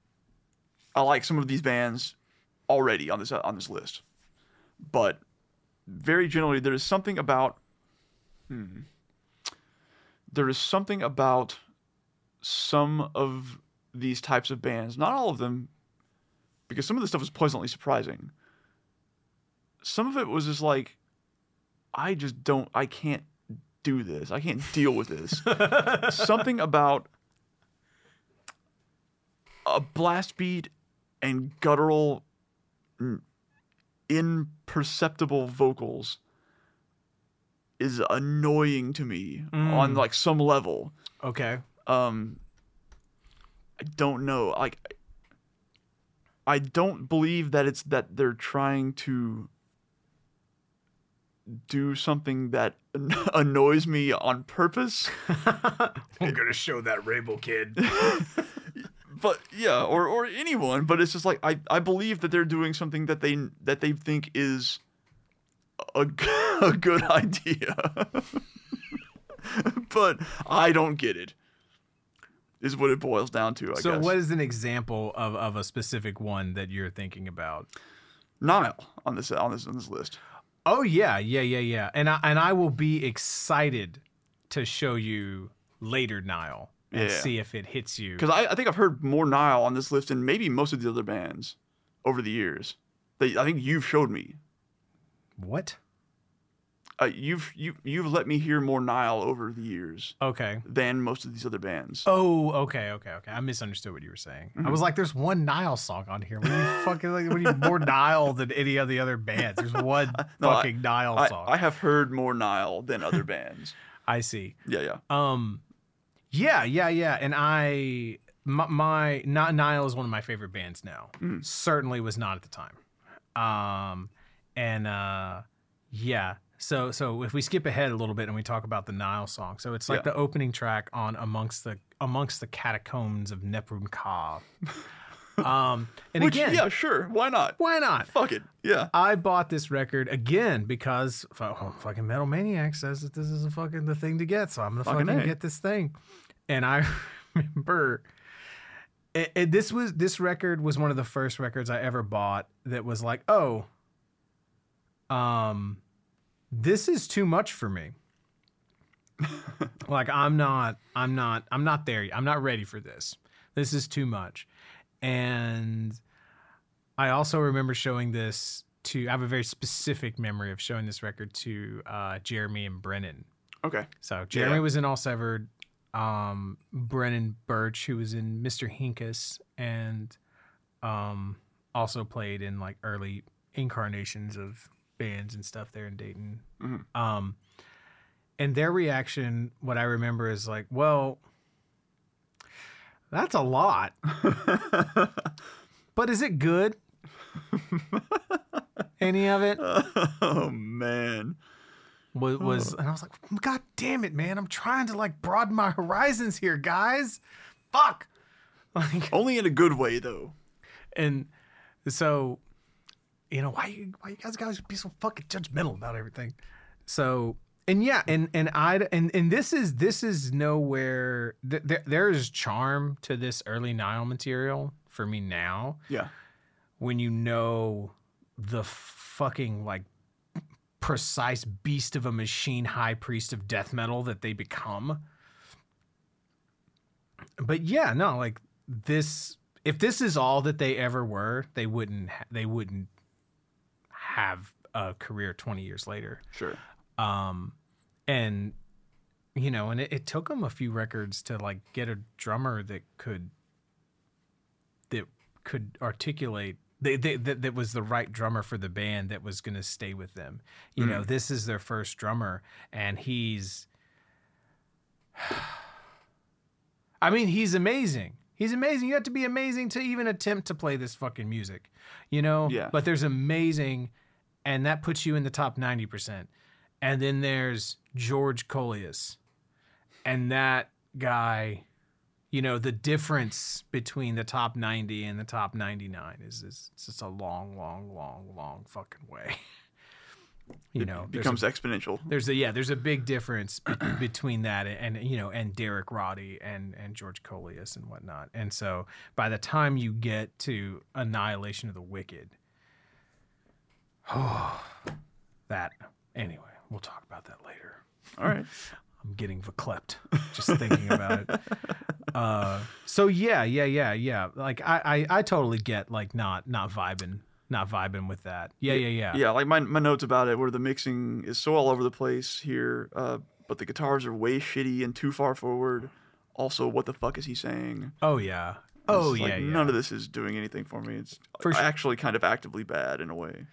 I like some of these bands already on this on this list, but very generally there is something about. Hmm, there is something about some of these types of bands, not all of them, because some of the stuff was pleasantly surprising. Some of it was just like, I just don't, I can't do this. I can't deal with this. Something about a blast beat and guttural, mm, imperceptible vocals is annoying to me on like some level Okay. um I don't know. Like I don't believe that it's that they're trying to do something that annoys me on purpose. I'm gonna show that Rabel kid. But yeah, or or anyone, but it's just like I I believe that they're doing something that they that they think is a, a good idea. but I don't get it. Is what it boils down to, I so, guess. what is an example of, of a specific one that you're thinking about? Nile on this on this on this list. Oh yeah, yeah, yeah, yeah. And I and I will be excited to show you later, Nile, and Yeah. see if it hits you. Because I, I think I've heard more Nile on this list than maybe most of the other bands over the years. That I think you've showed me. What? Uh, you've you you've let me hear more Nile over the years Okay. than most of these other bands. Oh, okay, okay, okay. I misunderstood what you were saying. I was like, "There's one Nile song on here. What are you fucking like? What are you more Nile than any of the other bands? There's one No, I- fucking Nile I, song." I have heard more Nile than other bands. I see. Yeah, yeah. Um, yeah, yeah, yeah. And I, my, my not Nile is one of my favorite bands now. Certainly was not at the time. Um, and uh, yeah. So so if we skip ahead a little bit and we talk about the Nile song, so it's like Yeah. the opening track on amongst the amongst the catacombs of Nephren-Ka. um, and Which again, yeah, sure. Why not? why not? Fuck it. Yeah. I bought this record again because oh, fucking Metal Maniac says that this is a fucking the thing to get, so I'm gonna Fucking fucking, get this thing. And I remember, it, it- this was this record was one of the first records I ever bought that was like, oh, um, this is too much for me. like I'm not, I'm not, I'm not there yet. I'm not ready for this. This is too much. And I also remember showing this to. I have a very specific memory of showing this record to uh, Jeremy and Brennan. Okay. So Jeremy Yeah. was in All Severed. Um, Brennan Birch, who was in Mr. Hinkus, and um, also played in like early incarnations of bands and stuff there in Dayton. Mhm. Um, and their reaction, what I remember is like, well, that's a lot, but is it good? Any of it? oh man. was, was and I was like, God damn it, man! I'm trying to like broaden my horizons here, guys. Fuck. Like, Only in a good way though. and so, you know, why you why you guys guys be so fucking judgmental about everything? So, and yeah, and and I and and this is this is nowhere. Th- there there is charm to this early Nile material for me now Yeah. when you know the fucking like precise beast of a machine high priest of death metal that they become. But yeah, no, like this if this is all that they ever were, they wouldn't ha- they wouldn't have a career 20 years later. Sure. Um and you know, and it, it took them a few records to like get a drummer that could that could articulate they, they, that, that was the right drummer for the band that was going to stay with them. You know, this is their first drummer, and he's. I mean, he's amazing. He's amazing. You have to be amazing to even attempt to play this fucking music, you know. Yeah. But there's amazing, and that puts you in the top 90%. And then there's George Kollias. And that guy, you know, the difference between the top 90 and the top 99 is, is it's just a long, long, long, long fucking way. you know, It there's a- becomes exponential. there's a yeah, there's a big difference be- between that and, and you know and Derek Roddy and and George Kollias and whatnot. And so by the time you get to Annihilation of the Wicked, oh, that anyway, we'll talk about that later. All right. I'm getting verklempt just thinking about it. Uh, so yeah, yeah, yeah, yeah. Like I, I, I totally get like not not vibing, not vibing with that. Yeah, yeah, yeah. Yeah, like my my notes about it where the mixing is so all over the place here, uh, but the guitars are way shitty and too far forward. Also, what the fuck is he saying? Oh yeah. Oh yeah, like, yeah. None of this is doing anything for me. It's For actually kind of actively bad in a way.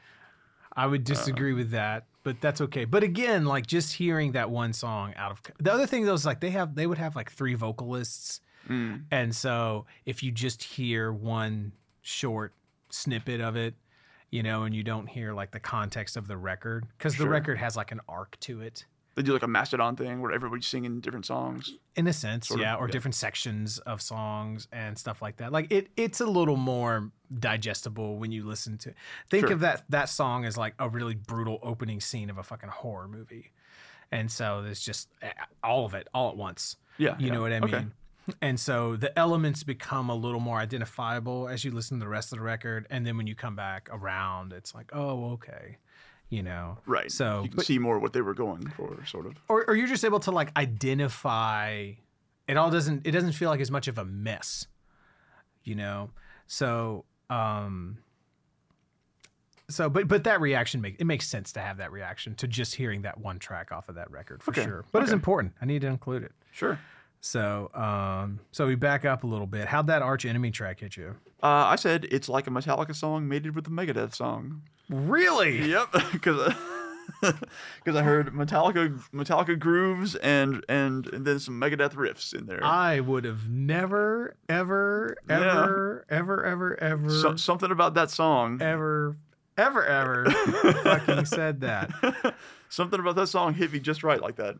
I would disagree with that, but that's okay. But again, like just hearing that one song out of the other thing though is like they have they would have like three vocalists, Mm. and so if you just hear one short snippet of it, you know, and you don't hear like the context of the record because the record has like an arc to it. They do like a Mastodon thing where everybody's singing different songs. in a sense Sort of, yeah or yeah. different sections of songs and stuff like that like it it's a little more digestible when you listen to It. think Sure. of that that song as like a really brutal opening scene of a fucking horror movie and so there's just eh, all of it all at once Yeah, you yeah. know what i mean Okay. and so the elements become a little more identifiable as you listen to the rest of the record and then when you come back around it's like oh okay you know? Right. so you can but- see more what they were going for, sort of. or, or you're just able to like identify it all doesn't it doesn't feel like as much of a mess you know? So um so but but that reaction makes it makes sense to have that reaction to just hearing that one track off of that record for Okay, sure. But it's important. I need to include it. Sure. so um so we back up a little bit. How'd that arch enemy track hit you? Uh, I said it's like a Metallica song mated with a Megadeth song. Really Yep, because because I heard Metallica Metallica grooves and and and then some Megadeth riffs in there. i would have never ever Yeah. ever ever ever ever So, something about that song. ever, ever, ever fucking said that. Something about that song hit me just right like that.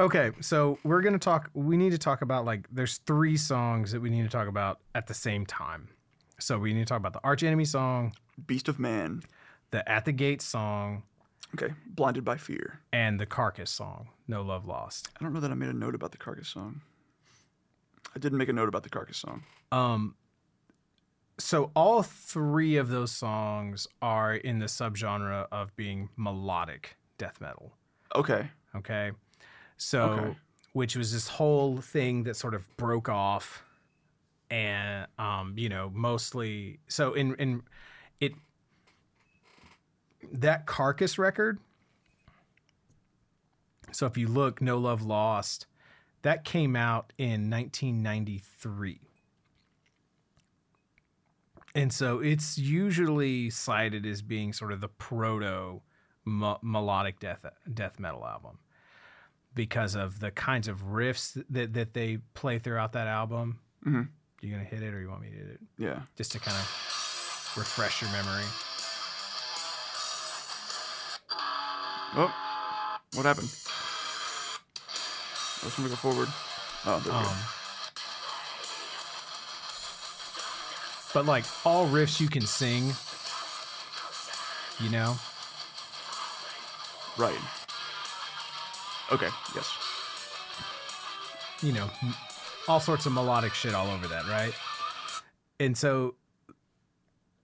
Okay, so we're gonna talk. We need to talk about like there's three songs that we need to talk about at the same time. So we need to talk about the Arch Enemy song, Beast of Man. The At the Gate song, Okay, Blinded by Fear. and the Carcass song, No Love Lost. I don't know that I made a note about the Carcass song. I didn't make a note about the Carcass song. Um, so all three of those songs are in the subgenre of being melodic death metal. Okay. Okay. So, Okay. which was this whole thing that sort of broke off and, um, you know, mostly, so in, in that carcass record. So if you look, No Love Lost, that came out in 1993. And so it's usually cited as being sort of the proto melodic death death metal album because of the kinds of riffs that, that they play throughout that album. Mhm. You gonna hit it, or you want me to hit it, Yeah. just to kind of refresh your memory? Oh, what happened? I was gonna go forward. Oh, there we Um, go. but like all riffs you can sing, you know. Right. Okay. Yes. you know, all sorts of melodic shit all over that, right? And so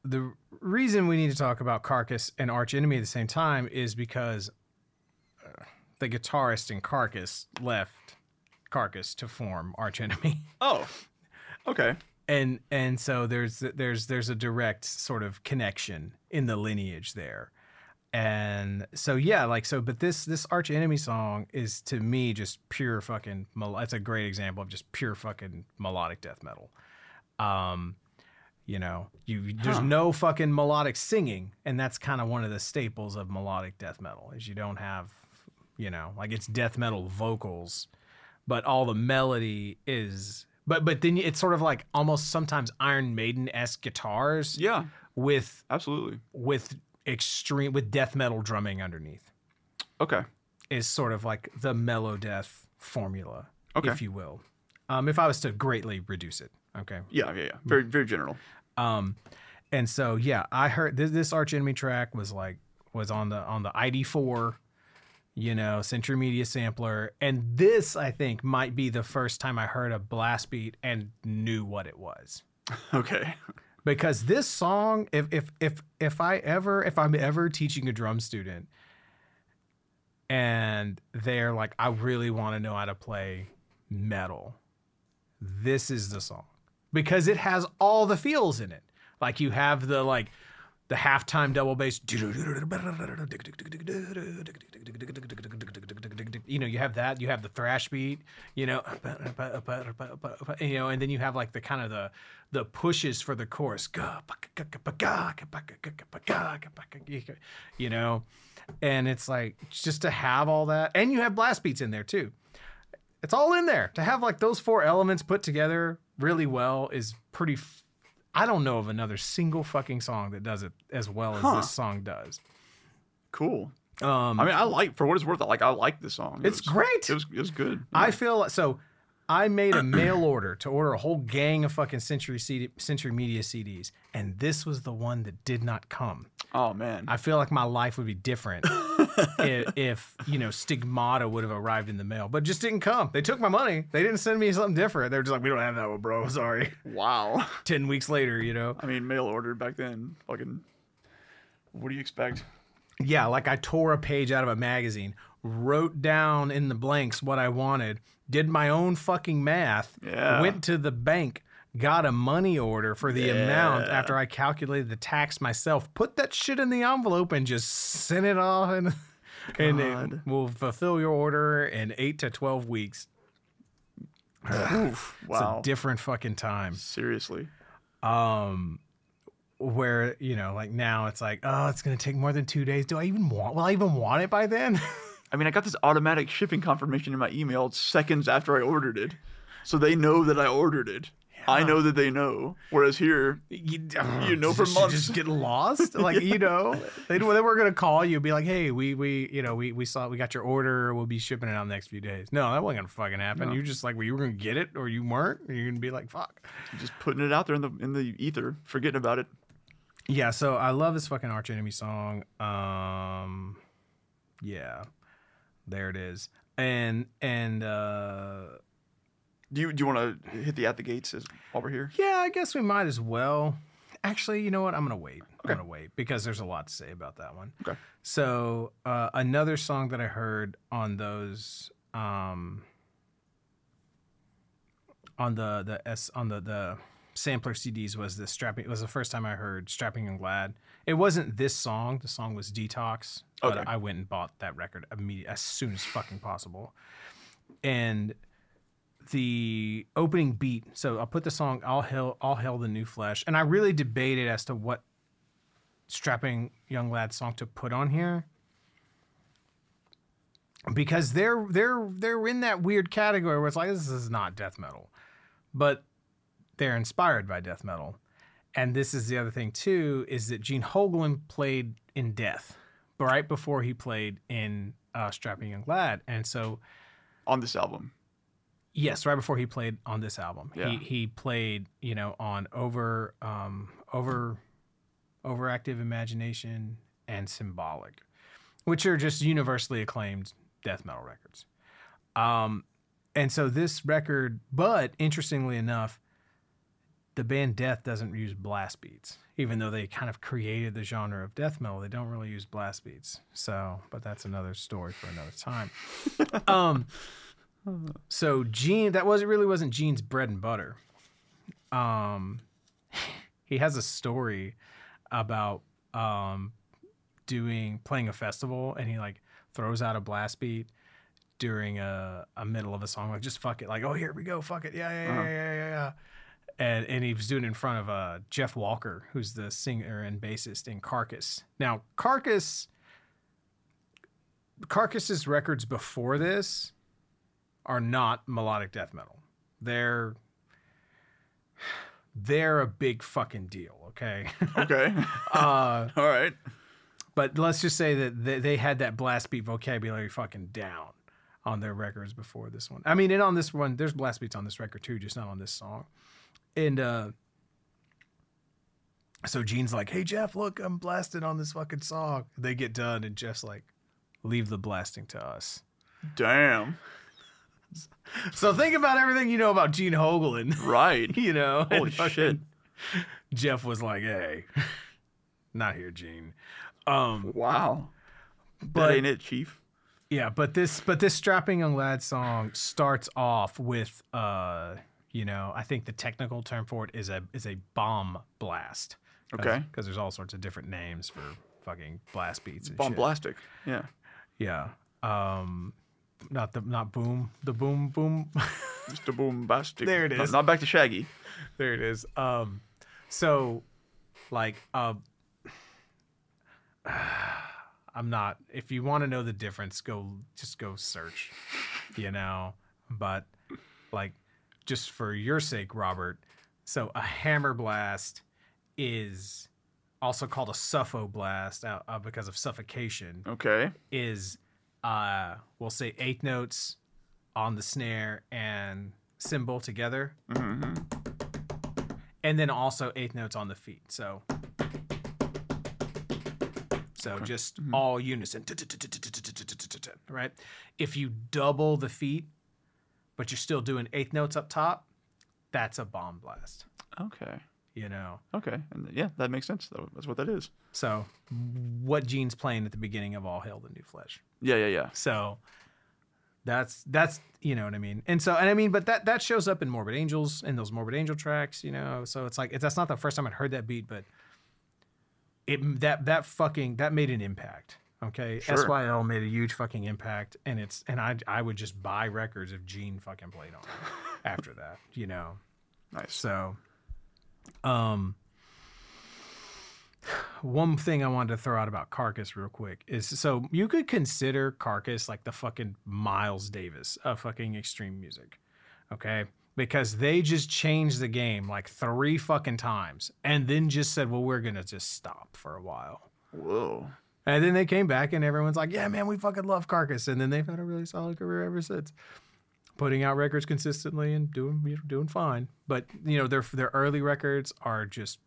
the reason we need to talk about Carcass and Arch Enemy at the same time is because the guitarist in Carcass left Carcass to form Arch Enemy. Oh. Okay. and and so there's there's there's a direct sort of connection in the lineage there and so yeah like so but this this arch enemy song is to me just pure fucking That's a great example of just pure fucking melodic death metal um you know you there's Huh. no fucking melodic singing and that's kind of one of the staples of melodic death metal is you don't have you know like it's death metal vocals but all the melody is but but then it's sort of like almost sometimes iron maiden-esque guitars Yeah. with Absolutely. with extreme with death metal drumming underneath Okay. is sort of like the melodeath formula, Okay. if you will. Um, if I was to greatly reduce it, okay. Yeah, yeah, yeah. Very, very general. Um, and so yeah, I heard this, this Arch Enemy track was like was on the on the ID4, you know, Century Media sampler, and this I think might be the first time I heard a blast beat and knew what it was. Okay. Because this song, if if if if I ever if I'm ever teaching a drum student and they're like, I really want to know how to play metal, this is the song. Because it has all the feels in it. Like you have the like the halftime double bass. You know, you have that. You have the thrash beat. You know, you know, and then you have like the kind of the the pushes for the chorus. You know, and it's like just to have all that, and you have blast beats in there too. It's all in there. To have like those four elements put together really well is pretty. I don't know of another single fucking song that does it as well as Huh. this song does. Cool. Um, I mean, I like for what it's worth. I like I like the song. It It's was- great. It was it was good. I feel so. I made a mail order to order a whole gang of fucking Century CD, Century Media CDs, and this was the one that did not come. Oh man. I feel like my life would be different if, if you know Stigmata would have arrived in the mail, but just didn't come. They took my money. They didn't send me something different. They're just like, we don't have that one, bro. Sorry. wow. Ten weeks later, you know. I mean, mail order back then. Fucking. What do you expect? Yeah, like I tore a page out of a magazine, wrote down in the blanks what I wanted, did my own fucking math, Yeah. went to the bank, got a money order for the amount after I calculated the tax myself, put that shit in the envelope and just sent it off and and it will fulfill your order in 8 to 12 weeks. Oof. It's Wow. a different fucking time. Seriously. um where you know like now it's like oh it's gonna take more than two days do i even want will i even want it by then I mean, I got this automatic shipping confirmation in my email seconds after I ordered it, so they know that I ordered it. I know that they know. Whereas here, you, You know for months. just get lost like you know they, they were gonna call you be like hey we we you know we we saw we got your order we'll be shipping it out in the next few days no that wasn't gonna fucking happen No. you just like well, you were gonna get it or you weren't and you're gonna be like fuck just putting it out there in the in the ether, forgetting about it. yeah so i love this fucking arch enemy song um yeah there it is and and uh Do you do you want to hit the at the gates as, while we're here? Yeah, I guess we might as well. Actually, you know what? I'm gonna wait. Okay. I'm gonna wait because there's a lot to say about that one. Okay. So uh, another song that I heard on those um, on the the S on the the sampler CDs was the strapping. It was the first time I heard "Strapping Young Lad." It wasn't this song. The song was "Detox," but Okay. I went and bought that record immediately as soon as fucking possible. And the opening beat. So I'll put the song "All Hail, All Hail the New Flesh," and I really debated as to what strapping young lad song to put on here because they're they're they're in that weird category where it's like this is not death metal, but they're inspired by death metal. And this is the other thing too is that Gene Hoglan played in Death right before he played in uh, Strapping Young Lad, and so On this album. Yes, right before he played on this album. Yeah. He he played, you know, on over um over overactive imagination and symbolic, which are just universally acclaimed death metal records. Um and so this record, but interestingly enough, the band Death doesn't use blast beats. Even though they kind of created the genre of death metal, they don't really use blast beats. So, but that's another story for another time. um so Gene, that was. Really wasn't Gene's bread and butter. Um, he has a story about um doing playing a festival, and he like throws out a blast beat during a, a middle of a song, like just fuck it, like oh here we go, fuck it, yeah yeah yeah Uh-huh. yeah yeah yeah. And, and he was doing it in front of uh, Jeff Walker, who's the singer and bassist in Carcass. Now, Carcass, Carcass's records before this are not melodic death metal. They're they're a big fucking deal, okay? Okay. uh, All right. but let's just say that they, they had that blast beat vocabulary fucking down on their records before this one. I mean, and on this one, there's blast beats on this record too, just not on this song. And uh so Gene's like, "Hey Jeff, look, I'm blasting on this fucking song." They get done, and Jeff's like, "Leave the blasting to us." Damn. So think about everything you know about Gene Hoglan. Right. you know, Holy shit. Jeff was like, "Hey, not here, Gene." Um, Wow. But- that ain't it, Chief. Yeah, but this but this strapping young lad song starts off with uh you know I think the technical term for it is a is a bomb blast. Okay. Because there's all sorts of different names for fucking blast beats. And. Bombastic. Yeah. Yeah. Um, not the not boom the boom boom. Mr. Boombastic. There it Not- is. Not, back to Shaggy. there it is. Um, so like uh, I'm not. If you want to know the difference, go just go search. You know, but like just for your sake, Robert. So a hammer blast is also called a suffo blast uh, uh, because of suffocation. Okay. Is uh, we'll say eighth notes on the snare and cymbal together, hmm and then also eighth notes on the feet. So. So just all unison, right? If you double the feet, but you're still doing eighth notes up top, that's a bomb blast. Okay. You know. Okay. And yeah, that makes sense. Though. That's what that is. So what Gene's playing at the beginning of All Hail the New Flesh. Yeah, yeah, yeah. So that's that's you know what I mean. And so and I mean, but that that shows up in Morbid Angels in those Morbid Angel tracks, you know. So it's like that's not the first time I'd heard that beat, but it that that fucking that made an impact. Okay, Sure. SYL made a huge fucking impact, and it's and I I would just buy records if Gene fucking played on it after that, you know. Nice. So, um, one thing I wanted to throw out about Carcass real quick is so you could consider Carcass like the fucking Miles Davis of fucking extreme music, okay? Because they just changed the game like three fucking times and then just said, well, we're gonna just stop for a while. Whoa. And then they came back and everyone's like, yeah, man, we fucking love Carcass. And then they've had a really solid career ever since. Putting out records consistently and doing you know, doing fine. But you know, their their early records are just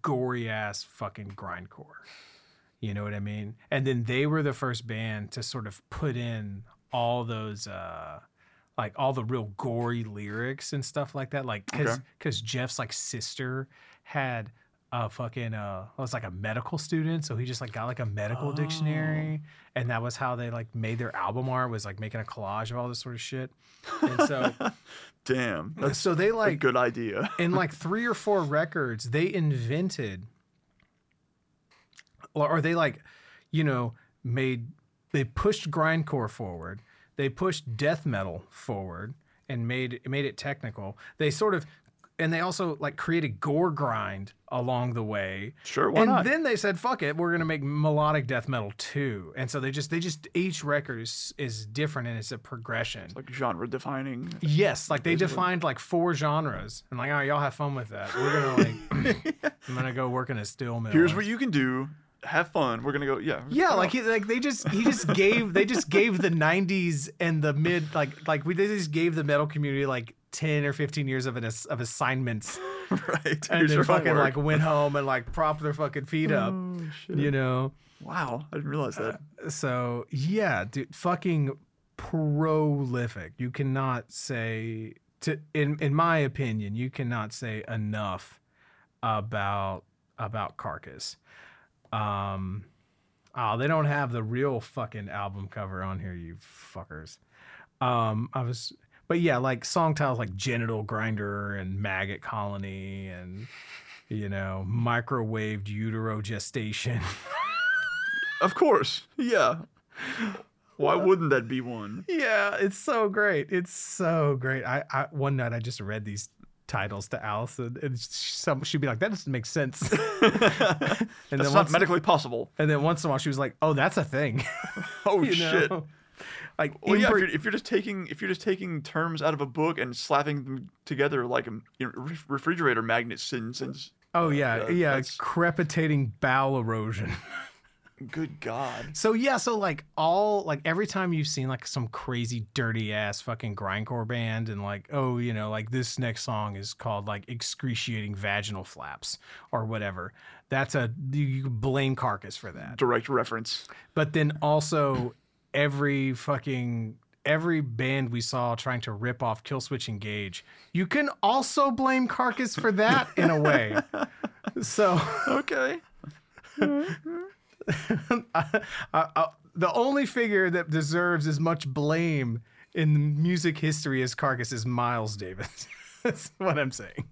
gory ass fucking grindcore. You know what I mean? And then they were the first band to sort of put in all those uh like all the real gory lyrics and stuff like that. Like cause Okay. cause Jeff's like sister had a fucking uh was like a medical student, so he just like got like a medical dictionary, and that was how they like made their album art was like making a collage of all this sort of shit. And so Damn. That's so they a like good idea. in like three or four records, they invented, or, or they like, you know, made they pushed grindcore forward, they pushed death metal forward, and made made it technical. They sort of, and they also like created gore grind along the way. Sure, why and not? then they said, "Fuck it, we're gonna make melodic death metal too." And so they just they just each record is is different and it's a progression. like genre defining. Yes, like they defined like four genres, and like, all right, y'all have fun with that. We're gonna like, I'm gonna go work in a steel mill. Here's what you can do. Have fun. We're gonna go. Yeah. Yeah, like he, like they just he just gave they just gave the '90s and the mid like like we they just gave the metal community like ten or fifteen years of an ass- of assignments, right. and Here's then fucking homework. like went home and like propped their fucking feet up, Oh, you know. Wow, I didn't realize that. So yeah, dude, fucking prolific. You cannot say to in in my opinion, you cannot say enough about about Carcass. Um oh, they don't have the real fucking album cover on here, you fuckers. Um I was but yeah, like song titles like Genital Grinder and Maggot Colony and you know, microwaved utero gestation. Of course. Yeah. Why wouldn't that be one? Yeah, it's so great. It's so great. I, I one night I just read these titles to Allison, and some she'd be like, "That doesn't make sense." and That's then not once, medically possible. and then once in a while she was like, "Oh, that's a thing." Oh You shit. know? Like, Well, yeah. If you're, if you're just taking if you're just taking terms out of a book and slapping them together like a you know, re- refrigerator magnet since, oh yeah, yeah, yeah, that's- crepitating bowel erosion. Good God. So yeah, so like all like every time you've seen like some crazy dirty ass fucking grindcore band and like oh you know like this next song is called like excruciating vaginal flaps or whatever. That's a you blame Carcass for that. Direct reference. But then also every fucking every band we saw trying to rip off Killswitch Engage, you can also blame Carcass for that in a way. So Okay. I, I, the only figure that deserves as much blame in music history as Carcass is Miles Davis. That's what I'm saying.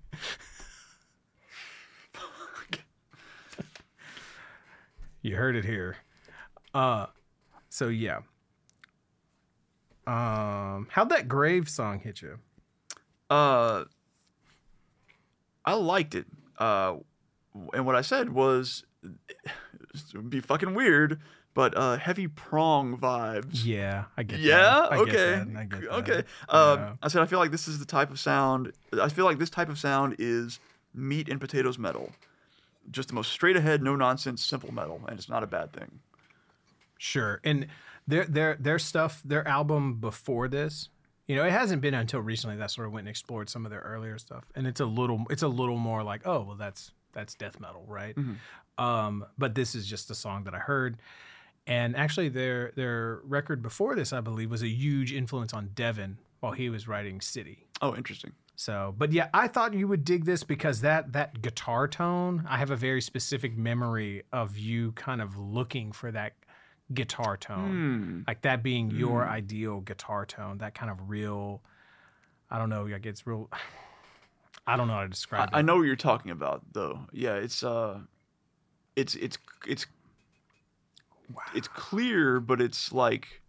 you heard it here. Uh, so yeah. Um, how'd that grave song hit you? Uh, I liked it. Uh, and what I said was, it would be fucking weird, but uh, heavy prong vibes. Yeah, I get. Yeah. that. I get okay. that. I get that. Okay. Um, Yeah. I said I feel like this is the type of sound. I feel like this type of sound is meat and potatoes metal, just the most straight ahead, no nonsense, simple metal, and it's not a bad thing. Sure. And their their their stuff, their album before this, you know, it hasn't been until recently that sort of went and explored some of their earlier stuff. And it's a little it's a little more like, oh, well that's that's death metal, right? Um, but this is just a song that I heard. And actually their their record before this, I believe, was a huge influence on Devin while he was writing City. Oh, interesting. So, but yeah, I thought you would dig this because that that guitar tone, I have a very specific memory of you kind of looking for that guitar tone. Hmm. Like that being your ideal guitar tone, that kind of real I don't know, like it's real I don't know how to describe I, I know what you're talking about, though. Yeah, it's uh, it's it's it's it's clear, but it's like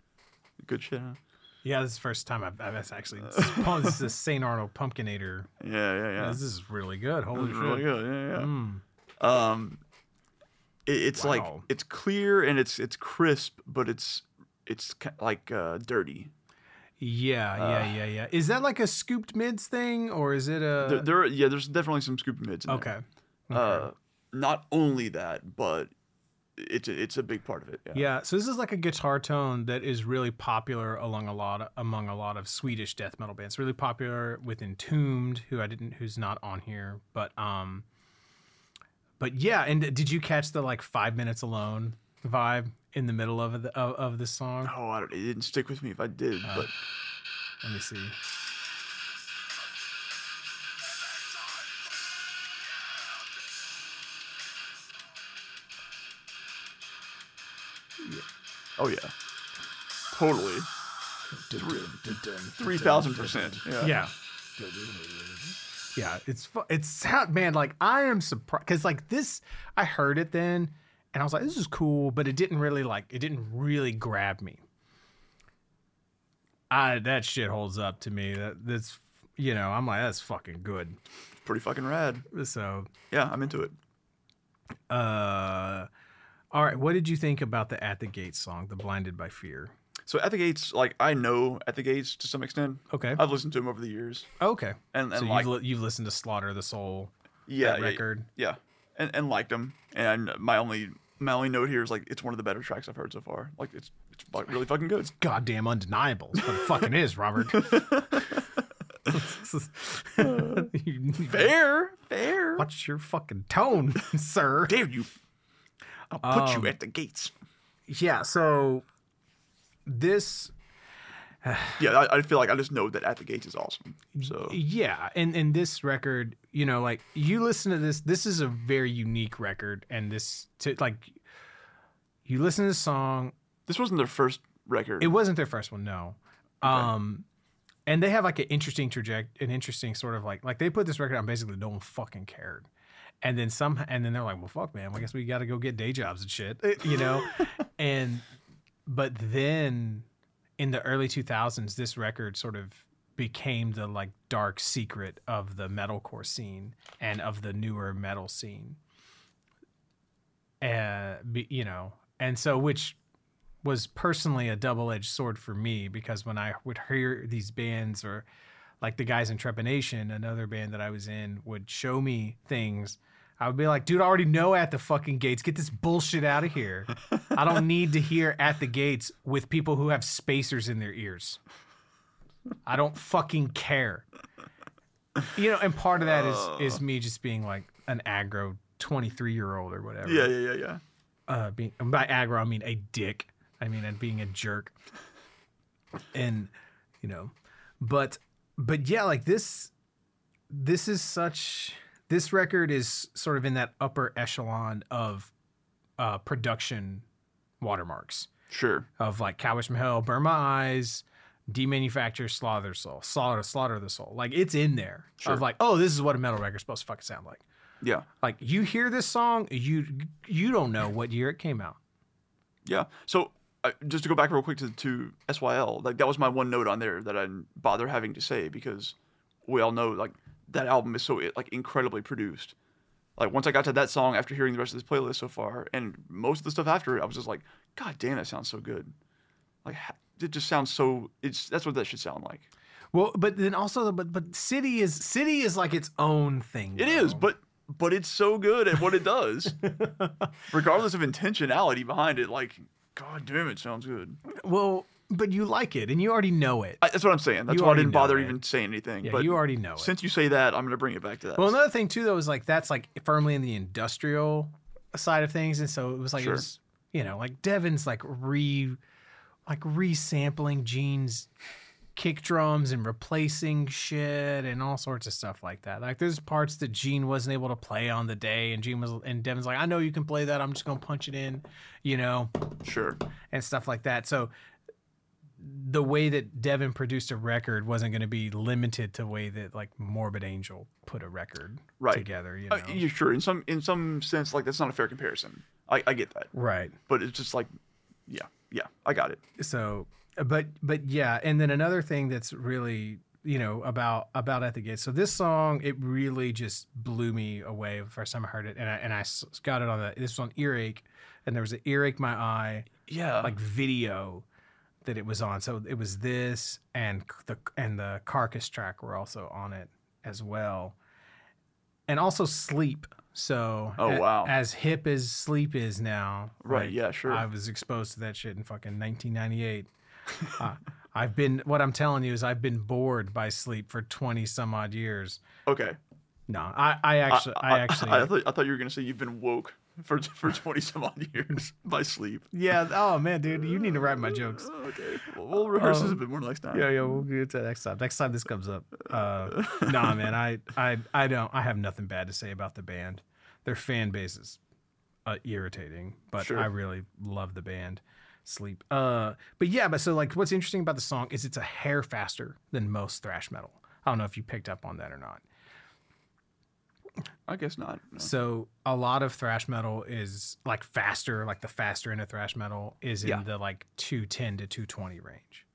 good shit. Huh? Yeah, this is the first time I've, I've actually this is, pump- this is a St. Arnold Pumpkinator. Yeah, yeah, yeah. This is really good. Holy shit. really good. Yeah, yeah. Mm. Um, it, it's like it's clear and it's it's crisp, but it's it's like uh, dirty. Yeah, yeah, yeah, yeah. Is that like a scooped mids thing or is it a there, there, yeah, there's definitely some scooped mids. In Okay. Uh, not only that, but it's a, it's a big part of it. Yeah. Yeah, so this is like a guitar tone that is really popular along a lot of, among a lot of Swedish death metal bands. Really popular with Entombed, who I didn't, who's not on here, but um, but yeah. And did you catch the like five minutes alone vibe in the middle of the of, of this song? Oh, I don't, it didn't stick with me if I did, Uh, but Let me see. oh yeah, totally, three thousand percent. Yeah. Yeah. Yeah, it's fu- it's sound man. Like I am surprised because like this, I heard it then, and I was like, this is cool, but it didn't really like it didn't really grab me. I that shit holds up to me. That that's you know I'm like that's fucking good. pretty fucking rad. So, Yeah, I'm into it. uh, all right, what did you think about the At the Gates song, the Blinded by Fear? So at the gates, like I know at the gates to some extent. Okay, I've listened to him over the years, okay. and and so like you've li- you've listened to Slaughter the Soul, yeah, that yeah, record. yeah, and and liked him. And my only my only note here is like it's one of the better tracks I've heard so far. Like it's it's really fucking good. It's goddamn undeniable. That's what it fucking is, Robert. Fair, fair. Watch your fucking tone, sir. dare you? I'll put Um, you at the gates. Yeah, so this Yeah, I, I feel like I just know that at the gates is awesome. So yeah, and and this record, you know, like you listen to this, this is a very unique record and this to like you listen to the song, this wasn't their first record. it wasn't their first one, no. Um and they have like an interesting trajectory, an interesting sort of like like they put this record on basically no one fucking cared. And then some and then they're like, well fuck man, I guess we gotta go get day jobs and shit. You know? and but then in the early 2000s this record sort of became the like dark secret of the metalcore scene and of the newer metal scene uh you know and so which was personally a double-edged sword for me because when i would hear these bands or like the guys in trepanation another band that i was in would show me things I would be like, dude, I already know at the fucking gates. Get this bullshit out of here. I don't need to hear at the gates with people who have spacers in their ears. I don't fucking care. You know, and part of that is is me just being like an aggro 23 year old or whatever. Yeah, yeah, yeah, yeah. Uh, being by aggro, I mean a dick. I mean, and being a jerk. And you know, but but yeah, like this. This is such. This record is sort of in that upper echelon of uh, production watermarks Sure. of like Cowboys from Hell, Burn My Eyes, Demanufacture, Slaughter Soul, Slaughter, Slaughter the Soul. Like it's in there Sure. of like, oh, this is what a metal record's supposed to fucking sound like. Yeah. Like you hear this song, you you don't know what year it came out. Yeah. So uh, just to go back real quick to, to SYL, like that was my one note on there that I didn't bother having to say because we all know like that album is so like incredibly produced. Like once I got to that song after hearing the rest of this playlist so far, and most of the stuff after it, I was just like, God damn, that sounds so good. Like it just sounds so. It's that's what that should sound like. Well, but then also, but but City is City is like its own thing. It is, though. but but it's so good at what it does, regardless of intentionality behind it. Like, God damn, it sounds good. well, but you like it and you already know it. I, that's what I'm saying. That's You why I already didn't bother know it. even saying anything. yeah, but you already know it. since you say that, I'm gonna bring it back to that. Well, another thing too, though, is like that's like firmly in the industrial side of things, and so it was like Sure. it was, you know, like Devin's like re, like resampling Gene's kick drums and replacing shit and all sorts of stuff like that. Like there's parts that Gene wasn't able to play on the day, and Gene was and Devin's like, I know you can play that. I'm just gonna punch it in, you know, sure. and stuff like that. So the way that Devin produced a record wasn't going to be limited to the way that like Morbid Angel put a record Right. together. You know, Uh, yeah, sure. In some in some sense, like that's not a fair comparison. I, I get that, right? but it's just like, yeah, yeah, I got it. So, but but yeah, and then another thing that's really you know about about at the gate. So this song it really just blew me away the first time I heard it, and I and I got it on the this was on Earache, and there was an Earache My Eye Yeah, like video that it was on. So it was this and the and the carcass track were also on it as well, and also sleep. So Oh, a- wow. as hip as sleep is now, Right, like, yeah, sure. I was exposed to that shit in fucking 1998. uh, I've been what I'm telling you is I've been bored by sleep for 20 some odd years. okay. No, I, I actually I, actually I, thought, I thought you were gonna say you've been woke for for twenty some odd years by sleep. yeah. Oh man, dude, you need to write my jokes. Okay, well, we'll rehearse this a Um, bit more next time. Yeah, yeah, we'll get to that next time. Next time this comes up. Uh, nah, man, I, I, I don't. I have nothing bad to say about the band. Their fan base is uh, irritating, but Sure. I really love the band. Sleep. Uh, but yeah, but so like, what's interesting about the song is it's a hair faster than most thrash metal. I don't know if you picked up on that or not. I guess not. no. So a lot of thrash metal is like faster, like the faster end of thrash metal is in Yeah. the like 210 to 220 range.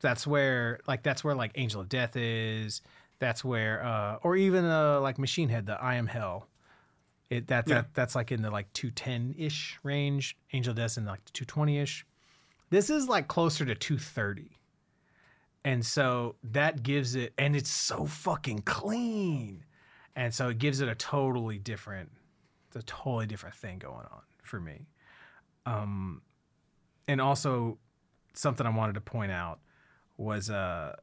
That's where like that's where like Angel of Death is. That's where uh or even uh like Machine Head, the I Am Hell. It that Yeah. that that's like in the like 210-ish range. Angel of Death's in like 220-ish. This is like closer to 230. And so that gives it and it's so fucking clean and so it gives it a totally different a totally different thing going on for me. Um and also something i wanted to point out was uh,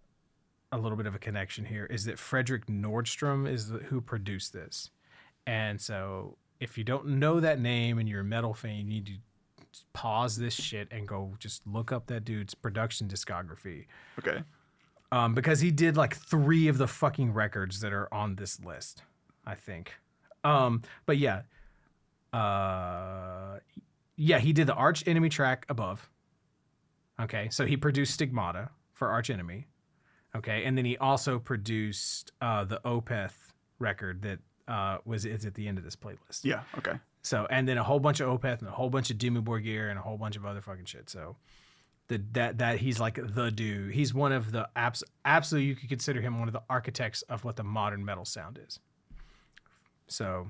a little bit of a connection here is that Fredrik Nordström is the, who produced this. And so if you don't know that name and you're a metal fan you need to pause this shit and go just look up that dude's production discography. Okay. Um, because he did like three of the fucking records that are on this list, I think. Um, but yeah, uh, yeah, he did the Arch Enemy track above. Okay, so he produced Stigmata for Arch Enemy. Okay, and then he also produced uh, the Opeth record that uh, was is at the end of this playlist. Yeah. Okay. So and then a whole bunch of Opeth and a whole bunch of Dimmu Borgir and a whole bunch of other fucking shit. So the, that that he's like the dude. He's one of the abs- absolutely you could consider him one of the architects of what the modern metal sound is. So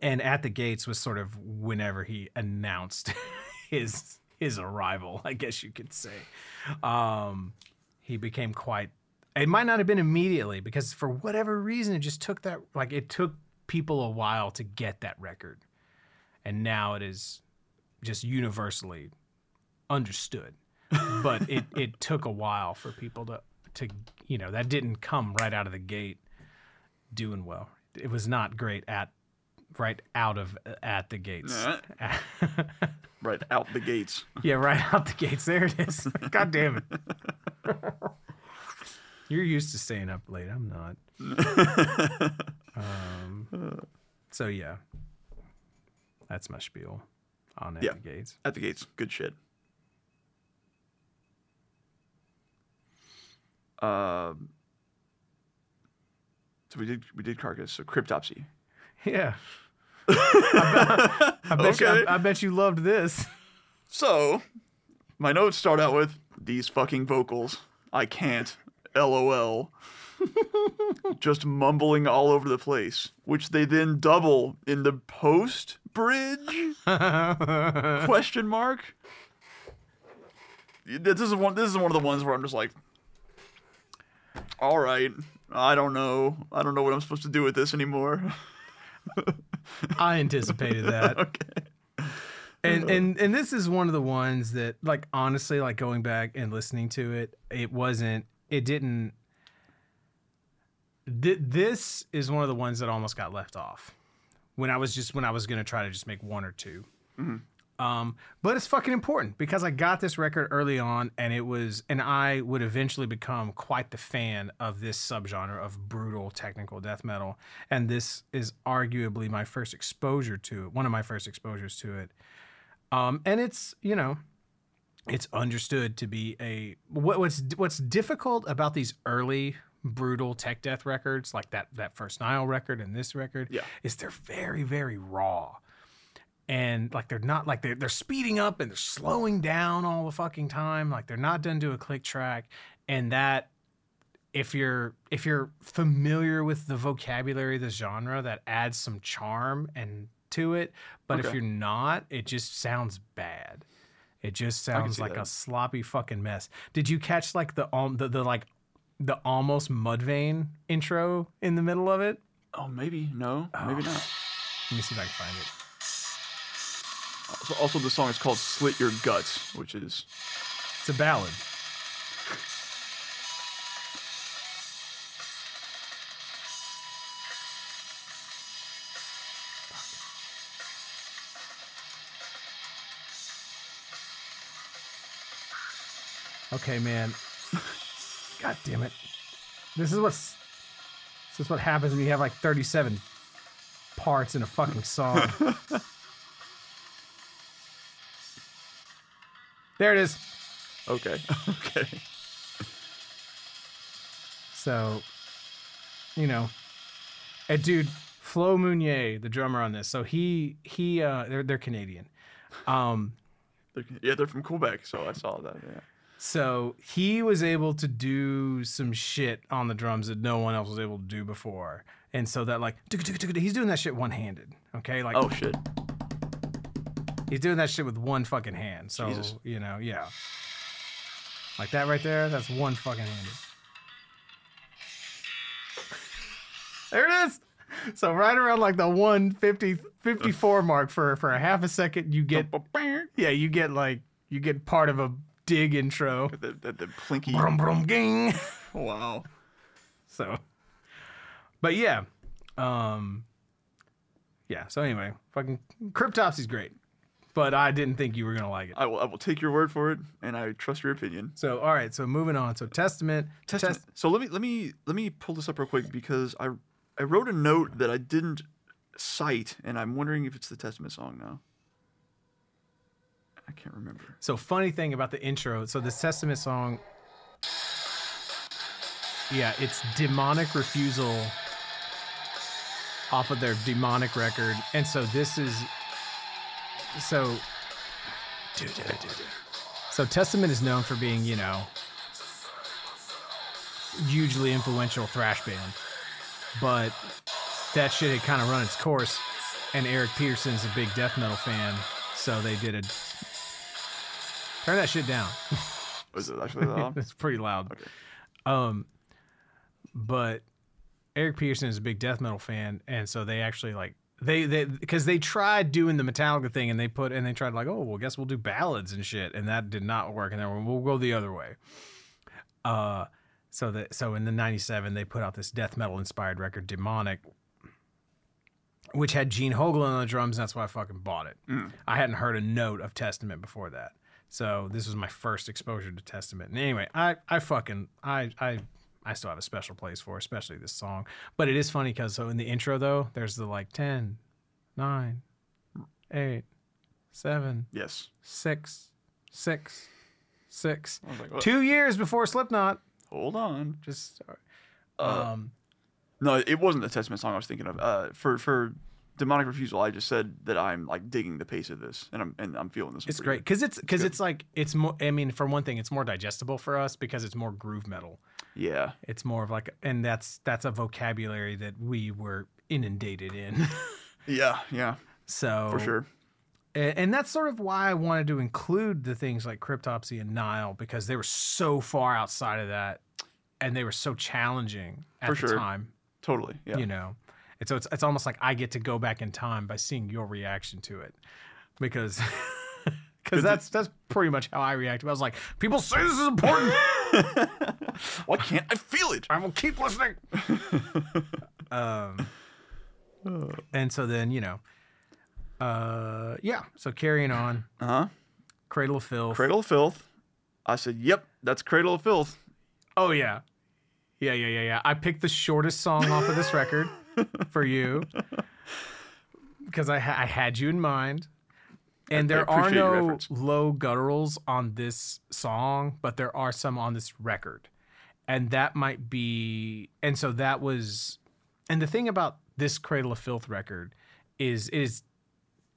and at the gates was sort of whenever he announced his his arrival, I guess you could say. Um he became quite it might not have been immediately because for whatever reason it just took that like it took people a while to get that record and now it is just universally understood. but it it took a while for people to to you know that didn't come right out of the gate doing well. It was not great at right out of at the gates. Right out the gates. yeah, right out the gates. There it is. God damn it. You're used to staying up late. I'm not. um, so yeah, that's my spiel on at Yeah. the gates. At the gates. Good shit. Um. So we did we did carcass. So cryptopsy. Yeah. I bet, I bet you, I, I bet you loved this. So my notes start out with these fucking vocals. I can't. LOL. Just mumbling all over the place, which they then double in the post bridge question mark. This is one. This is one of the ones where I'm just like, all right, I don't know. I don't know what I'm supposed to do with this anymore. I anticipated that. okay. and and and this is one of the ones that like honestly like going back and listening to it it wasn't it didn't th- this is one of the ones that almost got left off when i was just when i was going to try to just make one or 2 mm-hmm. Um but it's fucking important because i got this record early on and it was and i would eventually become quite the fan of this subgenre of brutal technical death metal. And this is arguably my first exposure to it one of my first exposures to it. Um, and it's you know, it's understood to be a what, what's what's difficult about these early brutal tech death records, like that that first Nile record and this record, Yeah. is they're very very raw, and like they're not like they're they're speeding up and they're slowing down all the fucking time, like they're not done to a click track, and that if you're if you're familiar with the vocabulary of the genre that adds some charm and to it. But if you're not it just sounds bad. It just sounds like a sloppy fucking mess. Did you catch like the um the, the like the almost mudvayne intro in the middle of it? Oh, maybe. No, maybe not. let me see if i can find it So also, the song is called "Slit Your Guts," which is it's a ballad Okay, man. God damn it. This is what's this is what happens when you have like 37 parts in a fucking song. there it is. okay. okay. So, you know, a dude, Flo Mounier, the drummer on this. So he he uh they're they're Canadian. Um yeah, they're from Quebec, so I saw that. Yeah. So he was able to do some shit on the drums that no one else was able to do before. And so that like he's doing that shit one handed. Okay. Like Oh shit. He's doing that shit with one fucking hand. So Jesus. you know, yeah. Like that right there, that's one fucking hand. There it is. So right around like the 150 54 mark for for a half a second you get yeah, you get like you get part of a dig intro. The, the, the plinky. Brum brum ging. Wow. So, but yeah, um, yeah. So anyway, fucking Cryptopsy's great, but I didn't think you were gonna like it. I will. I will take your word for it, and I trust your opinion. So all right, so moving on. So Testament, Testament. Test- So let me let me let me pull this up real quick because I I wrote a note that I didn't cite, and I'm wondering if it's the Testament song now. I can't remember. So funny thing about the intro. So this Testament song, yeah, it's demonic refusal off of their demonic record, and so this is so. So Testament is known for being, you know, hugely influential thrash band, but that shit had kind of run its course, and Eric Peterson's a big death metal fan, so they did a turn that shit down. Was it actually loud? it's pretty loud. Okay. Um, but Eric Peterson is a big death metal fan, and so they actually like They they because they tried doing the Metallica thing and they put and they tried like oh well guess we'll do ballads and shit and that did not work and then we'll go the other way. Uh, so that so in the '97 they put out this death metal inspired record, Demonic, which had Gene Hoglan on the drums. And that's why I fucking bought it. I hadn't heard a note of Testament before that, so this was my first exposure to Testament. And anyway, I I fucking I I. I still have a special place for, especially this song. But it is funny because so in the intro though, there's the like 10, 9, 8, 7, Yes. 6, 6, 6. Like. Two years before Slipknot. Hold on. Just Uh, um No, it wasn't the Testament song I was thinking of. Uh, for for demonic refusal, I just said that I'm like digging the pace of this, and I'm and I'm feeling this. it's great because it's because good. it's like it's more. I mean, for one thing, it's more digestible for us because it's more groove metal. Yeah, It's more of like, and that's that's a vocabulary that we were inundated in. yeah, yeah, so for sure. And that's sort of why I wanted to include the things like Cryptopsy and Nile because they were so far outside of that, and they were so challenging at For the sure. time. Totally. Yeah. You know, and so it's it's almost like I get to go back in time by seeing your reaction to it, because. Because that's that's pretty much how I reacted. I was like, people say this is important. Why can't I feel it? I will keep listening. um, and so then you know, uh, yeah. So carrying on, Uh huh. Cradle of Filth. Cradle of Filth. I said, "Yep, that's Cradle of Filth." Oh yeah, yeah, yeah, yeah, yeah. I picked the shortest song off of this record for you because I ha- I had you in mind. And I there are no low gutturals on this song, but there are some on this record. And that might be and so that was and the thing about this Cradle of Filth record is it is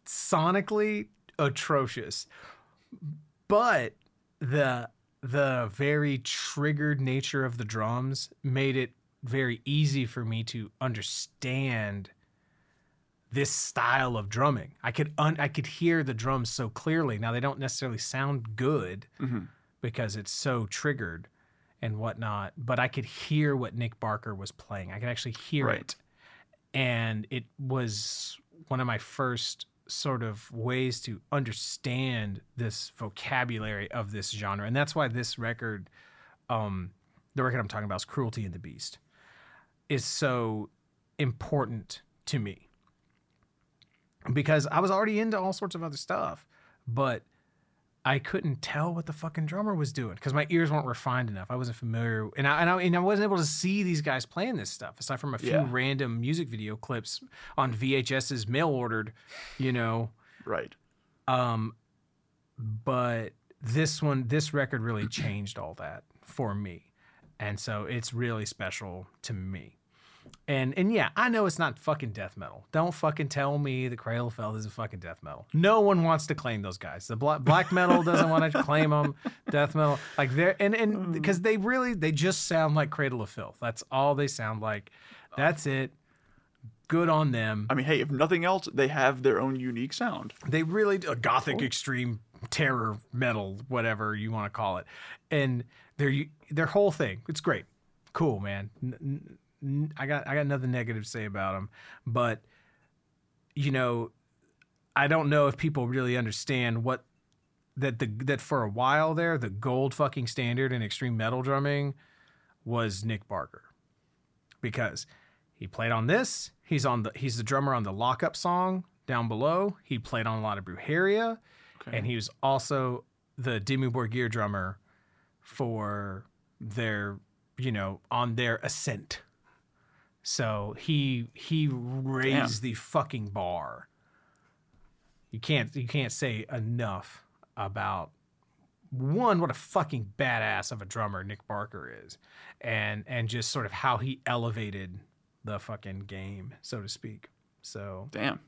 sonically atrocious. But the the very triggered nature of the drums made it very easy for me to understand this style of drumming. I could un- I could hear the drums so clearly. Now they don't necessarily sound good Mhm. because it's so triggered and whatnot, but I could hear what Nick Barker was playing. I could actually hear Right. it. And it was one of my first sort of ways to understand this vocabulary of this genre. And that's why this record, um, the record I'm talking about is Cruelty and the Beast, is so important to me. Because I was already into all sorts of other stuff, but I couldn't tell what the fucking drummer was doing because my ears weren't refined enough. I wasn't familiar, and I, and I and I wasn't able to see these guys playing this stuff aside from a few Yeah. random music video clips on VHS's mail ordered, you know. Right. Um, but this one, this record really changed all that for me, and so it's really special to me. And and yeah, I know it's not fucking death metal. Don't fucking tell me the Cradle of Filth is a fucking death metal. No one wants to claim those guys. The black black metal doesn't want to claim them. Death metal, like they're and and mm. because they really they just sound like Cradle of Filth. That's all they sound like. That's it. Good on them. I mean, hey, if nothing else, they have their own unique sound. They really do a gothic oh. extreme terror metal, whatever you want to call it, and their their whole thing. It's great, cool, man. N- n- n- I got I got nothing negative to say about them, but you know, I don't know if people really understand what that the that for a while there the gold fucking standard in extreme metal drumming was Nick Barker because he played on this. He's on the he's the drummer on the lockup song down below. He played on a lot of Brujeria, Okay. and he was also the Dimmu Borgir drummer for their you know on their ascent. So he he raised the fucking bar. You can't you can't say enough about one what a fucking badass of a drummer Nick Barker is and and just sort of how he elevated the fucking game so to speak. So Damn.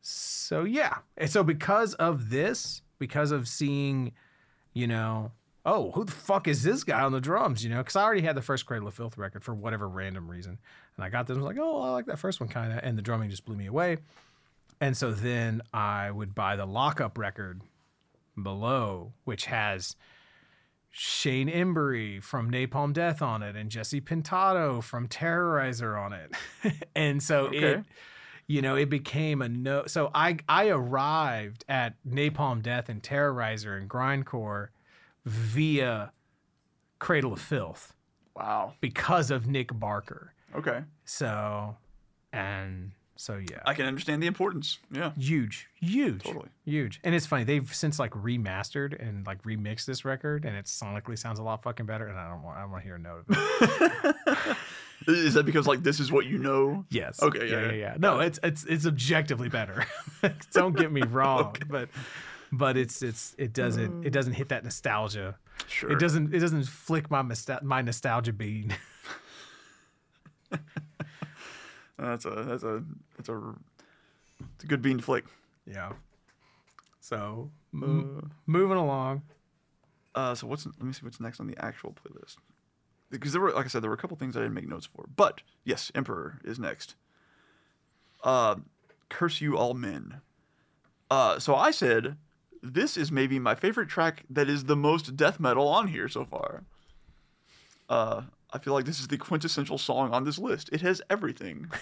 so yeah. And so because of this, because of seeing, you know, oh, who the fuck is this guy on the drums? You know, because I already had the first Cradle of Filth record for whatever random reason, and I got this. I was like, oh, I like that first one kind of, and the drumming just blew me away. And so then I would buy the lockup record below, which has Shane Embury from Napalm Death on it and Jesse Pintado from Terrorizer on it. and so Okay. it you know, it became a no. So I I arrived at Napalm Death and Terrorizer and Grindcore via Cradle of Filth Wow. because of Nick Barker. Okay. So, and so yeah, I can understand the importance. Yeah. huge, huge, Totally. huge. And it's funny they've since like remastered and like remixed this record, and it sonically sounds a lot fucking better. And I don't want I don't want to hear a note of it. Is that because like this is what you know? Yes. Okay, yeah, Yeah. yeah. Yeah. yeah. No, it's it's it's objectively better. don't get me wrong, but but it's it's it doesn't it doesn't hit that nostalgia. Sure. It doesn't it doesn't flick my nostal- my nostalgia bean. That's a that's a that's a it's a good bean to flick. yeah. So m- moving along. Uh, so what's let me see what's next on the actual playlist because there were like I said there were a couple things I didn't make notes for, but yes, Emperor is next. Uh, curse you all men. Uh, so I said this is maybe my favorite track that is the most death metal on here so far. Uh, I feel like this is the quintessential song on this list. It has everything.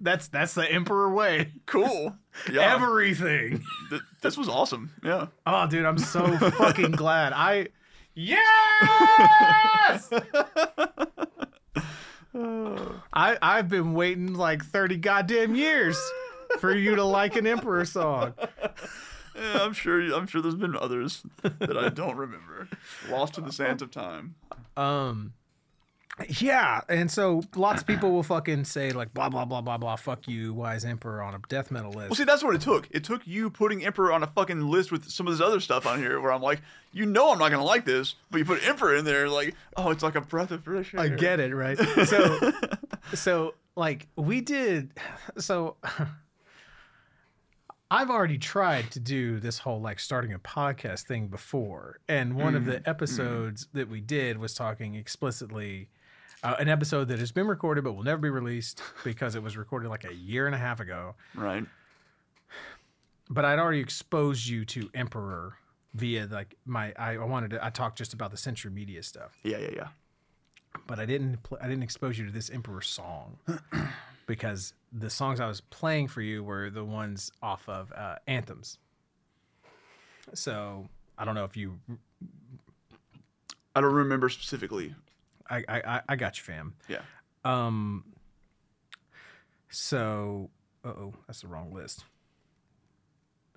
That's that's the emperor way. Cool. Yeah. Everything. Th- this was awesome. Yeah. Oh, dude, I'm so fucking glad. I yes. I I've been waiting like 30 goddamn years for you to like an emperor song. Yeah, I'm sure. I'm sure there's been others that I don't remember, lost to the sands of time. Um yeah, and so lots of people will fucking say like blah blah blah blah blah fuck you wise emperor on a death metal list. Well, see, that's what it took. It took you putting Emperor on a fucking list with some of this other stuff on here, where I'm like, you know, I'm not gonna like this, but you put Emperor in there, like, oh, it's like a breath of fresh air. I get it, right? So, so like we did. So, I've already tried to do this whole like starting a podcast thing before, and one of the episodes that we did was talking explicitly. Uh, an episode that has been recorded but will never be released because it was recorded like a year and a half ago. Right. But I'd already exposed you to Emperor via like my. I wanted to. I talked just about the Century Media stuff. Yeah, yeah, yeah. but I didn't pl- I didn't expose you to this Emperor song because the songs I was playing for you were the ones off of uh, anthems. So I don't know if you I don't remember specifically. I I, I- got you, fam. Yeah. Um. So, oh, that's the wrong list.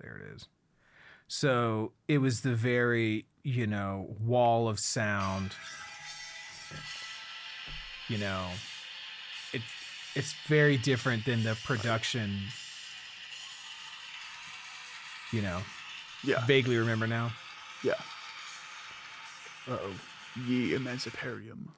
There it is. So it was the very, you know, wall of sound. You know, it's very different than the production. You know, Yeah. vaguely remember now. Yeah. Uh oh. Ye Entrancemperium.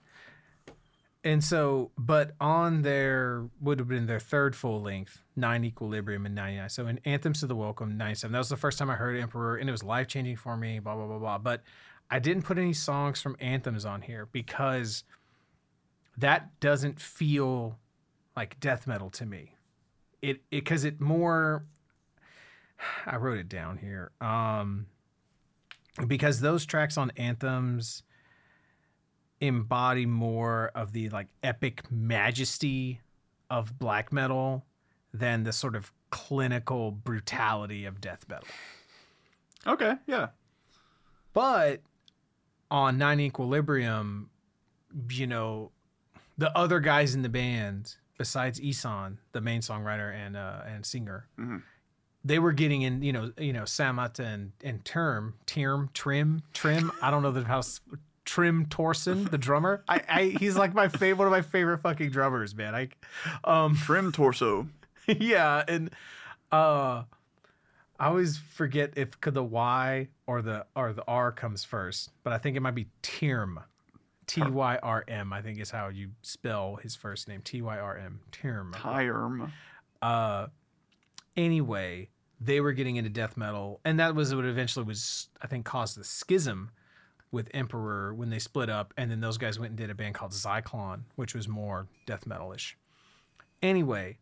And so, but on their would have been their third full length, Nine Equilibrium and 99. So in Anthems to the Welkin, 97. That was the first time I heard Emperor, and it was life changing for me, blah, blah, blah, blah. But I didn't put any songs from Anthems on here because that doesn't feel like death metal to me. It, it, cause it more, I wrote it down here. Um, because those tracks on Anthems, embody more of the like epic majesty of black metal than the sort of clinical brutality of death metal. Okay. Yeah. But on Nine Equilibrium, you know, the other guys in the band, besides Ihsahn, the main songwriter and uh, and singer, Mhm. they were getting in, you know, you know, Samoth and and Term, Term, Trim, Trim. I don't know the house. Trym Torson, the drummer. I, I he's like my favorite, one of my favorite fucking drummers, man. I, um, Trim torso. yeah, and uh I always forget if could the Y or the or the R comes first, but I think it might be Tyrm. T Y R M, I think is how you spell his first name. T Y R M. Tyrm. Tyrm. Uh anyway, they were getting into death metal, and that was what eventually was I think caused the schism with Emperor when they split up, and then those guys went and did a band called Zyklon, which was more death metal-ish. Anyway,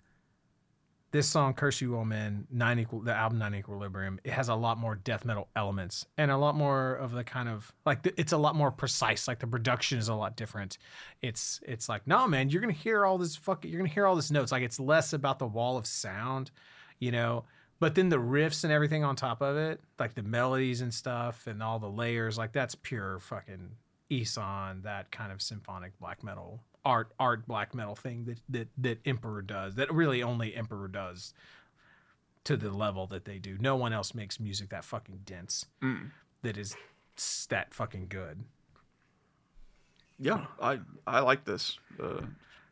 this song curse you oh, all men nine equal the album nine equilibrium it has a lot more death metal elements and a lot more of the kind of like the, it's a lot more precise like the production is a lot different. It's it's like no man you're gonna hear all this fucking you're gonna hear all this notes. Like it's less about the wall of sound you know? But then the riffs and everything on top of it like the melodies and stuff and all the layers like that's pure fucking Ihsahn, that kind of symphonic black metal art art black metal thing that that that Emperor does that really only Emperor does to the level that they do. No one else makes music that fucking dense that is that fucking good. Yeah, I I like this uh,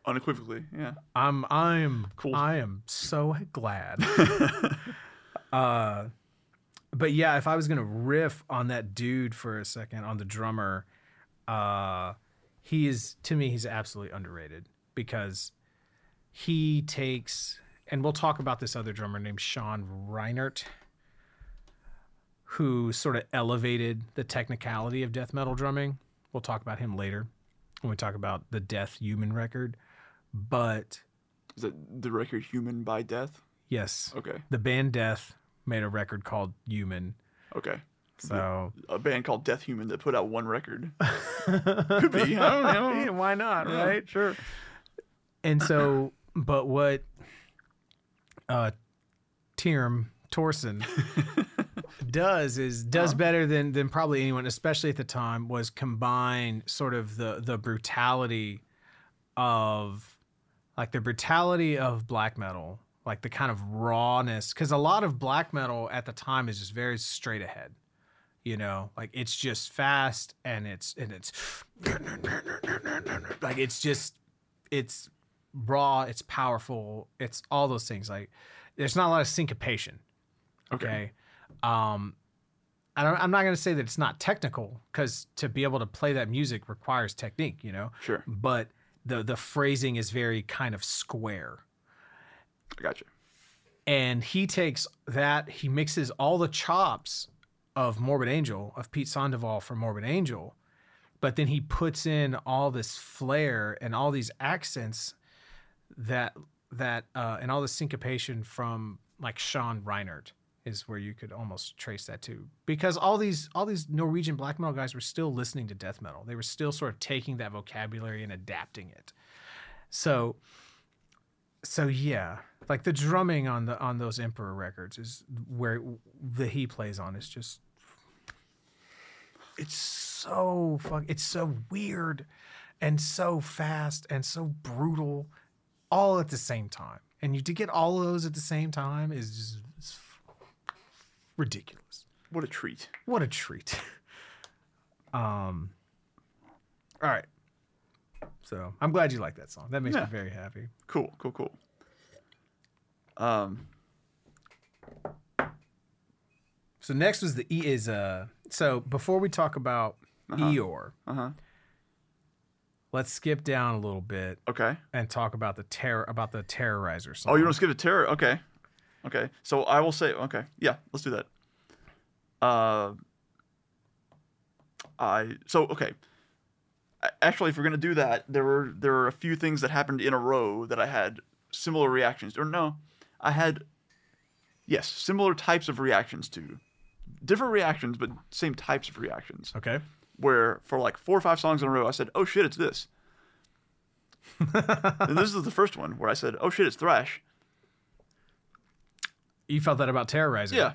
unequivocally. Yeah. I'm I'm Cool. I am so glad. uh but yeah, if I was gonna riff on that dude for a second, on the drummer, uh he is to me he's absolutely underrated because he takes and we'll talk about this other drummer named Sean Reinert, who sort of elevated the technicality of death metal drumming. We'll talk about him later when we talk about the Death Human record. But Is it the record "Human by Death"? yes, Okay. the band Death made a record called Human. Okay. So A band called Death Human that put out one record. Could be. I don't know. Yeah, why not, Yeah, right? Sure. And so, but what uh Tierm Torsen does is does better than than probably anyone, especially at the time, was combine sort of the the brutality of like the brutality of black metal, like the kind of rawness, because a lot of black metal at the time is just very straight ahead. You know, like it's just fast and it's and it's like it's just it's raw, it's powerful, it's all those things. Like there's not a lot of syncopation. Okay. Okay. Um, I don't, I'm not going to say that it's not technical because to be able to play that music requires technique, you know. Sure. But the the phrasing is very kind of square, I got you. and he takes that he mixes all the chops of Morbid Angel of Pete Sandoval from Morbid Angel, but then he puts in all this flair and all these accents that that uh, and all the syncopation from like Sean Reinert is where you could almost trace that to because all these all these Norwegian black metal guys were still listening to death metal. They were still sort of taking that vocabulary and adapting it. So so yeah, like the drumming on the on those Emperor records is where the he plays on is just it's so fuck it's so weird and so fast and so brutal all at the same time. And you to get all of those at the same time is just ridiculous. What a treat. What a treat. um all right. So I'm glad you like that song. That makes Yeah. me very happy. Cool. Cool. Cool. Um. So next was the E is uh so before we talk about Eeyore, Uh huh. let's skip down a little bit Okay. and talk about the terror about the terrorizer song. Oh, you want to skip the terror? Okay. Okay. So I will say. Okay. Yeah. Let's do that. Uh. I so okay. Actually, if we're gonna do that, there were there were a few things that happened in a row that I had similar reactions. Or no, I had yes, similar types of reactions to. Different reactions, but same types of reactions. Okay. Where for like four or five songs in a row, I said, "Oh shit, it's this." and this is the first one where I said, "Oh shit, it's thrash." You felt that about terrorizing. Yeah,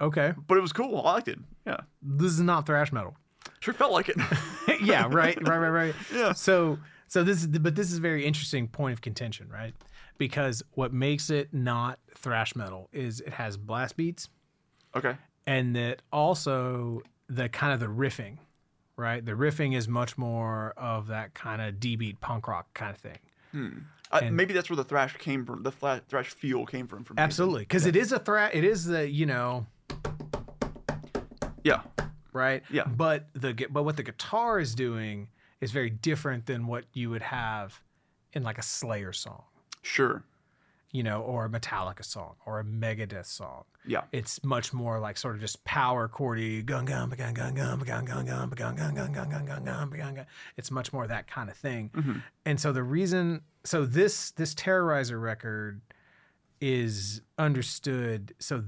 Okay. but it was cool. I liked it. Yeah, This is not thrash metal. Sure felt like it. yeah, right, right, right, right. Yeah. So, so this is, but this is a very interesting point of contention, right? Because what makes it not thrash metal is it has blast beats, okay. and that also the kind of the riffing, right? The riffing is much more of that kind of D beat punk rock kind of thing. Hmm. I, maybe that's where the thrash came from. The thra- thrash feel came from. Me. Absolutely, because it is a thrash. It is the you know Yeah. Right? Yeah. But the but what the guitar is doing is very different than what you would have in like a Slayer song, Sure. you know, or a Metallica song or a Megadeth song. Yeah. It's much more like sort of just power chordy gun gun gun gun gun gun gun gun gun gun gun gun gun gun gun gun. It's much more that kind of thing. Mm-hmm. And so the reason so this this Terrorizer record is understood. So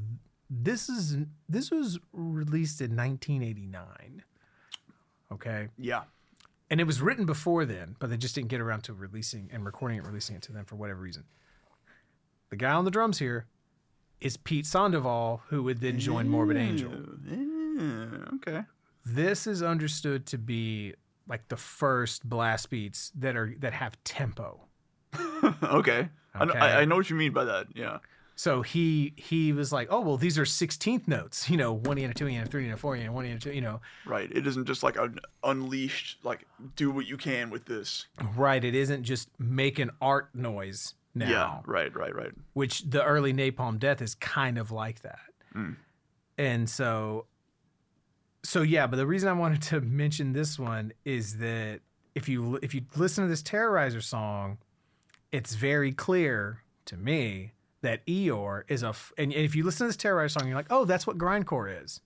this is this was released in 1989. Okay, Yeah. and it was written before then, but they just didn't get around to releasing and recording it, releasing it to them for whatever reason. The guy on the drums here is Pete Sandoval, who would then join Morbid Angel. Yeah, okay. This is understood to be like the first blast beats that are that have tempo. okay. Okay. I, I know what you mean by that. Yeah. So he he was like, oh well, these are sixteenth notes. You know, one E and a two E and a three E and a four E and a one E and a two. You know, Right. It isn't just like an unleashed, like, do what you can with this. right? It isn't just making art noise now. Yeah. Right, right, right. which the early Napalm Death is kind of like that. Mm. And so, so yeah. But the reason I wanted to mention this one is that if you if you listen to this Terrorizer song, it's very clear to me that Eeyore is a f- and if you listen to this Terrorizer song, you're like, oh, that's what grindcore is.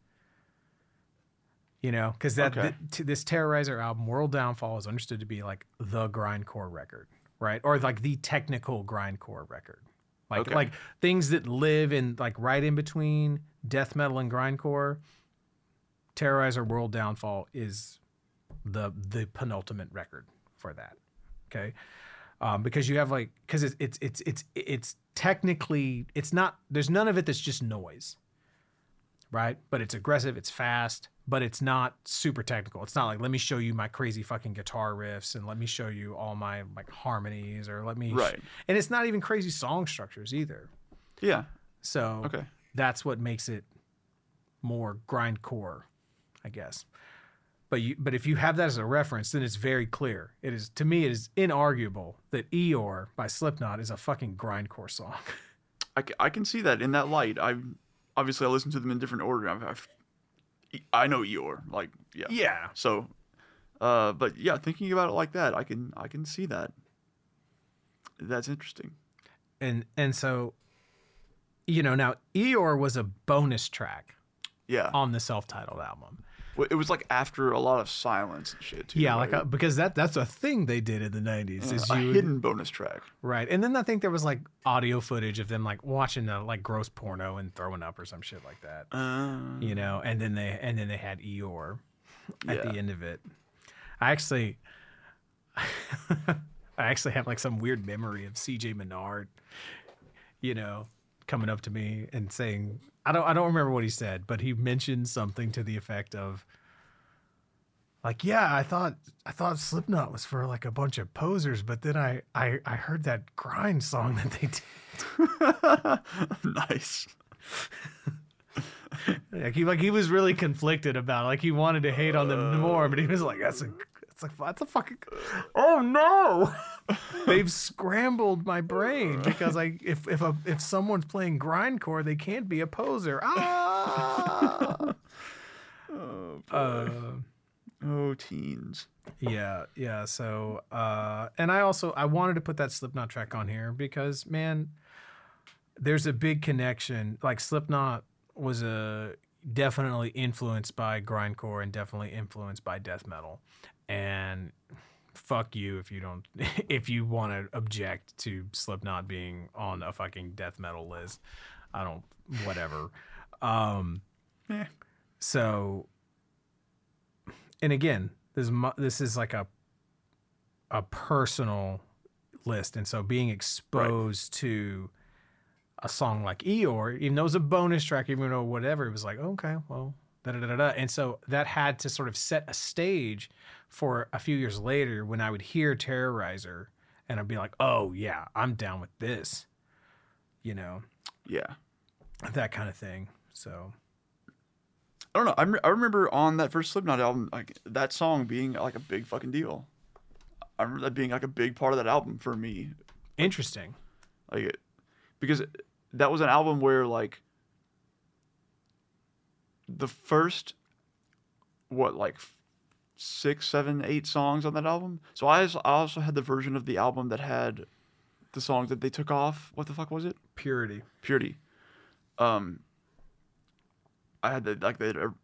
You know, because that Okay. th- t- this Terrorizer album, World Downfall, is understood to be like the grindcore record, right? Or like the technical grindcore record, like Okay. like things that live in like right in between death metal and grindcore. Terrorizer World Downfall is the the penultimate record for that. Okay, um, because you have like because it's it's it's it's it's technically it's not there's none of it that's just noise, right? But it's aggressive, it's fast, but it's not super technical. It's not like let me show you my crazy fucking guitar riffs and let me show you all my like harmonies or let me Right. and it's not even crazy song structures either. Yeah. So Okay. that's what makes it more grindcore, I guess. But you, but if you have that as a reference, then it's very clear. It is to me, it is inarguable that Eeyore by Slipknot is a fucking grindcore song. I, ca- I can see that in that light. I obviously I listen to them in different order. I've, I've I know Eeyore, like yeah. yeah, So, uh, but yeah, thinking about it like that, I can I can see that. That's interesting. and and so, you know, now Eeyore was a bonus track Yeah, on the self-titled album. It was like after a lot of silence and shit. Too, Yeah, like a, because that that's a thing they did in the '90s. Yeah, is a would- hidden bonus track. Right. And then I think there was like audio footage of them like watching the like gross porno and throwing up or some shit like that. Uh, You know, and then they and then they had Eeyore at Yeah. the end of it. I actually I actually have like some weird memory of CJ Menard, you know, coming up to me and saying I don't I don't remember what he said, but he mentioned something to the effect of like, yeah, I thought I thought Slipknot was for like a bunch of posers, but then I I, I heard that grind song that they did. nice. Like he like he was really conflicted about it. like he wanted to hate on them more, but he was like, that's a it's like that's a fucking oh no. They've scrambled my brain because like if if a if someone's playing grindcore, they can't be a poser. Ah. uh, Oh, teens. yeah, yeah. So, uh, and I also I wanted to put that Slipknot track on here because man, there's a big connection. Like Slipknot was a definitely influenced by grindcore and definitely influenced by death metal, and fuck you if you don't if you want to object to Slipknot being on a fucking death metal list. I don't whatever. Um, Eh. so and again, this is mu- this is like a a personal list, and so being exposed to a song like Eeyore, even though it was a bonus track, even though whatever, it was like okay, well, da da da da, and so that had to sort of set a stage for a few years later when I would hear Terrorizer, and I'd be like, oh yeah, I'm down with this, you know, Yeah. that kind of thing. So I don't know. I, I remember on that first Slipknot album, like that song being like a big fucking deal. I remember that being like a big part of that album for me. interesting. Like, it, because that was an album where like the first what like six, seven, eight songs on that album. So I also, had the version of the album that had the songs that they took off. What the fuck was it? Purity. Purity. Um, I had the like the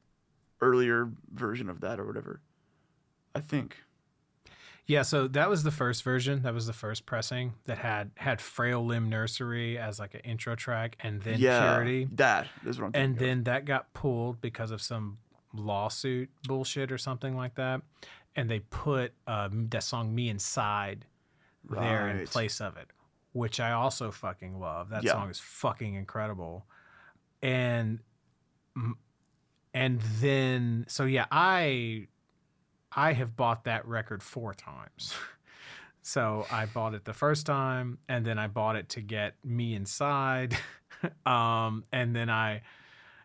earlier version of that or whatever. I think. Yeah, so that was the first version. That was the first pressing that had had Frail Limb Nursery as like an intro track, and then yeah, Purity, that is what and then that got pulled because of some lawsuit bullshit or something like that, and they put uh, that song "Me Inside" there in place of it, which I also fucking love. That Yeah. song is fucking incredible, and and then so yeah, I I have bought that record four times. So I bought it the first time, and then I bought it to get me inside, um, and then I,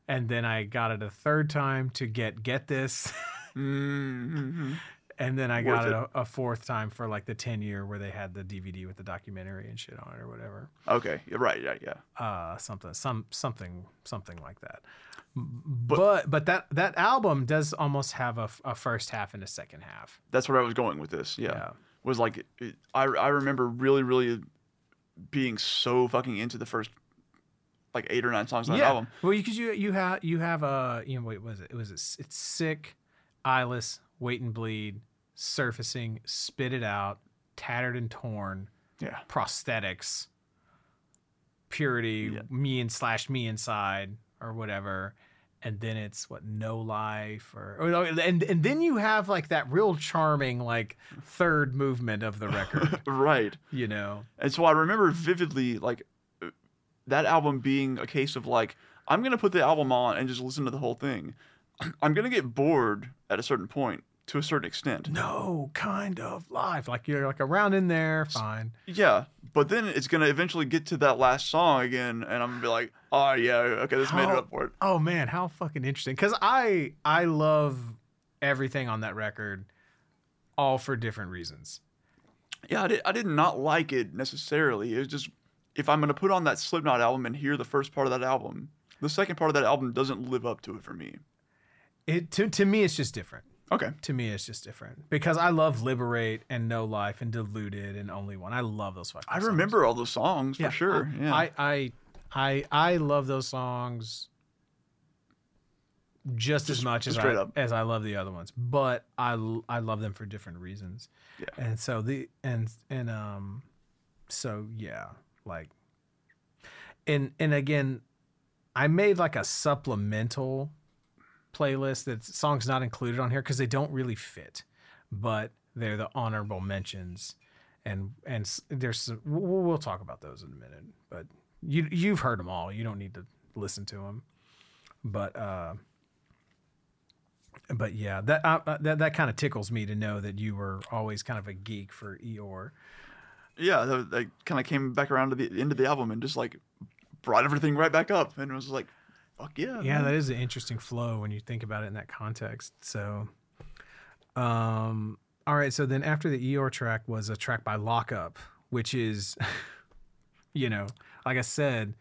and then I got it a third time to get get this, Mhm. And then I got it, it. a, a fourth time for like the ten year where they had the DVD with the documentary and shit on it or whatever, Okay, yeah, right, yeah, yeah. uh, something, some something, something like that. But but, that that album does almost have a first half and a second half. That's where I was going with this. Yeah, Yeah. was like it, I I remember really really being so fucking into the first like eight or nine songs on that album. Well, because you you have you have a you know wait was it it was a, it's sick, eyeless, wait and bleed, surfacing, spit it out, tattered and torn, Yeah, prosthetics, purity, Yeah. me and slash me inside or whatever. And then it's what no life or, oh, or and and then you have like that real charming like third movement of the record, right. you know. And so I remember vividly like that album being a case of like I'm gonna put the album on and just listen to the whole thing. I'm gonna get bored at a certain point to a certain extent. No kind of live. like you're like around in there, fine. Yeah, but then it's gonna eventually get to that last song again, and I'm gonna be like, oh yeah, okay, this made it How- up for it. Oh man, how fucking interesting! Because I I love everything on that record, all for different reasons. Yeah, I did, I did not like it necessarily. It was just if I'm gonna put on that Slipknot album and hear the first part of that album, the second part of that album doesn't live up to it for me. It to to me, it's just different. Okay. To me, it's just different because I love Liberate and No Life and Deluded and Only One. I love those fucking. I songs. remember all those songs for sure. I, yeah. I I I I love those songs just, as Just- much as I, up. as I love the other ones, but I I love them for different reasons. Yeah. And so the and and um so yeah, like and and again I made like a supplemental playlist that songs not included on here because they don't really fit, but they're the honorable mentions, and and there's some, we'll, we'll talk about those in a minute. But you you've heard them all. You don't need to listen to them. But uh, but yeah, that uh, uh, that that kind of tickles me to know that you were always kind of a geek for Eeyore. yeah, that, kind of came back around to the end of the album and just like brought everything right back up, and it was like, fuck yeah. Yeah, man. that is an interesting flow when you think about it in that context. So, um, all right. So then after the Eeyore track was a track by Lockup, which is, you know, like I said,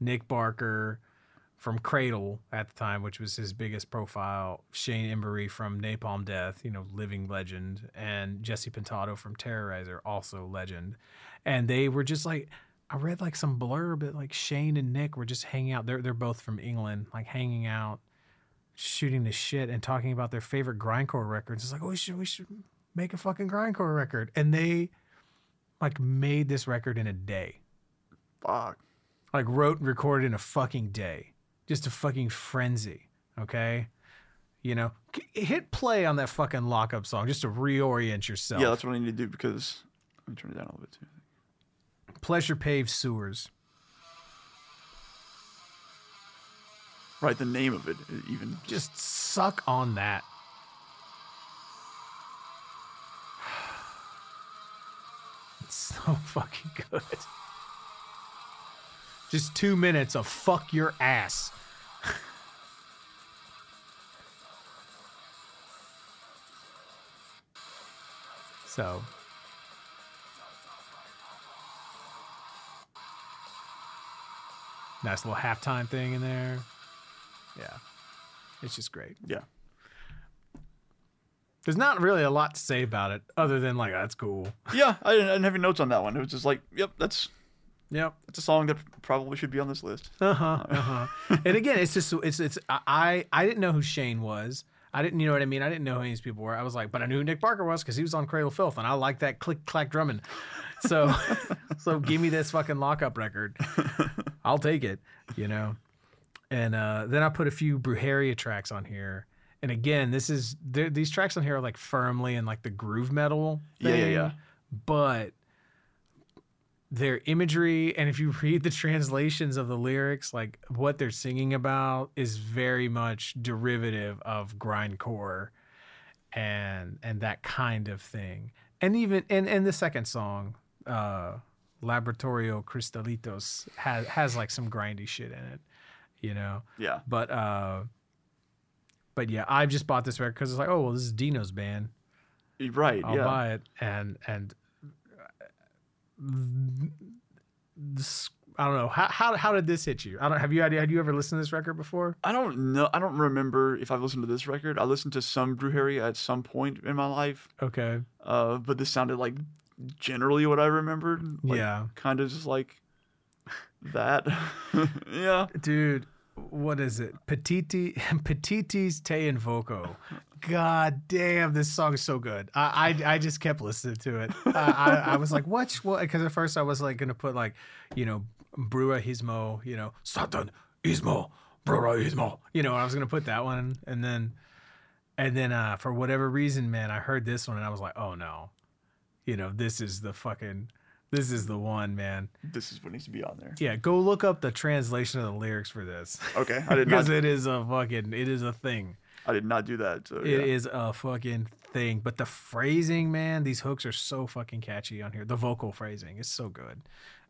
Nick Barker from Cradle at the time, which was his biggest profile, Shane Embury from Napalm Death, you know, living legend, and Jesse Pintado from Terrorizer, also legend. And they were just like, I read like some blurb that like Shane and Nick were just hanging out. They're they're both from England, like hanging out, shooting the shit and talking about their favorite grindcore records. It's like, oh, we should we should make a fucking grindcore record. And they like made this record in a day. Fuck. Like wrote and recorded in a fucking day. Just a fucking frenzy. Okay. You know, hit play on that fucking lockup song just to reorient yourself. Yeah, that's what I need to do because let me turn it down a little bit too. Pleasure paved sewers. Right, the name of it even just Just suck on that. It's so fucking good. Just two minutes of fuck your ass. so. Nice little halftime thing in there. Yeah. It's just great. yeah. There's not really a lot to say about it other than like that's cool. Yeah, I didn't, I didn't have any notes on that one. It was just like, yep, that's Yep. that's a song that probably should be on this list. Uh huh. Uh huh. and again, it's just it's it's I I didn't know who Shane was. I didn't, you know what I mean? I didn't know who these people were. I was like, but I knew who Nick Barker was because he was on Cradle Filth, and I like that click clack drumming. So, so give me this fucking lockup record. I'll take it, you know. And uh, then I put a few Brujeria tracks on here. And again, this is these tracks on here are like firmly in like the groove metal. Yeah, yeah, yeah. But their imagery and if you read the translations of the lyrics like what they're singing about is very much derivative of grindcore and and that kind of thing and even and and the second song uh laboratorio cristalitos has has like some grindy shit in it you know Yeah. but uh but yeah i just bought this record because it's like oh well this is dino's band Right. I'll yeah. buy it. And and this, I don't know how, how how did this hit you? I don't have you idea. Had you ever listened to this record before? I don't know. I don't remember if I've listened to this record. I listened to some Brujeria at some point in my life, Okay. uh, but this sounded like generally what I remembered. Like, Yeah. Kind of just like that. yeah. Dude, what is it? Petiti Pititis Te Invoco. God damn, this song is so good. I I, I just kept listening to it. I, I, I was like, what? What? Because at first I was like gonna put like, you know, Brua Hismo, you know, Satan Ismo, Brua Ismo. You know, I was gonna put that one, and then, and then uh, for whatever reason, man, I heard this one and I was like, oh no, you know, this is the fucking, this is the one, man. This is what needs to be on there. Yeah, go look up the translation of the lyrics for this. Okay. I did not. because it is a fucking it is a thing. I did not do that. So It yeah. is a fucking thing. But the phrasing, man, these hooks are so fucking catchy on here. The vocal phrasing is so good.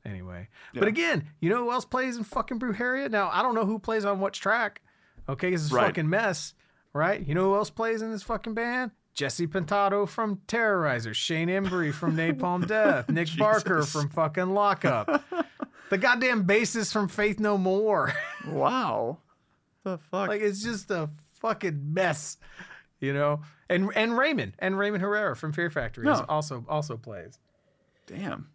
Anyway, but again, you know who else plays in fucking Brujeria? Now I don't know who plays on which track. Okay, this is Right. fucking mess, right? You know who else plays in this fucking band? Jesse Pintado from Terrorizer, Shane Embury from Napalm Death, Nick Barker from fucking Lockup, the goddamn bassist from Faith No More. Wow. The fuck. Like it's just a fucking mess, you know. And and Raymond and Raymond Herrera from Fear Factory No. also also plays. Damn.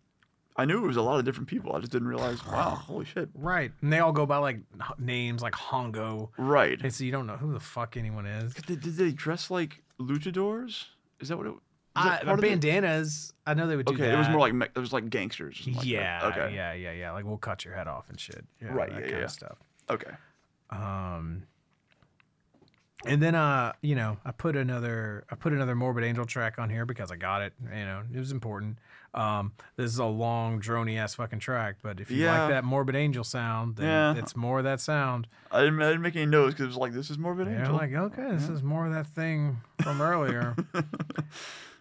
I knew it was a lot of different people. I just didn't realize. Wow. Holy shit. Right, and they all go by like names like Hongo, Right. and so you don't know who the fuck anyone is. Did, did they dress like luchadors? Is that what it? Is Uh, that bandanas, I know they would do that. Okay, that. it was more like me- it was like gangsters. like that. yeah, Okay. yeah, yeah, yeah. Like we'll cut your head off and shit. Yeah, Right, that yeah, kind yeah. of stuff. Okay. Um, and then uh, you know, I put another I put another Morbid Angel track on here because I got it. You know, it was important. Um, this is a long, drony ass fucking track, but if you Yeah. like that Morbid Angel sound, then Yeah. it's more of that sound. I didn't, I didn't make any notes because it was like this is Morbid And you're Angel. like, okay, this is more of that thing from earlier.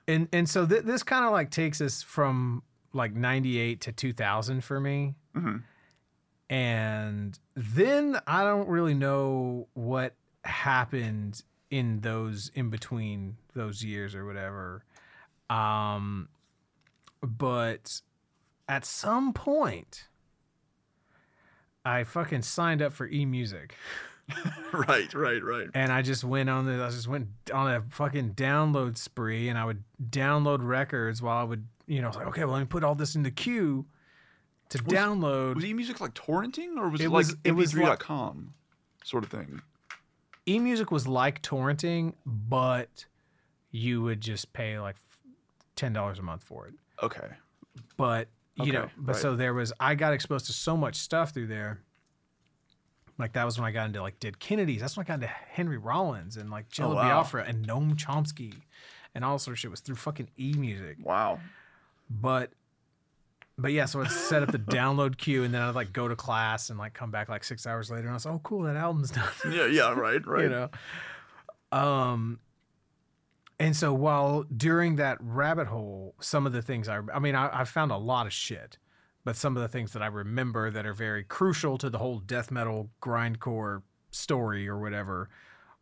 and and so th- this kind of like takes us from like 98 to 2000 for me. Mhm. And then I don't really know what happened in those in between those years or whatever. Um but at some point I fucking signed up for eMusic right, right, right. and I just went on the I just went on a fucking download spree and I would download records while I would you know like okay well let me put all this in the queue to download Was eMusic like torrenting or was it, It like was- it was like- mp3.com sort of thing? eMusic was like torrenting but you would just pay like ten dollars a month for it Okay. but you know but right. so there was I got exposed to so much stuff through there like that was when I got into like Dead Kennedys. That's when I got into Henry Rollins and like Jello Oh, wow. Biafra and Noam Chomsky and all sorts of shit was through fucking e music. Wow. But but yeah, so I'd set up the download queue and then I'd like go to class and like come back like six hours later and I was like, oh cool, that album's done. Yeah, yeah, right, right. you know. Um and so while during that rabbit hole, some of the things I I mean, I, I found a lot of shit, but some of the things that I remember that are very crucial to the whole death metal grindcore story or whatever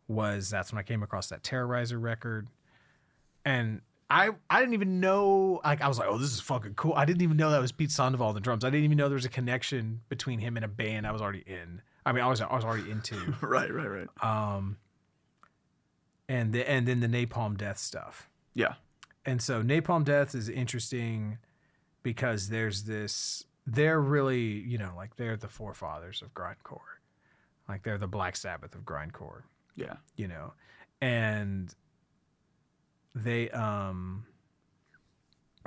was that's when I came across that Terrorizer record. And I I didn't even know like I was like, oh, this is fucking cool. I didn't even know that was Pete Sandoval on the drums. I didn't even know there was a connection between him and a band I was already in. I mean, I was I was already into right, right, right. um, and the, and then the Napalm Death stuff. Yeah. And so Napalm Death is interesting because there's this. They're really, you know, like they're the forefathers of grindcore, like they're the Black Sabbath of grindcore, Yeah. you know, and they um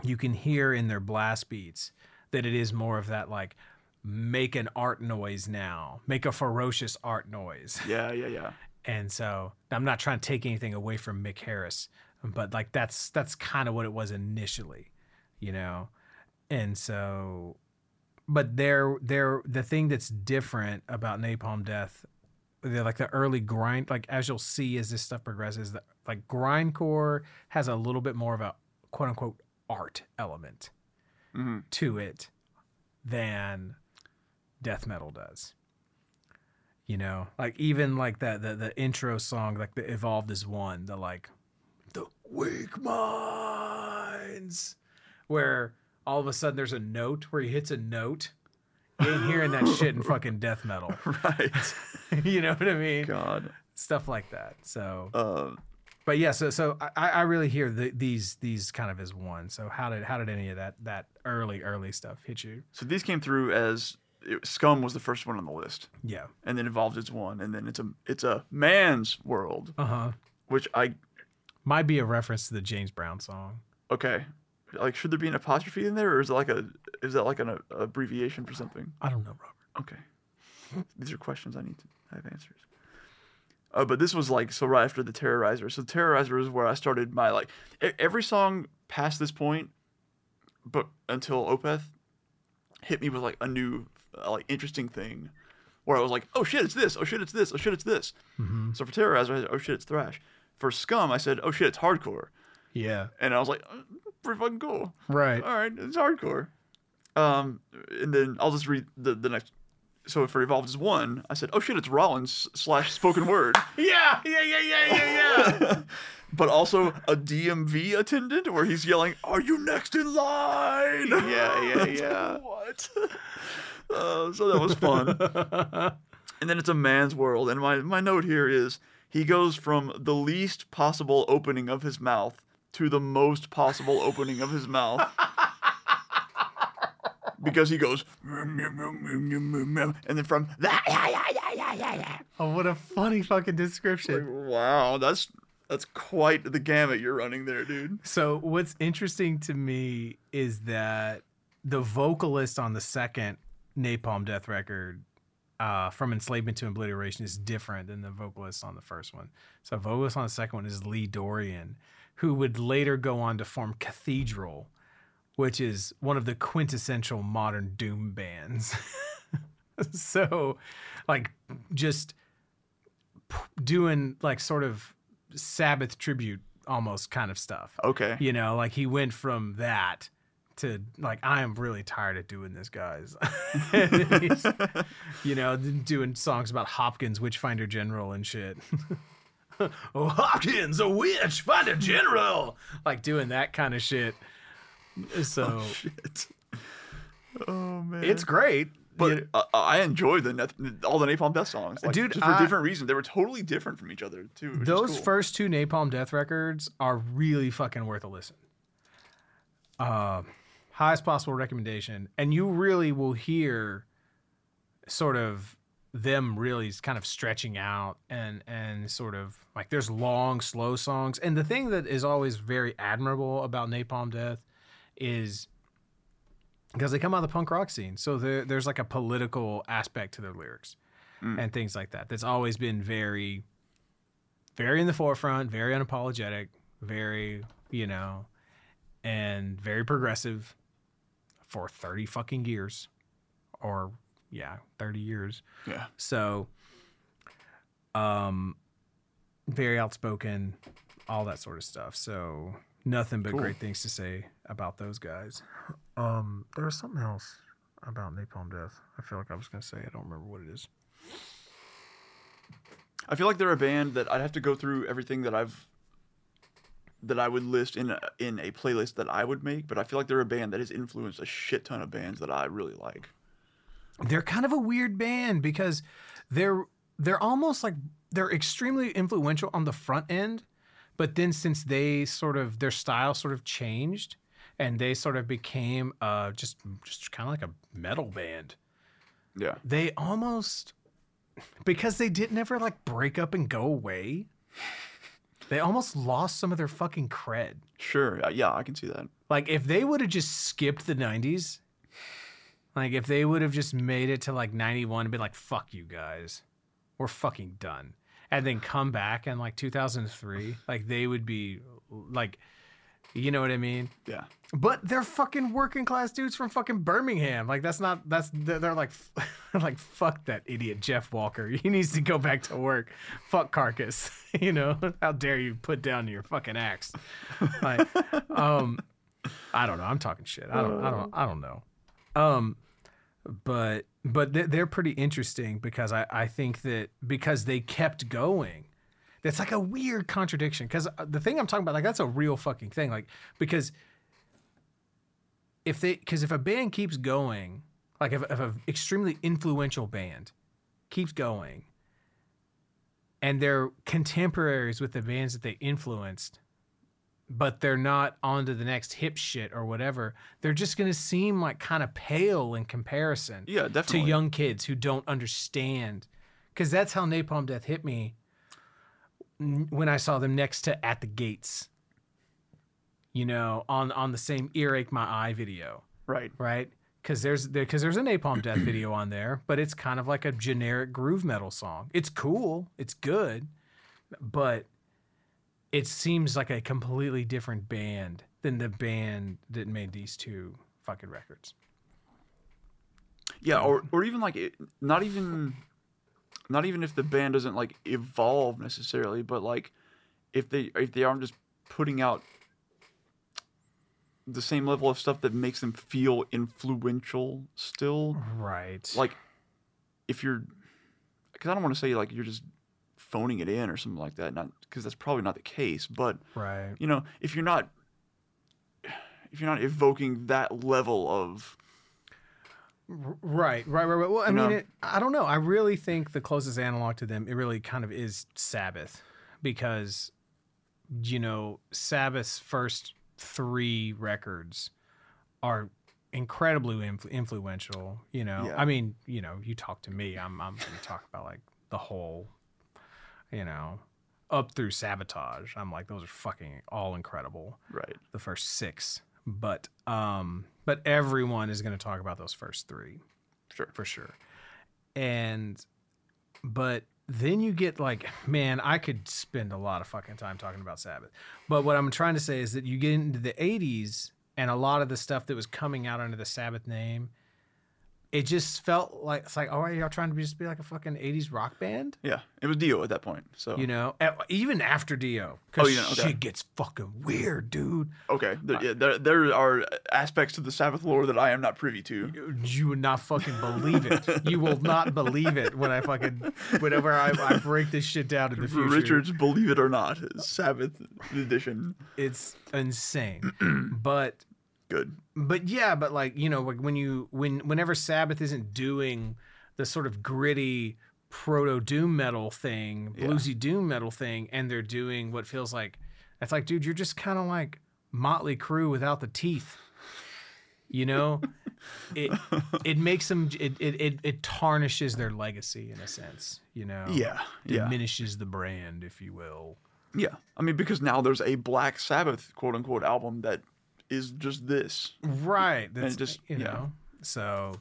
you can hear in their blast beats that it is more of that like make an art noise now make a ferocious art noise Yeah, yeah, yeah. And so i'm not trying to take anything away from mick harris but like that's that's kind of what it was initially you know and so but they're they're the thing that's different about napalm death they're like the early grind like as you'll see as this stuff progresses that like grindcore has a little bit more of a quote unquote art element Mhm. to it than death metal does you know? Like even like that the, the intro song like the evolved as one the like the weak minds where all of a sudden there's a note where he hits a note you ain't hearing that shit in fucking death metal. Right. you know what i mean? God. stuff like that so. Uh, but yeah so so i i really hear the, these these kind of as one. So how did how did any of that that early early stuff hit you? So these came through as it, Scum was the first one on the list, yeah and then Evolved as one, and then it's a it's a man's world, uh-huh which I might be a reference to the james brown song okay. Like, should there be an apostrophe in there, or is it like a is that like an uh, abbreviation for something? i don't know robert Okay. These are questions I need to have answers. Uh, but this was like so right after the Terrorizer. So Terrorizer is where I started my like e- every song past this point, but until Opeth hit me with like a new uh, like interesting thing, where I was like, oh shit, it's this. Oh shit, it's this. Oh shit, it's this. Mm-hmm. So for Terrorizer, I said, oh shit, it's thrash. For Scum, I said, oh shit, it's hardcore. yeah And I was like, "Uh, pretty fucking cool right all right, it's hardcore. Um, and then I'll just read the, the next. So for Evolved as one, I said, oh shit, it's Rollins slash spoken word, yeah yeah yeah yeah yeah yeah but also a DMV attendant where he's yelling, "Are you next in line?" Yeah, yeah, yeah. what? Uh, so that was fun. and then it's a man's world, and my my note here is he goes from the least possible opening of his mouth to the most possible opening of his mouth. because he goes and then from that oh what a funny fucking description wow that's that's quite the gamut you're running there dude So what's interesting to me is that the vocalist on the second Napalm Death record, uh, from Enslavement to Obliteration, is different than the vocalist on the first one. So vocalist on the second one is Lee Dorrian, who would later go on to form Cathedral, which is one of the quintessential modern doom bands. so, like, just doing like sort of Sabbath tribute almost kind of stuff. okay You know, like he went from that to like I am really tired of doing this, guys. You know, doing songs about Hopkins, Witchfinder General, and shit. oh, Hopkins, a witch, find a general. Like doing that kind of shit. So shit oh man it's great. But You- I enjoyed the all the Napalm Death songs, like, Dude, just for I- different reasons. They were totally different from each other too. those cool. first two Napalm Death records are really fucking worth a listen. Uh, highest possible recommendation, and you really will hear sort of them really kind of stretching out and and sort of like there's long slow songs. And the thing that is always very admirable about napalm death is because they come out of the punk rock scene. So there, there's like a political aspect to their lyrics mm. and things like that. That's always been very very in the forefront very unapologetic very you know and very progressive for 30 fucking years or yeah 30 years. Yeah, so um very outspoken all that sort of stuff. So nothing but Cool. great things to say about those guys. Um there was something else about napalm death. I feel like i was gonna say i don't remember what it is. I feel like they're a band that I'd have to go through everything that I've that I would list in a, in a playlist that I would make. But I feel like they're a band that has influenced a shit ton of bands that I really like. they're kind of a weird band because they're they're almost like they're extremely influential on the front end but then since they sort of their style sort of changed and they sort of became uh just just kind of like a metal band Yeah, they almost because they didn't ever like break up and go away they almost lost some of their fucking cred. Sure. uh, Yeah, I can see that. Like if they would have just skipped the 90s, like if they would have just made it to like 91 and been like, fuck you guys, we're fucking done. And then come back in like 2003, like they would be like, you know what I mean? Yeah. But they're fucking working class dudes from fucking Birmingham. Like that's not that's they're they're like like fuck that idiot Jeff Walker. He needs to go back to work. Fuck Carcass. you know how dare you put down your fucking axe? Like, um, I don't know. I'm talking shit. I don't. I don't. I don't know. Um, but but they're pretty interesting because I I think that because they kept going. That's like a weird contradiction because uh, the thing I'm talking about, like that's a real fucking thing. Like because if they because if a band keeps going, like if, if an extremely influential band keeps going, and they're contemporaries with the bands that they influenced, but they're not onto the next hip shit or whatever, they're just gonna seem like kind of pale in comparison Yeah, definitely. to young kids who don't understand. Because that's how Napalm Death hit me when I saw them next to At the Gates. You know, on on the same earache my eye video, Right. right? Because there's because there's a Napalm Death video on there, but it's kind of like a generic groove metal song. It's cool, it's good, but it seems like a completely different band than the band that made these two fucking records. Yeah, or or even like it, not even not even if the band doesn't like evolve necessarily, but like if they if they aren't just putting out the same level of stuff that makes them feel influential still. Right. Like if you're because I don't want to say like you're just phoning it in or something like that, not because that's probably not the case, but right. you know, if you're not if you're not evoking that level of Right, right, right, right. Well, I You mean, it, I don't know. I really think the closest analog to them, it really kind of is Sabbath, because, you know, Sabbath's first three records are incredibly influ- influential. You know, Yeah. I mean, you know, you talk to me, I'm, I'm going to talk about like the whole, you know, up through sabotage. I'm like, those are fucking all incredible right. the first six, but um, but everyone is going to talk about those first three Sure. for sure. And but then you get like, man, I could spend a lot of fucking time talking about Sabbath. But what I'm trying to say is that you get into the 80s and a lot of the stuff that was coming out under the Sabbath name, it just felt like it's like, oh, are y'all trying to just be like a fucking 80s rock band? Yeah, it was Dio at that point. So You know, even after Dio, because Oh, yeah, okay. shit gets fucking weird, dude. okay, there, yeah, there, there are aspects to the Sabbath lore that I am not privy to. You would not fucking believe it. You will not believe it when I fucking whenever I, I break this shit down in the future. Richard's Believe It or Not Sabbath edition. it's insane. but Good. but yeah, but like you know, like when you when whenever Sabbath isn't doing the sort of gritty proto doom metal thing, Yeah. bluesy doom metal thing, and they're doing what feels like it's like, dude, you're just kind of like Motley Crue without the teeth. You know, it it makes them it, it it it tarnishes their legacy in a sense. You know, Yeah, yeah, diminishes the brand, if you will. yeah. I mean, because now there's a Black Sabbath quote unquote album that is just this. Right. That's just- you yeah. know. So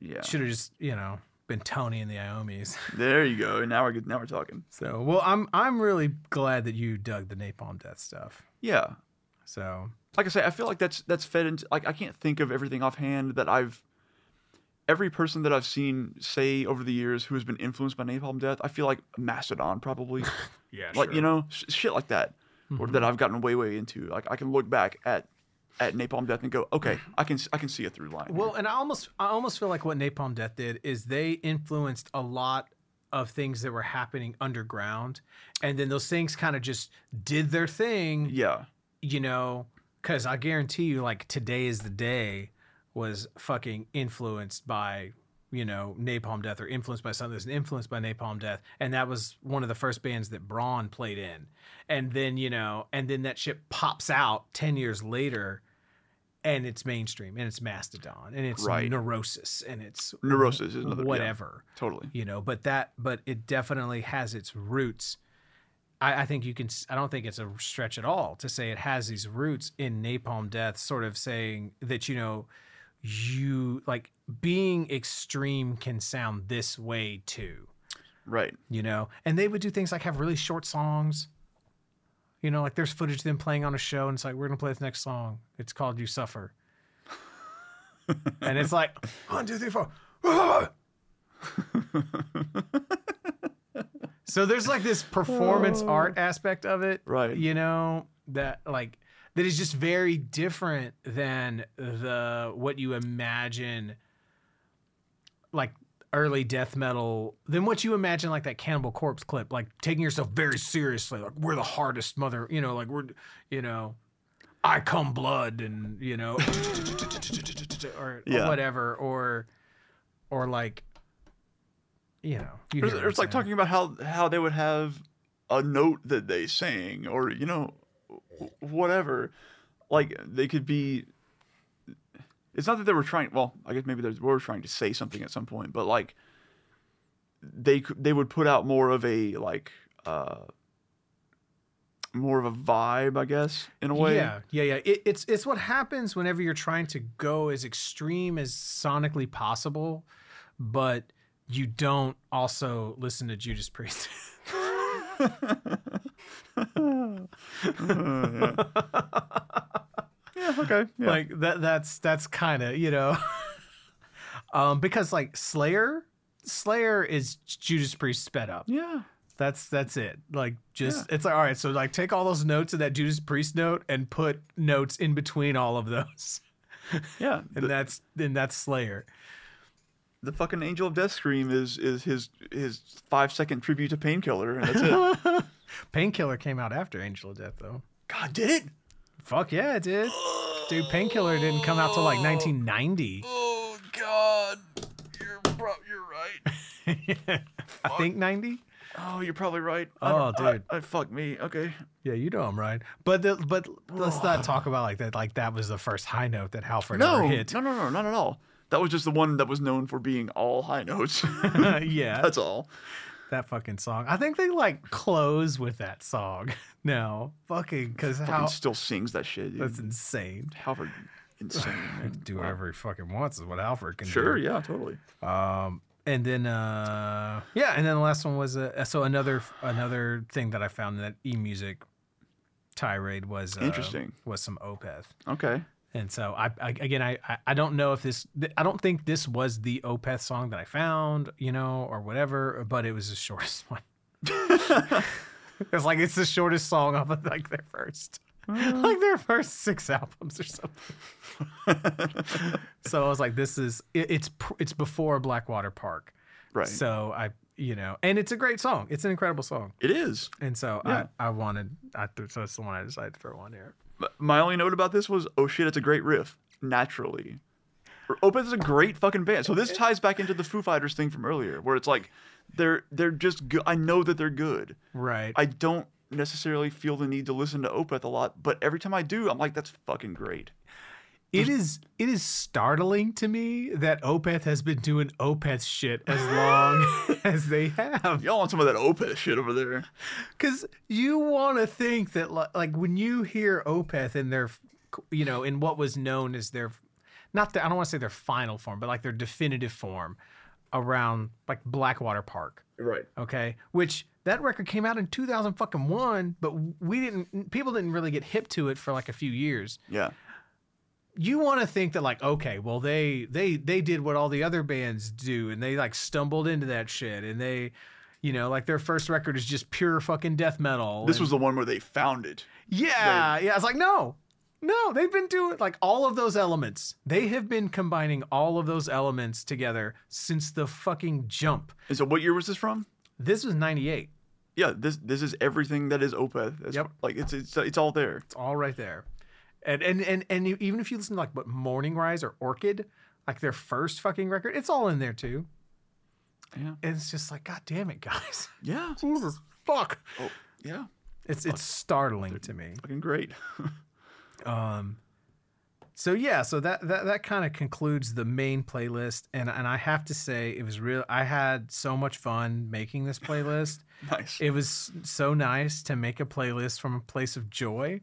Yeah. should have just you know been Tony and the Iommis. There you go. Now we're good. Now we're talking. So well, I'm I'm really glad that you dug the Napalm Death stuff. Yeah. So Like I say, I feel like that's that's fed into like I can't think of everything offhand that I've every person that I've seen say over the years who has been influenced by Napalm Death, I feel like Mastodon probably. yeah, like you know sh- shit like that or mm-hmm. that i've gotten way way into like i can look back at at napalm death and go okay mm-hmm. i can i can see a through line here. Well, and I almost I almost feel like what Napalm Death did is they influenced a lot of things that were happening underground, and then those things kind of just did their thing. yeah you know, because I guarantee you, like today is the day was fucking influenced by you know Napalm Death or influenced by something that's influenced by Napalm Death, and that was one of the first bands that Brann played in, and then you know, and then that shit pops out ten years later. And it's mainstream, and it's Mastodon, and it's Right. Neurosis, and it's Neurosis is another- yeah. whatever totally you know but that but it definitely has its roots I, I think you can. I don't think it's a stretch at all to say it has these roots in Napalm Death, sort of saying that you know, you like being extreme can sound this way too. Right. You know, and they would do things like have really short songs. You know, like there's footage of them playing on a show, and it's like we're gonna play this next song. It's called "You Suffer," and it's like one, two, three, four. so there's like this performance oh. art aspect of it, Right. You know that like that is just very different than the what you imagine, like early death metal than what you imagine like that Cannibal Corpse clip, like taking yourself very seriously, like we're the hardest mother, you know, like we're, you know, I come blood and you know, or, Yeah. or whatever, or or like, you know, you it's, it's like talking about how how they would have a note that they sang, or you know, whatever. Like they could be. It's not that they were trying. Well, I guess maybe they were trying to say something at some point, but like they they would put out more of a like uh more of a vibe, I guess, in a way. Yeah, yeah, yeah. It, it's it's what happens whenever you're trying to go as extreme as sonically possible, but you don't also listen to Judas Priest. Yeah. Okay. Yeah. Like that that's that's kind of, you know. um because like Slayer Slayer is Judas Priest sped up. yeah. That's that's it. Like just it's like all right, so like take all those notes of that Judas Priest note and put notes in between all of those. Yeah. And The, that's and that's Slayer. the fucking Angel of Death scream is is his his five second tribute to Painkiller, and that's it. Painkiller came out after Angel of Death, though. God, did it? Fuck yeah, it did. Dude, Painkiller didn't come out till like 1990. Oh God, you're pro- you're right. I think 90. Oh, you're probably right. Oh, I- dude. I, fuck me. Okay. Yeah, you know I'm right. But the, but let's not talk about like that. Like that was the first high note that Halford No, ever hit. No. No, no, no, not at all. That was just the one that was known for being all high notes. yeah, That's all. That fucking song. I think they like close with that song. No, fucking because how still sings that shit. Dude. that's insane. Halford, insane. Man. Do whatever he fucking wants is what Halford can do. Sure. Yeah. Totally. Um, and then uh, yeah, and then the last one was uh, so another another thing that I found in that e music tirade was uh, Interesting. was some Opeth. Okay. And so I, I again I I- don't know if this I don't think this was the Opeth song that I found you know or whatever but it was the shortest one. it's like it's the shortest song off of like their first mm. like their first six albums or something. so I was like this is it, it's it's before Blackwater Park. Right. So I you know and it's a great song. It's an incredible song. it is. And so Yeah. I I wanted I so that's the one I decided to throw on here. My only note about this was, oh shit, it's a great riff. Naturally. Opeth oh, is a great fucking band. So this ties back into the Foo Fighters thing from earlier, where it's like they're they're just good. I know that they're good. Right. I don't necessarily feel the need to listen to Opeth a lot, but every time I do, I'm like, that's fucking great. It is it is startling to me that Opeth has been doing Opeth shit as long as they have. Y'all want some of that Opeth shit over there? Because you want to think that li- like when you hear Opeth in their, you know, in what was known as their, not the, I don't want to say their final form, but like their definitive form, around like Blackwater Park. Right. Okay, which that record came out in 2000 fucking one, but we didn't. People didn't really get hip to it for like a few years. Yeah. You want to think that like okay well they they they did what all the other bands do and they like stumbled into that shit and they you know like their first record is just pure fucking death metal This and- was the one where they found it. yeah yeah it's like no no they've been doing like all of those elements they have been combining all of those elements together since the fucking jump And so, what year was this from? this was 98 Yeah, this this is everything that is Opeth. It's, Yep. Like it's it's it's all there. It's all right there. And and and and you, even if you listen to like what Morningrise or Orchid, like their first fucking record, it's all in there too. Yeah. And it's just like, God damn it, guys. Yeah. Jesus fuck. Oh, yeah. It's it's startling to me. Fucking great. Um so yeah, so that that, that kind of concludes the main playlist, and and I have to say it was real. I had so much fun making this playlist. Nice. it was so nice to make a playlist from a place of joy.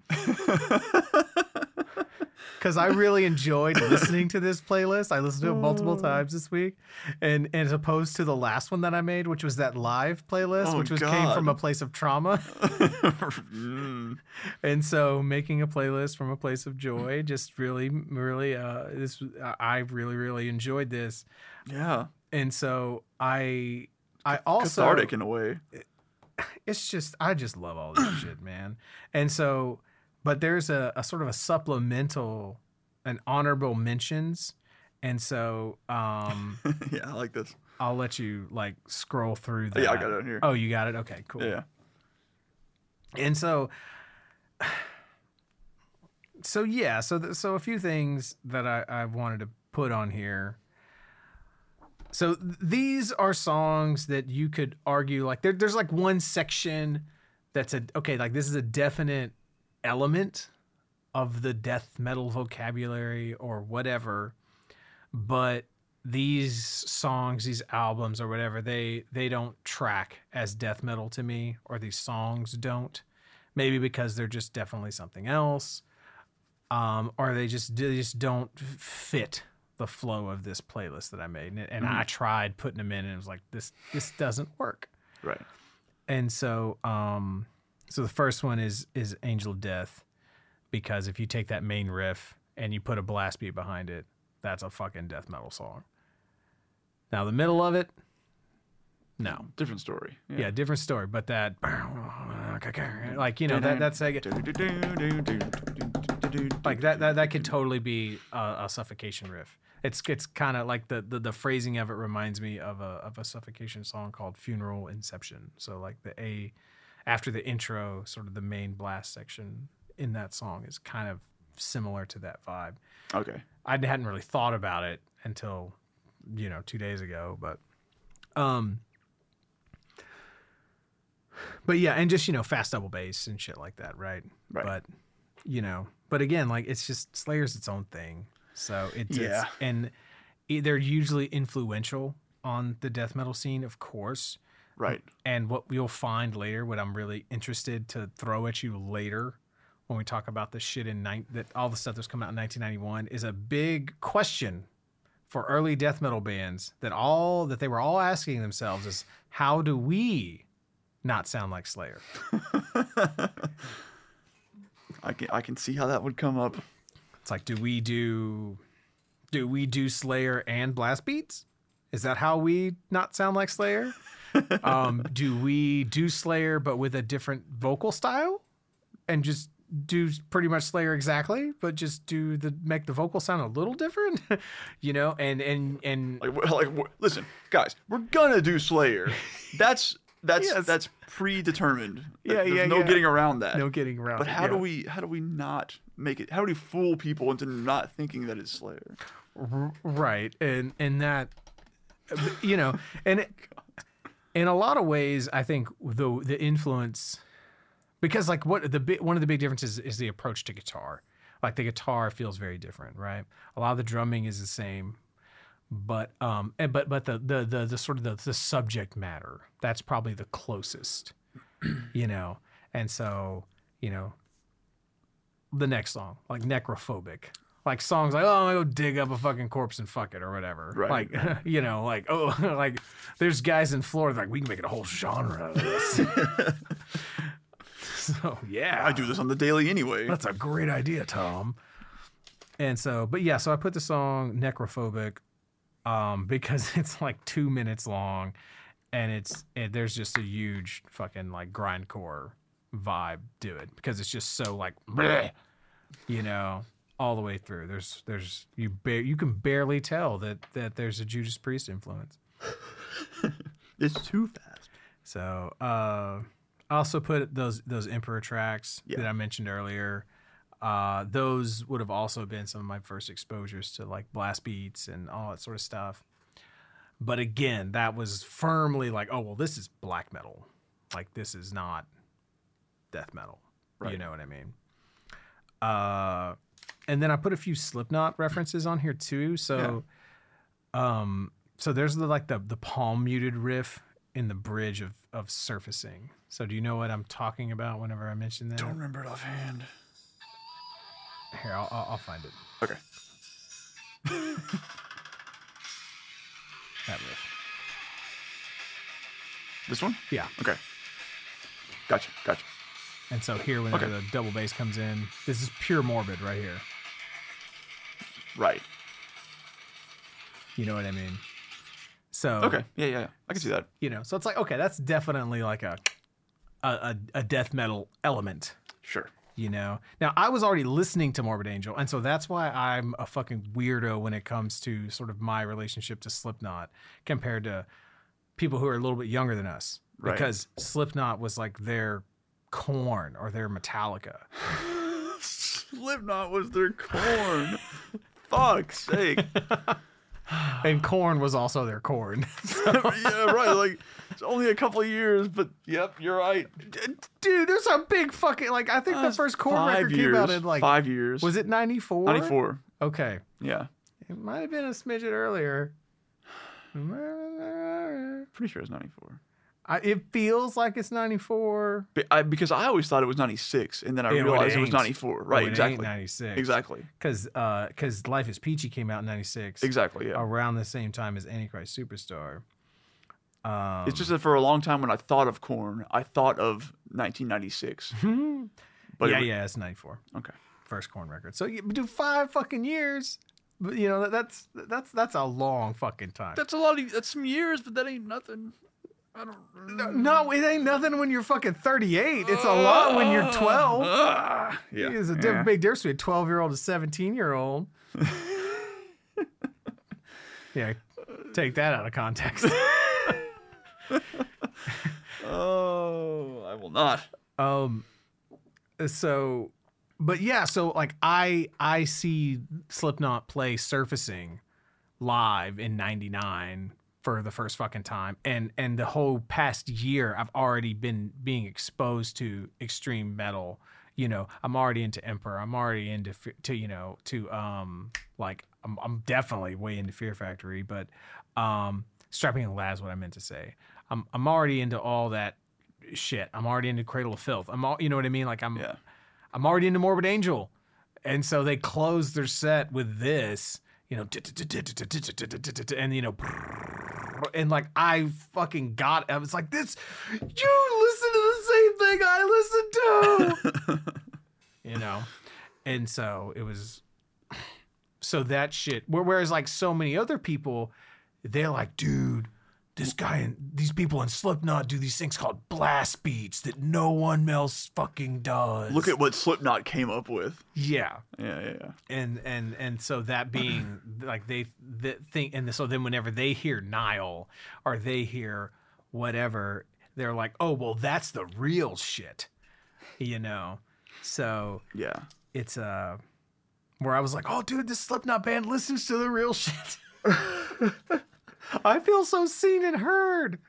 Because I really enjoyed listening to this playlist. I listened to it multiple times this week, and, and as opposed to the last one that I made, which was that live playlist, Oh, which was came from a place of trauma. And so making a playlist from a place of joy just really really uh this I- i really really enjoyed this Yeah. and so i i also Cathartic in a way. it's just i just love all this shit man and so but there's a, a sort of a supplemental an honorable mentions and so um yeah, I like this. i'll let you like scroll through that Yeah, I got it on here. oh you got it okay cool Yeah. and so so yeah so th- so a few things that I, I wanted to put on here so th- these are songs that you could argue like there, there's like one section that's a okay like this is a definite element of the death metal vocabulary or whatever but these songs these albums or whatever they they don't track as death metal to me or these songs don't. Maybe because they're just definitely something else um or they just they just don't fit the flow of this playlist that I made. And, and I tried putting them in and it was like this this doesn't work. Right. and so um so the first one is is angel of death because if you take that main riff and you put a blast beat behind it that's a fucking death metal song. Now the middle of it no. Different story. yeah, different story but that like you know that that's like, like that that, that could totally be a, a suffocation riff. It's it's kind of like the, the the phrasing of it reminds me of a of a suffocation song called funeral inception. So like the a after the intro sort of the main blast section in that song is kind of similar to that vibe Okay. I hadn't really thought about it until you know two days ago, but um, but yeah, and just you know fast double bass and shit like that, right? Right. But you know, but again, like it's just Slayer's its own thing, so it's, it's Yeah. and they're usually influential on the death metal scene, of course. Right. And what you'll find later, what I'm really interested to throw at you later when we talk about the shit in nine, that all the stuff that's come out in 1991 is a big question for early death metal bands that all that they were all asking themselves is how do we not sound like Slayer? I can I can see how that would come up. It's like do we do do we do Slayer and blast beats? Is that how we not sound like Slayer? um, do we do Slayer but with a different vocal style and just do pretty much Slayer exactly, but just do the make the vocal sound a little different, you know? And and and Like like listen, guys, we're gonna do Slayer. That's that's Yes. that's predetermined. Yeah, There's yeah, no yeah. getting around that. no getting around. But it, how do we how do we not make it? How do we fool people into not thinking that it's Slayer? R- right and and that you know and it, in a lot of ways i think the the influence because like what the big one of the big differences is the approach to guitar. Like the guitar feels very different right? A lot of the drumming is the same but um and, but but the, the the the sort of the, the subject matter that's probably the closest you know? And so you know the next song like necrophobic like songs like oh i'm gonna go dig up a fucking corpse and fuck it or whatever Right. like you know like oh like there's guys in florida like we can make it a whole genre of this so yeah I do this on the daily anyway. that's a great idea, Tom. And so, but yeah, so I put the song Necrophobic um, because it's like two minutes long and it's it, there's just a huge fucking like grindcore vibe to it because it's just so like bleh, you know all the way through there's there's you ba- you can barely tell that that there's a Judas Priest influence It's too fast. So uh, I also put those those Emperor tracks Yeah. that I mentioned earlier. Uh, those would have also been some of my first exposures to like blast beats and all that sort of stuff. But again, that was firmly like, oh well, this is black metal. Like this is not death metal. You know what I mean? Uh, and then I put a few Slipknot references on here too. So, um, so there's the like the the palm muted riff in the bridge of of surfacing. So do you know what I'm talking about whenever I mention that? Don't remember it offhand. Here, I'll, I'll, I'll find it. Okay. That riff. This one? Yeah. Okay. Gotcha. Gotcha. And so here, whenever Okay. the double bass comes in, this is pure morbid right here. Right. You know what I mean? So Okay. Yeah, yeah, yeah. I can see that. you know, so it's like okay, that's definitely like a a, a, a death metal element. Sure. You know. Now I was already listening to Morbid Angel, and so that's why I'm a fucking weirdo when it comes to sort of my relationship to Slipknot compared to people who are a little bit younger than us. Right. Because Slipknot was like their Korn or their Metallica. Slipknot was their Korn. Fuck's sake. And Korn was also their Korn. yeah, right. Like it's only a couple of years, but yep, you're right. Dude, there's a big fucking like I think the first Korn record years. came out in like five years. was it 94? 94? Okay. Yeah. It might have been a smidget earlier. Pretty sure it's 94. I, it feels like it's 94. Be- I, because I always thought it was 96, and then I Yeah, well, it realized it, was ain't. 94. Right, it exactly. Ain't 96. Exactly. Because uh, Life is Peachy came out in 96. Exactly, yeah. Around the same time as Antichrist Superstar. Um, it's just that for a long time when I thought of Korn, I thought of 1996. But yeah, it, yeah, it's 94. Okay. First Korn record. So you do five fucking years. But, You know that, that's that's that's a long fucking time. That's a lot of that's some years, but that ain't nothing. I don't No, no, it ain't nothing when you're fucking 38. It's a lot when you're 12. Ah, yeah. It's a yeah. big difference between a 12 year old and a 17 year old. yeah, take that out of context. Oh, I will not. um, so, but yeah, so like I I see Slipknot play Surfacing live in '99 for the first fucking time, and and the whole past year I've already been being exposed to extreme metal. You know, I'm already into Emperor. I'm already into to you know to um like I'm I'm definitely way into Fear Factory, but um Strapping and Laz what I meant to say. I'm I'm already into all that shit. I'm already into Cradle of Filth. I'm all you know what I mean. Like I'm Yeah. I'm already into Morbid Angel, and so they close their set with this. You know, and you know, and like I fucking got. I was like, this. You listen to the same thing I listen to. you know, and so it was. So that shit. Whereas like so many other people, they're like, dude, this guy and these people in Slipknot do these things called blast beats that no one else fucking does. Look at what Slipknot came up with. yeah, Yeah, yeah, yeah. and and and so that being like they that think and so then whenever they hear Nile or they hear whatever, they're like, oh well, that's the real shit, you know. So Yeah. it's uh where I was like, oh dude, this Slipknot band listens to the real shit. I feel so seen and heard.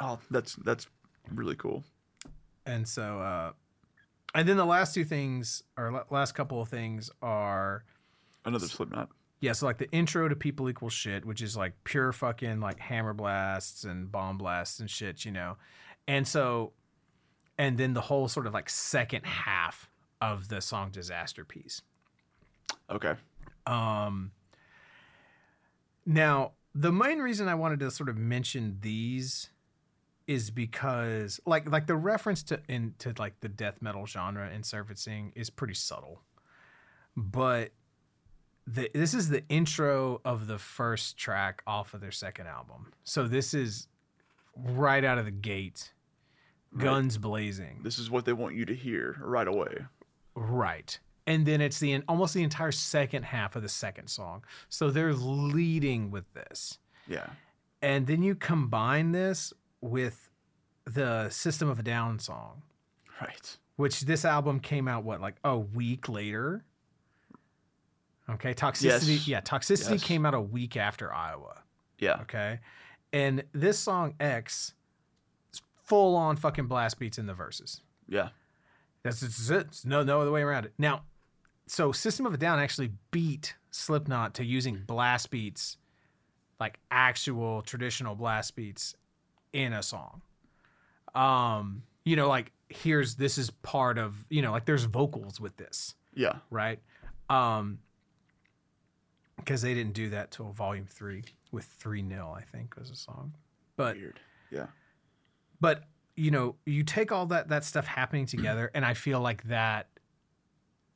Oh, that's that's really cool. And so uh and then the last two things or last couple of things are Another Slipknot. Yeah, so like the intro to People Equal Shit, which is like pure fucking like hammer blasts and bomb blasts and shit, you know. And so and then the whole sort of like second half of the song Disasterpiece. Okay. Um now the main reason I wanted to sort of mention these is because like like the reference to into like the death metal genre in surfacing is pretty subtle. But the, this is the intro of the first track off of their second album. So this is right out of the gate. Guns blazing. This is what they want you to hear right away. Right. And then it's the almost the entire second half of the second song. So they're leading with this. Yeah. And then you combine this with the System of a Down song, Right. which this album came out what like a week later. Okay, Toxicity Yes. yeah, Toxicity Yes. came out a week after Iowa. Yeah. Okay. And this song X is full on fucking blast beats in the verses. Yeah. That's it. it's no no other way around it. Now, so System of a Down actually beat Slipknot to using blast beats, like actual traditional blast beats, in a song. Um, you know, like here's this is part of you know like there's vocals with this Yeah. right? Um, because they didn't do that till Volume Three with Three Nil, I think was a song. But Weird. Yeah. but you know, you take all that that stuff happening together, and I feel like that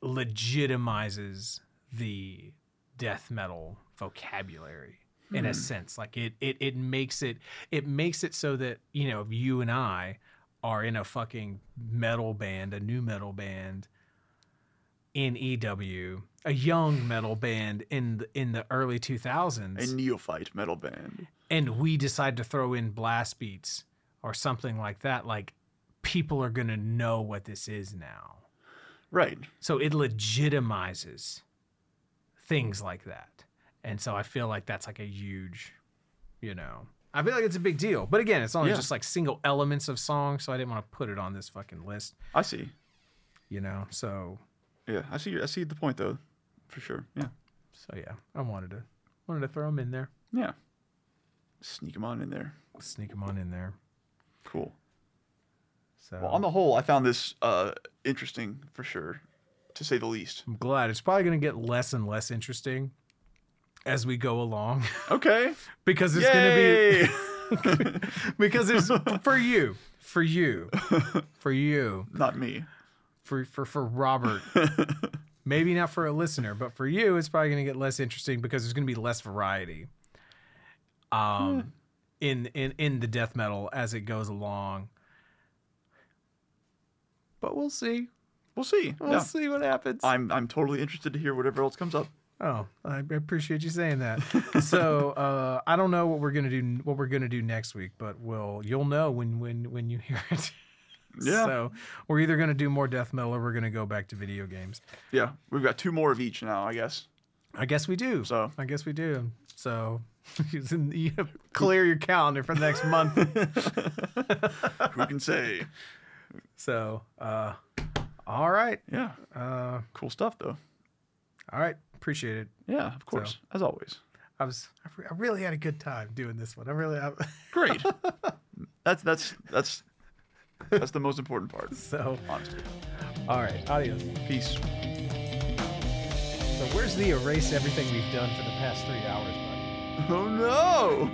legitimizes the death metal vocabulary in a hmm. sense. Like it it it makes it it makes it so that you know you and I are in a fucking metal band, a nu metal band in EW, a young metal band in the, in the early 2000s A neophyte metal band. and we decide to throw in blast beats or something like that, like people are going to know what this is now. Right. So it legitimizes things like that. And so I feel like that's like a huge, you know, I feel like it's a big deal. But again, it's only Yeah. just like single elements of songs. So I didn't want to put it on this fucking list, I see. you know? So, Yeah. I see. I see the point though, for sure. Yeah. so yeah, I wanted to, wanted to throw them in there, Yeah. Sneak them on in there. sneak them on in there. Cool. So Well, on the whole, I found this uh, interesting for sure, to say the least. I'm glad it's probably going to get less and less interesting as we go along Okay. because it's going to be because it's for you, for you, for you, Not me. for for for Robert. Maybe not for a listener, but for you, it's probably going to get less interesting because there's going to be less variety. Um, in in in the death metal as it goes along. But we'll see. We'll see. We'll Yeah. see what happens. I'm I'm totally interested to hear whatever else comes up. Oh, I appreciate you saying that. so uh, I don't know what we're gonna do. What we're gonna do next week, but we'll you'll know when when when you hear it. Yeah. So we're either gonna do more death metal or we're gonna go back to video games. Yeah, we've got two more of each now, I guess. I guess we do. So- I guess we do. So you clear your calendar for the next month. Who can say? So uh, all right, Yeah, uh, cool stuff though. all right. Appreciate it. Yeah, of course, as always. I was I really had a good time doing this one. I really I, Great. that's that's that's that's the most important part. so Honestly. all right. Adios. Peace. So where's the erase everything we've done for the past three hours, buddy? Oh no!